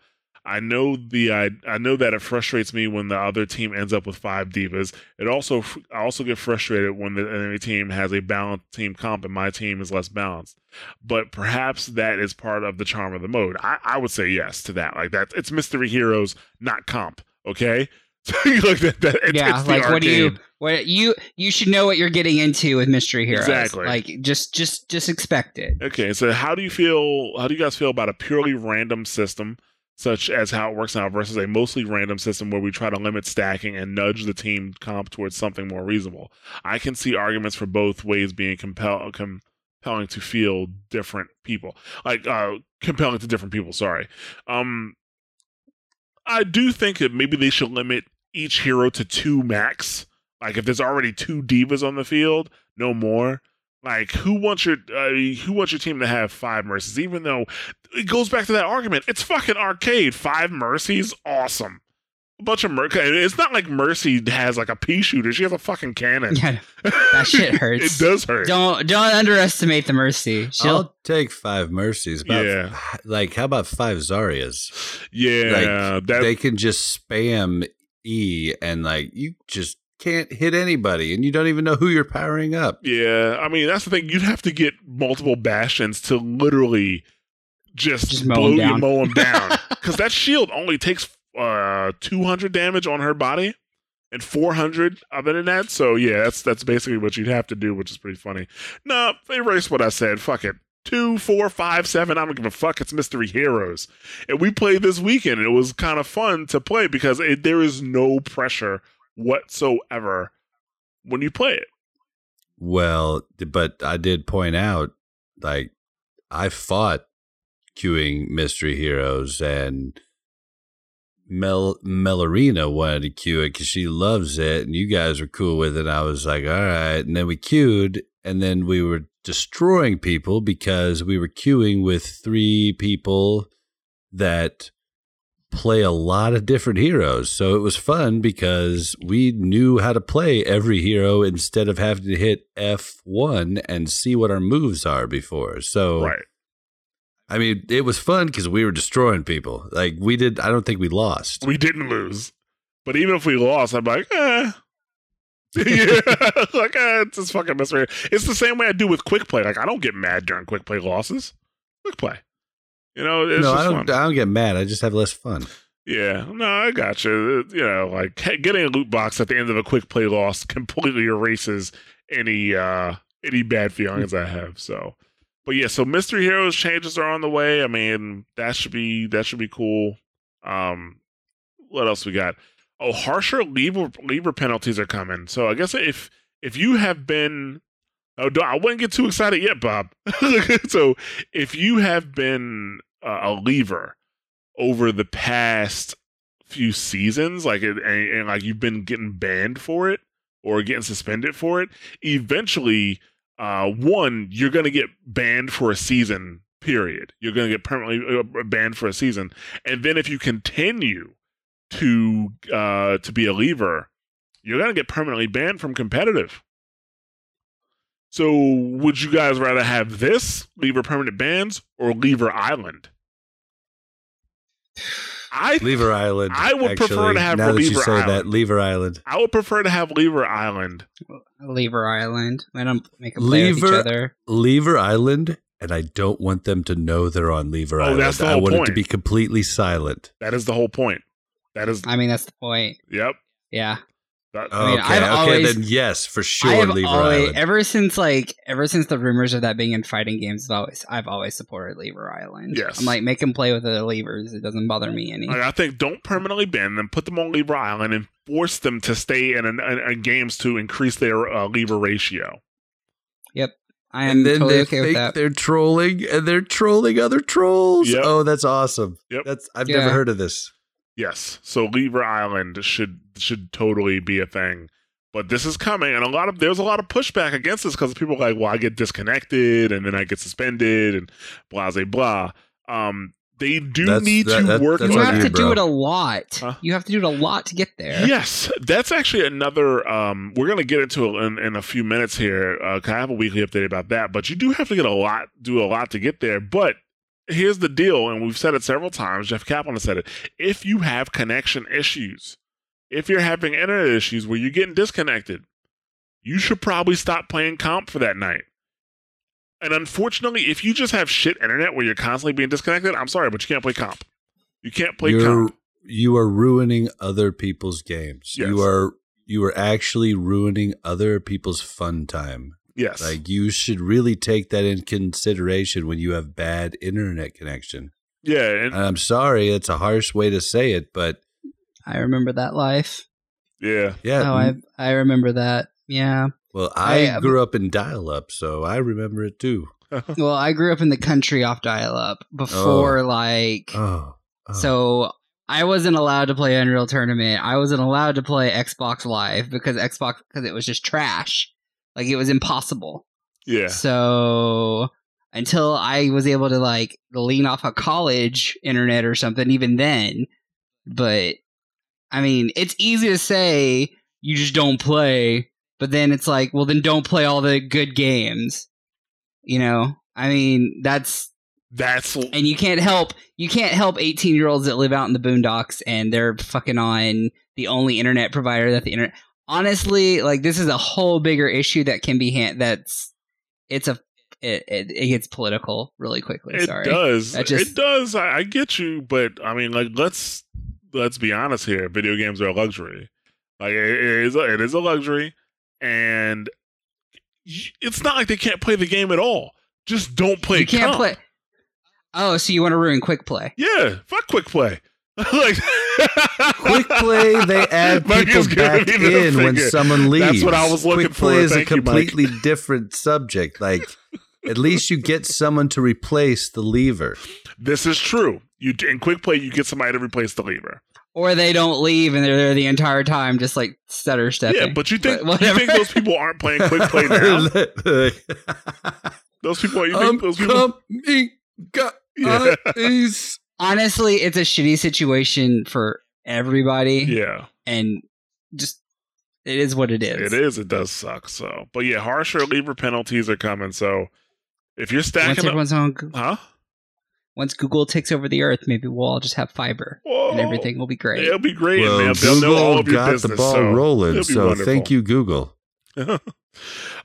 I know the I, I know that it frustrates me when the other team ends up with five D.Vas. It also I also get frustrated when the enemy team has a balanced team comp and my team is less balanced. But perhaps that is part of the charm of the mode. I, I would say yes to that. Like that, it's mystery heroes, not comp. Okay, like that. that it's, yeah. it's like what do you what you you should know what you're getting into with mystery heroes. Exactly. Like just just just expect it. Okay, so how do you feel? How do you guys feel about a purely random system, such as how it works now, versus a mostly random system where we try to limit stacking and nudge the team comp towards something more reasonable? I can see arguments for both ways being compel compelling to feel different people, like uh, compelling to different people. Sorry, um, I do think that maybe they should limit each hero to two max. Like if there's already two D.Vas on the field, no more. Like who wants your uh, who wants your team to have five mercies? Even though it goes back to that argument, it's fucking arcade. Five mercies, awesome. A bunch of mercy. It's not like Mercy has like a pea shooter. She has a fucking cannon. Yeah, that shit hurts. it does hurt. Don't don't underestimate the mercy. She'll I'll take five mercies. About, Yeah. Like, how about five Zaryas? yeah, like, that they can just spam E and, like, you just can't hit anybody and you don't even know who you're powering up. Yeah, I mean that's the thing. You'd have to get multiple bastions to literally just, Just mow blow 'em you, down. mow 'em down. Because that shield only takes uh 200 damage on her body and 400 other than that. So yeah, that's that's basically what you'd have to do, which is pretty funny. No, erase what I said. Fuck it. Two, four, five, seven. I don't give a fuck. It's Mystery Heroes, and we played this weekend. And it was kind of fun to play because it, there is no pressure whatsoever when you play it. Well, but I did point out, like, I fought queuing mystery heroes and Mel Melarina wanted to queue it because she loves it and you guys were cool with it. I was like, all right. And then we queued and then we were destroying people because we were queuing with three people that play a lot of different heroes. So it was fun because we knew how to play every hero instead of having to hit F1 and see what our moves are before. So Right. I mean, it was fun because we were destroying people. Like we did. I don't think we lost. We didn't lose. But even if we lost, I'm like, eh. yeah, like eh, it's just fucking mystery. It's the same way I do with quick play. Like I don't get mad during quick play losses. Quick play, you know, it's no, I don't. fun. I don't get mad. I just have less fun. Yeah, no, I got you. You know, like getting a loot box at the end of a quick play loss completely erases any uh any bad feelings I have. So, but yeah, so mystery heroes changes are on the way. I mean, that should be that should be cool. Um, what else we got? Oh, harsher leaver leaver penalties are coming. So I guess if if you have been, oh, don't- I wouldn't get too excited yet, Bob. so if you have been uh, a leaver over the past few seasons, like it, and, and like you've been getting banned for it or getting suspended for it, eventually, uh, one you're gonna get banned for a season. Period. You're gonna get permanently uh, banned for a season, and then if you continue to uh to be a leaver, you're gonna get permanently banned from competitive. So, would you guys rather have this leaver permanent bans or leaver island? I Leaver Island. I would prefer to have now that you Leaver say that Leaver Island. I would prefer to have leaver island. Leaver Island. I don't make a play with each Leaver- other. Leaver Island, and I don't want them to know they're on Leaver Oh, Island. that's the whole I whole want it to be completely silent. That is the whole point. That is I mean, that's the point. yep. Yeah. That, I mean, okay, I've okay, always- then yes, for I sure, have Leaver always, Island. ever since like ever since the rumors of that being in fighting games, I've always I've always supported Leaver Island. Yes. I'm like make them play with the leavers. It doesn't bother me any. Like, I think don't permanently ban them. Put them on leaver island and force them to stay in, in, in games to increase their uh, leaver ratio. Yep, I am and then totally they okay with think that. they're trolling, and they're trolling other trolls. Yep. Oh, that's awesome. Yep. That's I've Yeah. never heard of this. Yes. So leaver island should should totally be a thing. But this is coming, and a lot of there's a lot of pushback against this because people are like, well, I get disconnected and then I get suspended and blah blah blah. Um, they do That's- need that- to that- work that's you on on have to do bro. it a lot. Huh? You have to do it a lot to get there. Yes, that's actually another. Um, we're gonna get into it in, in a few minutes here. Uh, 'cause I have a weekly update about that, but you do have to get a lot, do a lot to get there. But here's the deal, and we've said it several times. Jeff Kaplan has said it. If you have connection issues, if you're having internet issues where you're getting disconnected, you should probably stop playing comp for that night. And unfortunately, if you just have shit internet where you're constantly being disconnected, I'm sorry, but you can't play comp. You can't play You're comp. you are ruining other people's games. Yes. You are you are actually ruining other people's fun time. Yes. Like you should really take that in consideration when you have bad internet connection. yeah. And, And I'm sorry, it's a harsh way to say it, but I remember that life. yeah. yeah. oh, I I remember that. Yeah. well, I, I- um, grew up in dial-up, so I remember it too. Well, I grew up in the country off dial-up before oh. like Oh, oh. so I wasn't allowed to play Unreal Tournament. I wasn't allowed to play Xbox Live because Xbox because it was just trash. Like it was impossible. Yeah. So until I was able to like lean off a college internet or something, even then. But I mean, it's easy to say you just don't play, but then it's like, well, then don't play all the good games. You know, I mean, that's That's and you can't help you can't help 18 year olds that live out in the boondocks and they're fucking on the only internet provider that the internet honestly like this is a whole bigger issue that can be hand that's it's a it, it, it gets political really quickly it sorry does. Just- it does. I, I get you, but I mean, like, let's let's be honest here. Video games are a luxury. Like, it, it is. A, it is a luxury, and it's not like they can't play the game at all. Just don't play. you can't comp. play oh so you want to ruin quick play Yeah, fuck quick play. like Quick play, they add people back me the in when someone leaves. That's what I was looking Quick for. play is Thank a you, completely different subject. Like, at least you get someone to replace the leaver. This is true. You in quick play, you get somebody to replace the leaver. or they don't leave and they're there the entire time just like stutter stepping Yeah, but you think But you think those people aren't playing quick play now? Those people, you think I'm those people? coming, Yeah. guys. Honestly it's a shitty situation for everybody Yeah, and just it is what it is. it is. It does suck. So, but yeah, harsher leaver penalties are coming. So, if you're Once stacking, up, everyone's on, huh? once Google takes over the earth, maybe we'll all just have fiber Whoa. and everything will be great. It'll be great, Well, man. They'll know Google all of your got business. the ball so rolling, so wonderful. thank you, Google.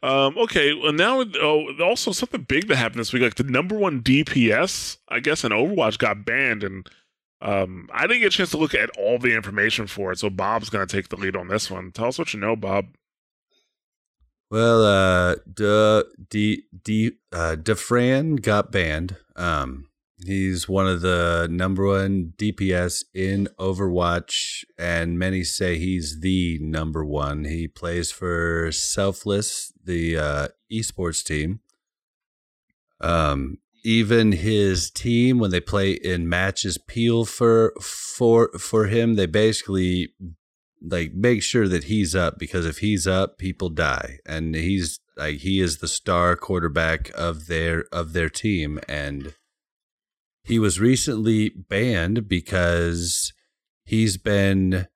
um, okay, well now oh, also something big that happened this week, like the number one DPS, I guess in Overwatch got banned, and um, I didn't get a chance to look at all the information for it. So Bob's gonna take the lead on this one. Tell us what you know, Bob. Well, uh, De, De, uh, Dafran got banned. Um, He's one of the number one DPS in Overwatch, and many say he's the number one. He plays for Selfless, the uh, esports team. Um, even his team, when they play in matches, peel for for for him. They basically like make sure that he's up because if he's up, people die, and he's like he is the star quarterback of their of their team, and he was recently banned because he's been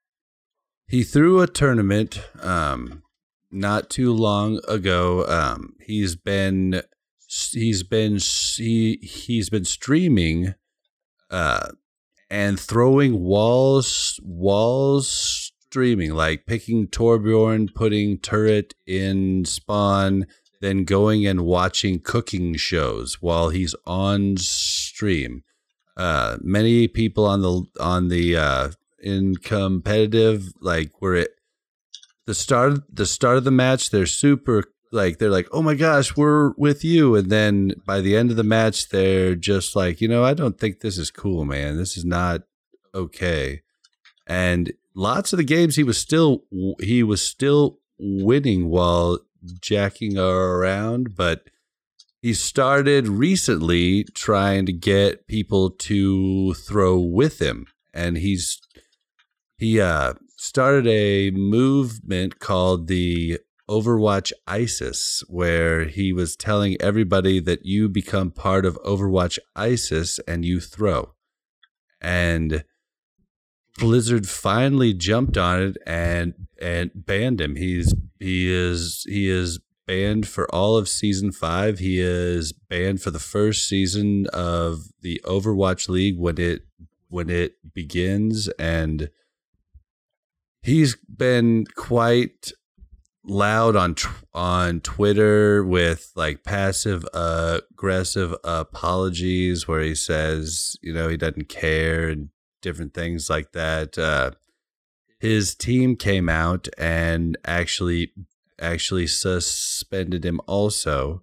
he threw a tournament um not too long ago. Um he's been he's been he, he's been streaming uh and throwing walls walls streaming like picking Torbjorn putting turret in spawn then going and watching cooking shows while he's on stream. Uh, many people on the on the uh, in competitive like we're the start the start of the match they're super like they're like oh my gosh we're with you. And then by the end of the match they're just like you know I don't think this is cool man. This is not okay. And lots of the games he was still he was still winning while jacking around, but he started recently trying to get people to throw with him, and he's he uh, started a movement called the Overwatch ISIS, where he was telling everybody that you become part of Overwatch ISIS and you throw. And Blizzard finally jumped on it and and banned him. He's he is he is banned for all of season five. He is banned for the first season of the Overwatch League when it when it begins, and he's been quite loud on on Twitter with like passive aggressive apologies where he says you know he doesn't care and different things like that. Uh, his team came out and actually actually suspended him also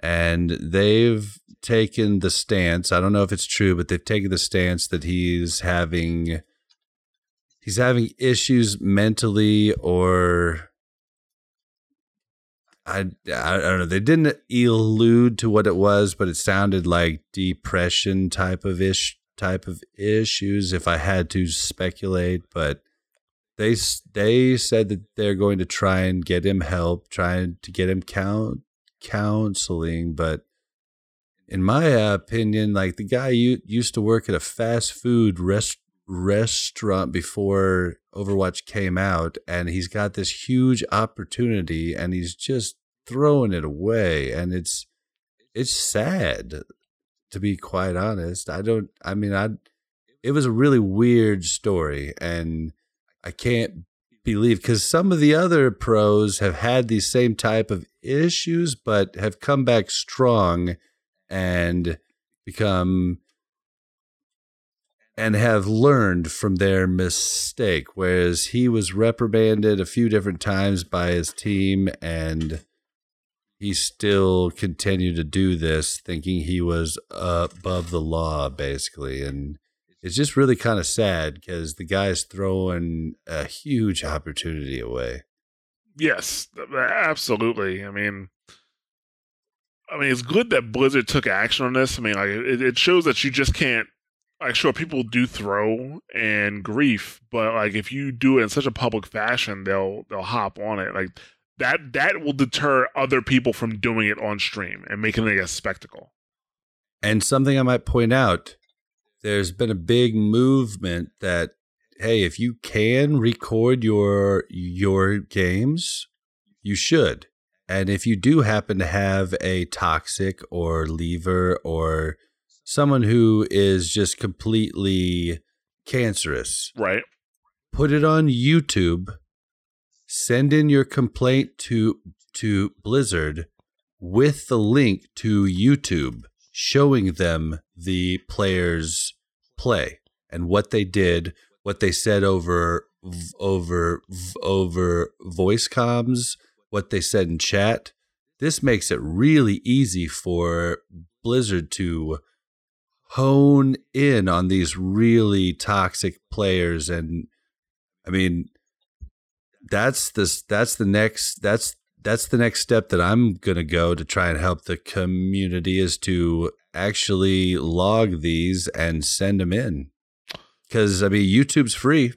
and they've taken the stance i don't know if it's true but they've taken the stance that he's having he's having issues mentally or I, I don't know. They didn't allude to what it was, but it sounded like depression type of ish type of issues. If I had to speculate, but they they said that they're going to try and get him help, trying to get him count counseling, but in my opinion, like the guy you, used to work at a fast food rest, restaurant before Overwatch came out, and he's got this huge opportunity, and he's just throwing it away, and it's it's sad to be quite honest. I don't. I mean, I. It was a really weird story, and I can't believe because some of the other pros have had these same type of issues, but have come back strong and become and have learned from their mistake. Whereas he was reprimanded a few different times by his team and he still continued to do this thinking he was above the law basically and it's just really kind of sad because the guy's throwing a huge opportunity away. Yes, absolutely. I mean, I mean, it's good that Blizzard took action on this. I mean, like it, it shows that you just can't. Like, sure, people do throw and grief, but like if you do it in such a public fashion, they'll they'll hop on it. Like that that will deter other people from doing it on stream and making it a spectacle. And something I might point out there's been a big movement that hey, if you can record your your games, you should. And if you do happen to have a toxic or leaver or someone who is just completely cancerous, right? Put it on YouTube. Send in your complaint to to Blizzard with the link to YouTube showing them the players play and what they did, what they said over over over voice comms, what they said in chat. This makes it really easy for Blizzard to hone in on these really toxic players and I mean that's the that's the next that's that's the next step that I'm going to go to try and help the community is to actually log these and send them in. Cuz I mean YouTube's free.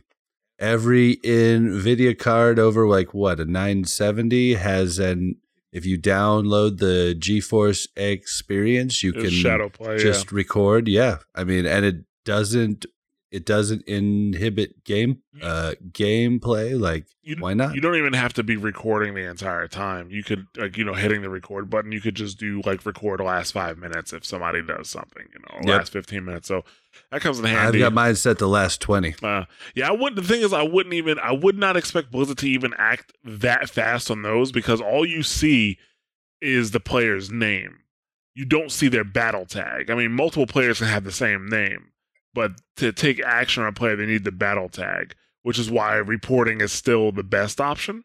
Every Nvidia card over like what, a 970 has an if you download the GeForce experience, you It's can ShadowPlay. just record. Yeah, I mean, and it doesn't it doesn't inhibit game uh gameplay. Like. You, why not? You don't even have to be recording the entire time. You could, like, you know, hitting the record button. You could just do like record last five minutes if somebody does something. You know, Yep. last fifteen minutes. So that comes in handy. I've got mine set to last twenty. Uh, yeah, I wouldn't. The thing is, I wouldn't even. I would not expect Blizzard to even act that fast on those because all you see is the player's name. You don't see their battle tag. I mean, multiple players can have the same name, but to take action on a player, they need the battle tag, which is why reporting is still the best option.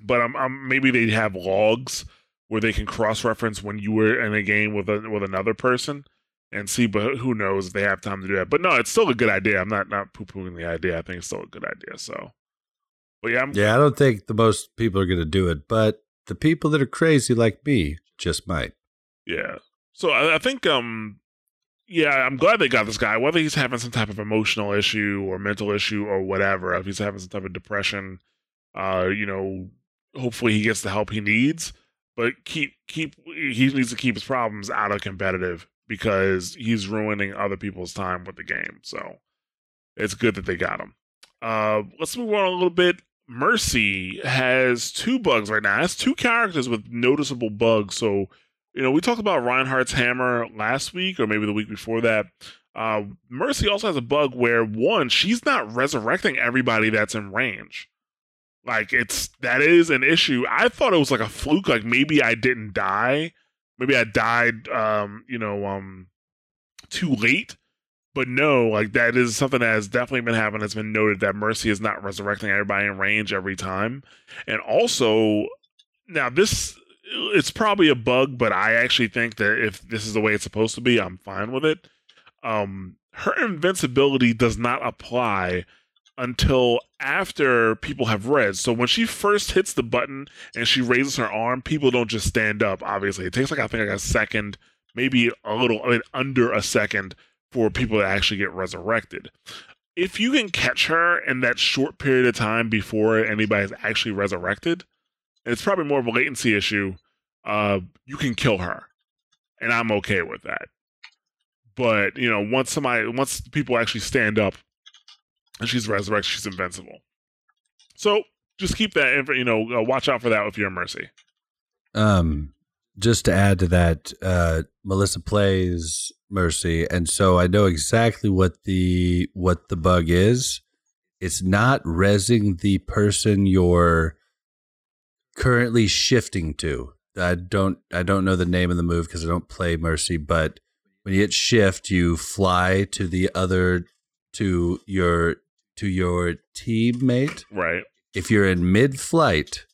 But I'm, I'm maybe they have logs where they can cross-reference when you were in a game with a, with another person and see. But who knows if they have time to do that? But no, it's still a good idea. I'm not not poo pooing the idea. I think it's still a good idea. So, but yeah, I'm, Yeah, I don't think the most people are going to do it, but the people that are crazy like me just might. yeah. So I, I think um yeah, I'm glad they got this guy. Whether he's having some type of emotional issue or mental issue or whatever, if he's having some type of depression, uh, you know, hopefully he gets the help he needs. But keep keep he needs to keep his problems out of competitive because he's ruining other people's time with the game. So it's good that they got him. Uh, let's move on a little bit. Mercy has two bugs right now. It has two characters with noticeable bugs. So you know, we talked about Reinhardt's hammer last week, or maybe the week before that. Uh, Mercy also has a bug where one, she's not resurrecting everybody that's in range. Like it's that is an issue. I thought it was like a fluke. Like maybe I didn't die. Maybe I died. Um, you know, um, too late. But no, like that is something that has definitely been happening. It's been noted that Mercy is not resurrecting everybody in range every time, and also now this it's probably a bug, but I actually think that if this is the way it's supposed to be, I'm fine with it. Um, her invincibility does not apply until after people have read. So when she first hits the button and she raises her arm, people don't just stand up. Obviously, it takes like I think like a second, maybe a little, I mean, under a second for people to actually get resurrected. If you can catch her in that short period of time before anybody's actually resurrected, it's probably more of a latency issue, uh, you can kill her. And I'm okay with that. But, you know, once somebody once people actually stand up and she's resurrected, she's invincible. So just keep that you know, uh, watch out for that with your mercy. Um, just to add to that, uh, Melissa plays Mercy, and so I know exactly what the what the bug is. It's not resing the person you're currently shifting to. I don't I don't know the name of the move because I don't play Mercy, but when you hit shift, you fly to the other to your to your teammate Right. if you're in mid flight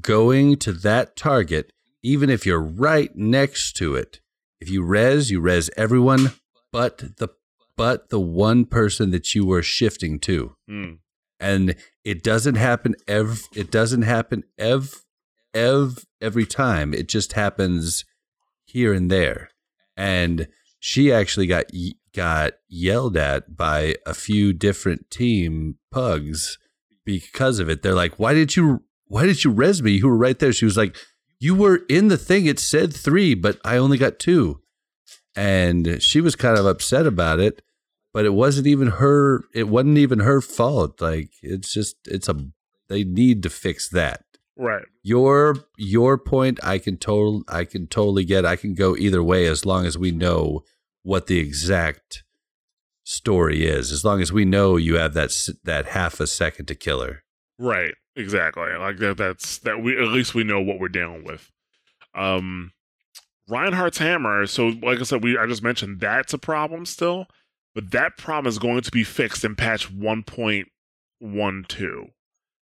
going to that target, even if you're right next to it, if you res, you res everyone but the but the one person that you were shifting to. Mm. And it doesn't happen ev it doesn't happen ev ev every time. It just happens here and there. And she actually got got yelled at by a few different team pugs because of it. They're like, "Why did you why did you res me? You were right there." She was like, "You were in the thing. It said 3, but I only got 2." And she was kind of upset about it, but it wasn't even her it wasn't even her fault. Like it's just it's a they need to fix that. Right. Your your point I can total I can totally get. I can go either way as long as we know what the exact story is. As long as we know you have that that half a second to kill her. Right. Exactly. Like that that's that we at least we know what we're dealing with. Um Reinhardt's hammer, so like I said, we I just mentioned that's a problem still, but that problem is going to be fixed in patch 1.12.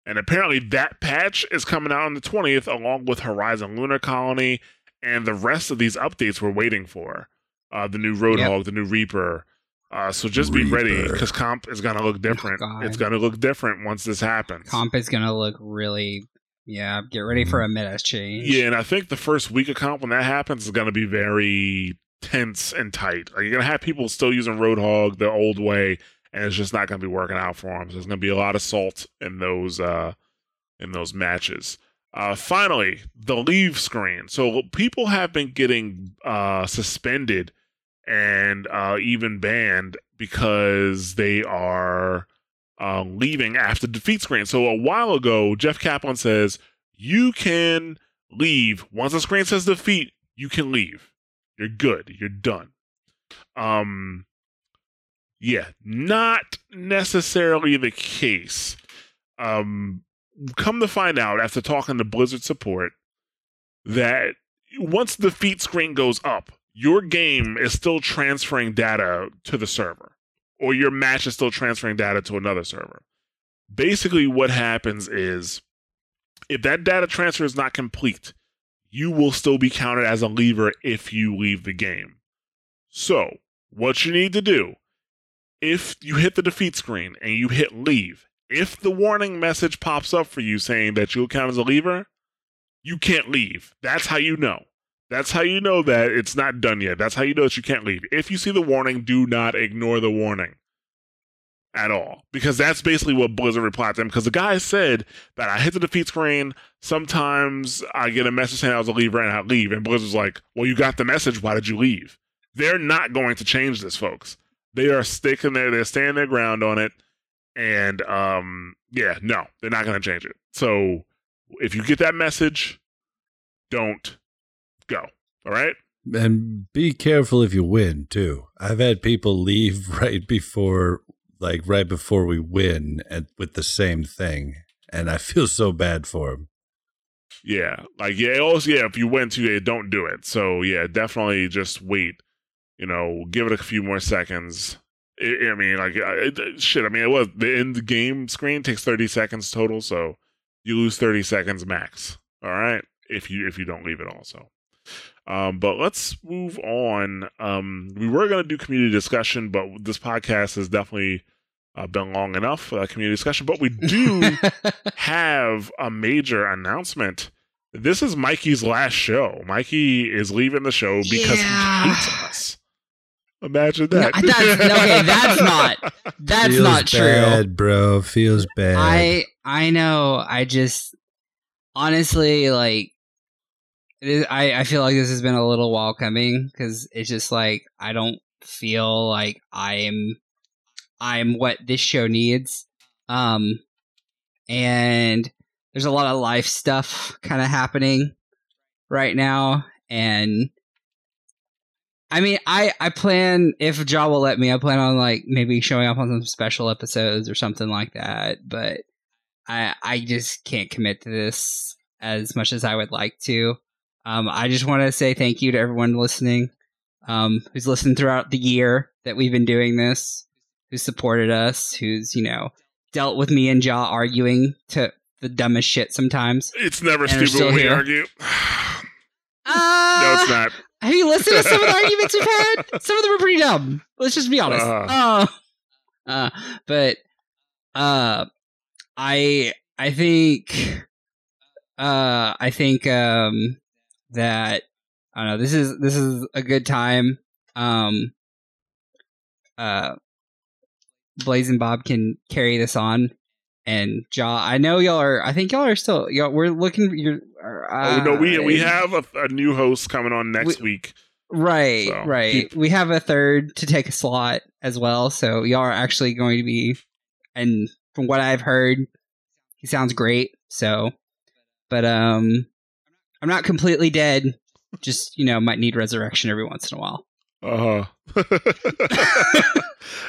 And apparently that patch is coming out on the 20th along with Horizon Lunar Colony and the rest of these updates we're waiting for. uh, the new Roadhog, the new Reaper. Uh, so just be ready because comp is gonna look different. God. it's gonna look different once this happens. Comp is gonna look really. Yeah, get ready for a meta change. Yeah, and I think the first week of comp when that happens is gonna be very tense and tight. Like you're gonna have people still using Roadhog the old way, and it's just not gonna be working out for them. So there's gonna be a lot of salt in those uh, in those matches. Uh, finally, the leave screen. So people have been getting uh, suspended and uh, even banned because they are uh, leaving after defeat screen. So a while ago, Jeff Kaplan says you can leave once the screen says defeat. You can leave. You're good. You're done. Um, yeah, not necessarily the case. Um, come to find out after talking to Blizzard support that once the defeat screen goes up, your game is still transferring data to the server, or your match is still transferring data to another server. Basically, what happens is if that data transfer is not complete, you will still be counted as a leaver if you leave the game. So, what you need to do if you hit the defeat screen and you hit leave, if the warning message pops up for you saying that you'll count as a leaver, you can't leave. That's how you know. That's how you know that it's not done yet. That's how you know that you can't leave. If you see the warning, do not ignore the warning at all. Because that's basically what Blizzard replied to them. Because the guy said that I hit the defeat screen. Sometimes I get a message saying I was a leaver and I leave. And Blizzard's like, well, you got the message. Why did you leave? They're not going to change this, folks. They are sticking there. They're standing their ground on it. And um, yeah, no, they're not going to change it. So if you get that message, don't go. All right. And be careful if you win too. I've had people leave right before, like right before we win, and with the same thing, and I feel so bad for them. Yeah, like yeah. Also, yeah. If you win to it, don't do it. So yeah, definitely just wait. You know, give it a few more seconds. I, I mean, like uh, it, shit. I mean, it was the end game screen takes thirty seconds total, so you lose thirty seconds max. All right, if you if you don't leave it also. Um, but let's move on. Um, we were going to do community discussion, but this podcast has definitely uh, been long enough for that community discussion. But we do have a major announcement. This is Mikey's last show. Mikey is leaving the show because Yeah. he hates us. Imagine No, that. that's- okay, that's not- That's Feels not true. bad, bro. Feels bad. I I know. I just honestly like. It is, I I feel like this has been a little while coming because it's just like I don't feel like I'm I'm what this show needs. Um, and there's a lot of life stuff kind of happening right now, and I mean, I I plan if Jaw will let me, I plan on like maybe showing up on some special episodes or something like that. But I I just can't commit to this as much as I would like to. Um, I just want to say thank you to everyone listening, um, who's listened throughout the year that we've been doing this, who supported us, who's you know dealt with me and Jaw arguing to the dumbest shit sometimes. it's never stupid when we here. argue. Uh, no, it's not. Have you listened to some of the arguments we've had? Some of them are pretty dumb. Let's just be honest. Uh. Uh, uh, but uh, I I think uh, I think um, that I don't know. This is this is a good time. Um, uh, Blaze and Bob can carry this on. And Jaw, I know y'all are. I think y'all are still. Y'all, we're looking. You're. oh no, we we uh, have a, a new host coming on next week. Right, So, right. We have a third to take a slot as well, so y'all are actually going to be and from what I've heard, he sounds great. So but um I'm not completely dead. Just, you know, might need resurrection every once in a while. Uh huh.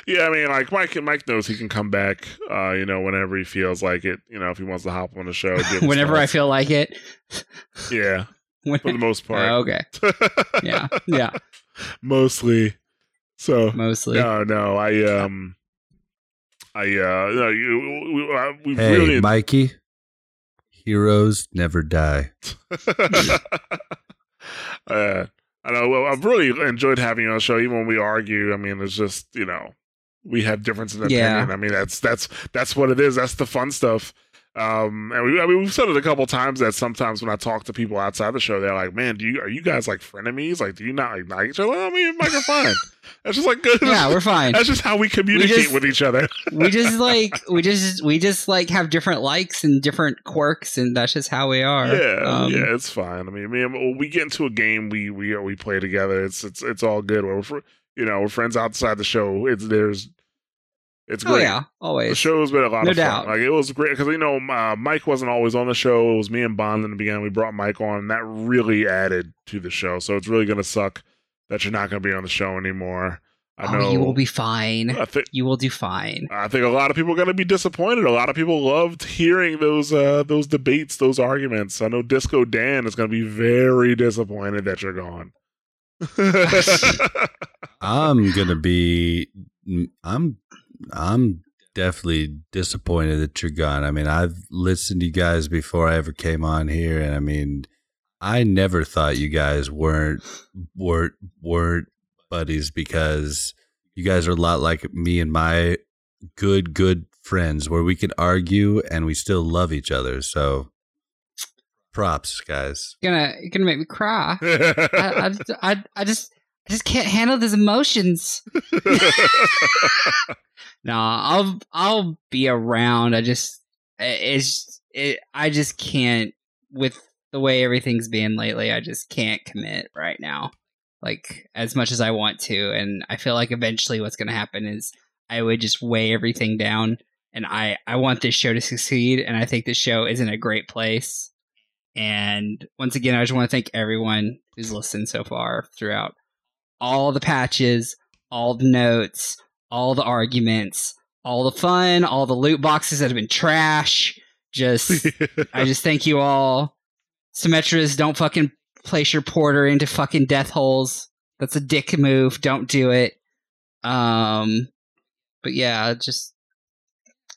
yeah, I mean, like Mike. Mike knows he can come back. Uh, you know, whenever he feels like it. You know, if he wants to hop on the show. give us Whenever I feel like it. Yeah, When- for the most part. Oh, okay. Yeah. Yeah. Mostly. So Mostly. no, no. I um. I uh no, you, we, uh, we hey, really Mikey. Heroes never die. uh, I know well, I've really enjoyed having you on the show, even when we argue. I mean, it's just you know we have differences in Yeah. opinion. I mean, that's that's that's what it is. That's the fun stuff. Um, and we, I mean, we've said it a couple times that sometimes when I talk to people outside the show, they're like, "Man, do you are you guys like frenemies? Like, do you not like like each other?" I mean, Mike, are fine. That's just like good. Yeah, we're fine. That's just how we communicate just- with each other. we just like we just we just like have different likes and different quirks, and that's just how we are. Yeah, Um, yeah, it's fine. I mean, mean, when we get into a game, we we we play together. It's it's it's all good. We're you know we're friends outside the show. It's there's it's Oh great. yeah, The show's been a lot No of fun. doubt. Like it was great because you know uh, Mike wasn't always on the show. It was me and Bond in the beginning. We brought Mike on, and that really added to the show. So it's really gonna suck that you're not gonna be on the show anymore. I know oh, you will be fine. I think You will do fine. I think a lot of people are going to be disappointed. A lot of people loved hearing those uh, those debates, those arguments. I know Disco Dan is going to be very disappointed that you're gone. I'm gonna be. I'm. I'm definitely disappointed that you're gone. I mean, I've listened to you guys before I ever came on here, and I mean, I never thought you guys weren't weren't weren't buddies because you guys are a lot like me and my good good friends, where we can argue and we still love each other. So, props, guys. You're gonna you're gonna make me cry. I, I, I, I just I just can't handle these emotions. No, I'll I'll be around. I just it's it. I just can't with the way everything's been lately. I just can't commit right now, like as much as I want to. And I feel like eventually, what's going to happen is I would just weigh everything down. And I I want this show to succeed, and I think this show is in a great place. And once again, I just want to thank everyone who's listened so far throughout all the patches, all the notes, all the arguments, all the fun, all the loot boxes that have been trash. Just, I just thank you all. Symmetras, don't fucking place your porter into fucking death holes. That's a dick move. Don't do it. Um, but yeah, just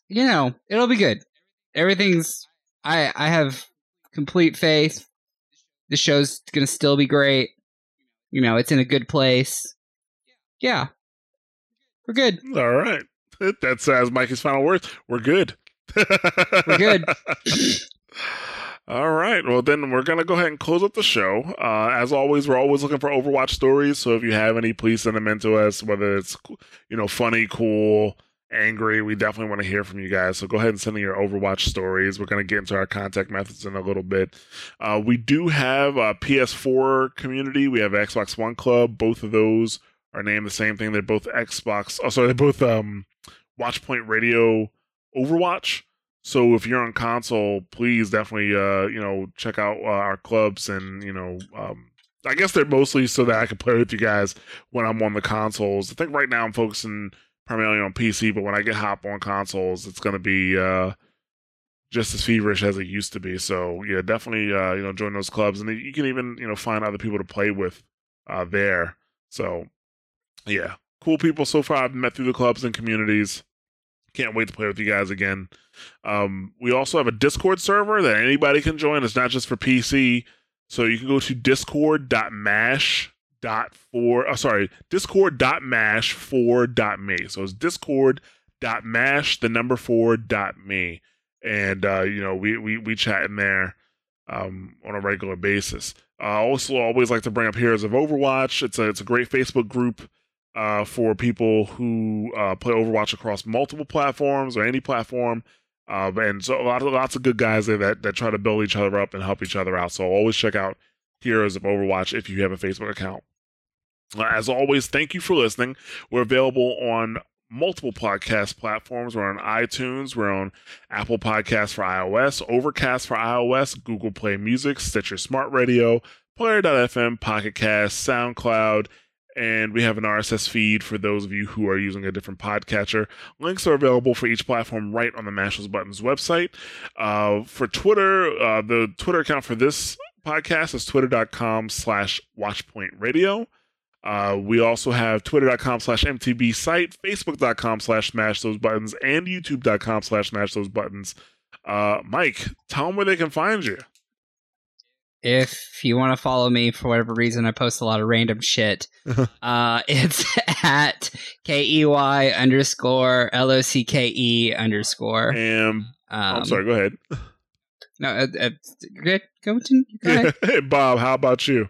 you know, it'll be good. Everything's. I I have complete faith. The show's gonna still be great. You know, it's in a good place. Yeah, we're good. All right. That's as Mikey's final words. We're good. We're good. All right. Well, then we're going to go ahead and close up the show. Uh, as always, we're always looking for Overwatch stories. So if you have any, please send them in to us, whether it's, you know, funny, cool, angry. We definitely want to hear from you guys. So go ahead and send in your Overwatch stories. We're going to get into our contact methods in a little bit. Uh, we do have a PS4 community. We have Xbox One Club. Both of those are named the same thing. They're both Xbox. Oh, sorry, they're both um, Watchpoint Radio Overwatch. So if you're on console, please definitely uh, you know check out uh, our clubs and you know um, I guess they're mostly so that I can play with you guys when I'm on the consoles. I think right now I'm focusing primarily on PC, but when I get hop on consoles, it's going to be uh, just as feverish as it used to be. So yeah, definitely uh, you know join those clubs, and you can even you know find other people to play with uh, there. So yeah, cool people so far I've met through the clubs and communities. Can't wait to play with you guys again. Um, we also have a Discord server that anybody can join. It's not just for PC. So you can go to discord.mash dot four oh sorry discord dot mash four dot me. So it's discord dot mash the number four dot me. And uh you know we we we chat in there um on a regular basis. Uh also always like to bring up heroes of overwatch. It's a it's a great facebook group uh for people who uh play overwatch across multiple platforms or any platform. Uh, and so a lot of lots of good guys there that, that try to build each other up and help each other out. So always check out Heroes of Overwatch if you have a Facebook account. Uh, as always, thank you for listening. We're available on multiple podcast platforms. We're on iTunes, we're on Apple Podcasts for iOS, Overcast for iOS, Google Play Music, Stitcher Smart Radio, Player.fm, Pocket Cast, SoundCloud, and we have an RSS feed for those of you who are using a different podcatcher. Links are available for each platform right on the Mash Those Buttons website. Uh, for Twitter, uh, the Twitter account for this podcast is twitter.com slash watchpointradio. Uh, we also have twitter.com slash mtb site, facebook.com slash smash those buttons, and youtube.com slash smash those buttons. Uh, Mike, tell them where they can find you. if you want to follow me for whatever reason, I post a lot of random shit. uh, it's at K E Y underscore L O C K E underscore. And Um, I'm sorry. Go ahead. No, uh, uh, good. Go, to, go ahead. hey, Bob. How about you?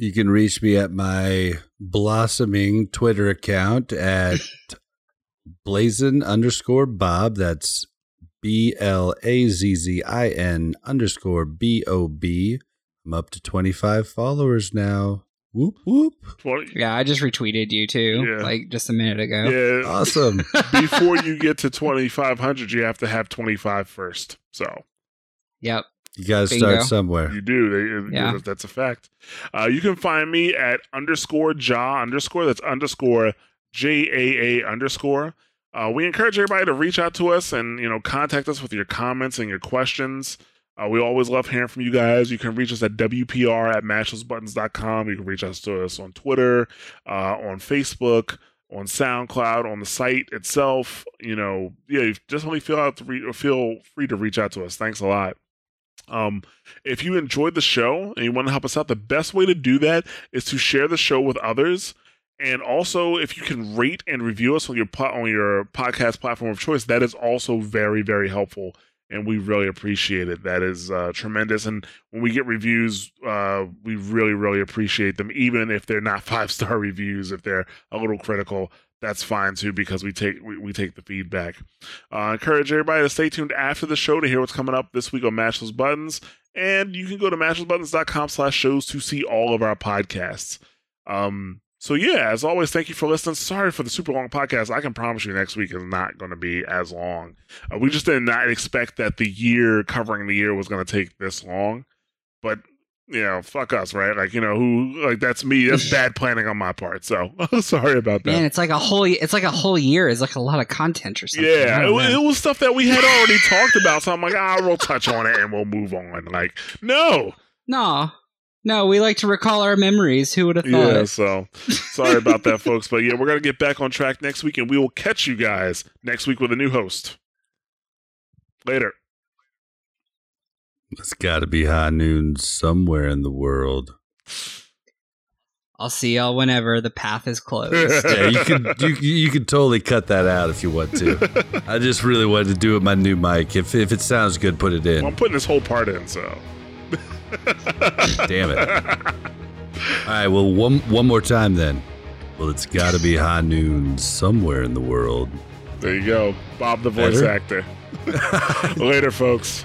You can reach me at my blossoming Twitter account at blazin underscore Bob. That's B L A Z Z I N underscore B O B. I'm up to 25 followers now. Whoop, whoop. Well, Yeah, I just retweeted you too, Yeah. like just a minute ago. yeah. Awesome. Before you get to 2,500, you have to have 25 first. So Yep. You got to start somewhere. you do. They, Yeah. That's a fact. Uh, you can find me at underscore jaw underscore. That's underscore J A A underscore. Uh, we encourage everybody to reach out to us and you know contact us with your comments and your questions. Uh, we always love hearing from you guys. You can reach us at WPR at mashthosebuttons.com. You can reach us to us on Twitter, uh, on Facebook, on SoundCloud, on the site itself. You know, yeah, you just only feel out to re- feel free to reach out to us. Thanks a lot. Um, if you enjoyed the show and you want to help us out, the best way to do that is to share the show with others. And also, if you can rate and review us on your po- on your podcast platform of choice, that is also very very helpful, and we really appreciate it. That is uh, tremendous. And when we get reviews, uh, we really really appreciate them, even if they're not five star reviews. If they're a little critical, that's fine too, because we take we, we take the feedback. Uh, encourage everybody to stay tuned after the show to hear what's coming up this week on Mash Those Buttons. And you can go to mashthosebuttons.com slash shows to see all of our podcasts. Um, so yeah, as always, thank you for listening. Sorry for the super long podcast. I can promise you next week is not going to be as long. Uh, we just did not expect that the year covering the year was going to take this long. But you know, fuck us, right? Like you know, who like that's me. That's bad planning on my part. So sorry about that. Man, it's like a whole. It's like a whole year. It's like a lot of content or something. Yeah, it, don't wa- know. it was stuff that we had already talked about. So I'm like, ah, we'll touch on it and we'll move on. Like, no, no, no. We like to recall our memories. Who would have thought? yeah. So sorry about that, folks. But yeah, we're gonna get back on track next week, and we will catch you guys next week with a new host. Later. It's got to be high noon somewhere in the world. I'll see y'all whenever the path is closed. Yeah, you could you, you could totally cut that out if you want to. I just really wanted to do it with my new mic. If if it sounds good, put it Well, I'm putting this whole part in. So Damn it! All right, well one one more time then. Well, it's got to be high noon somewhere in the world. there you go, Bob, the voice Better? actor. Later, folks.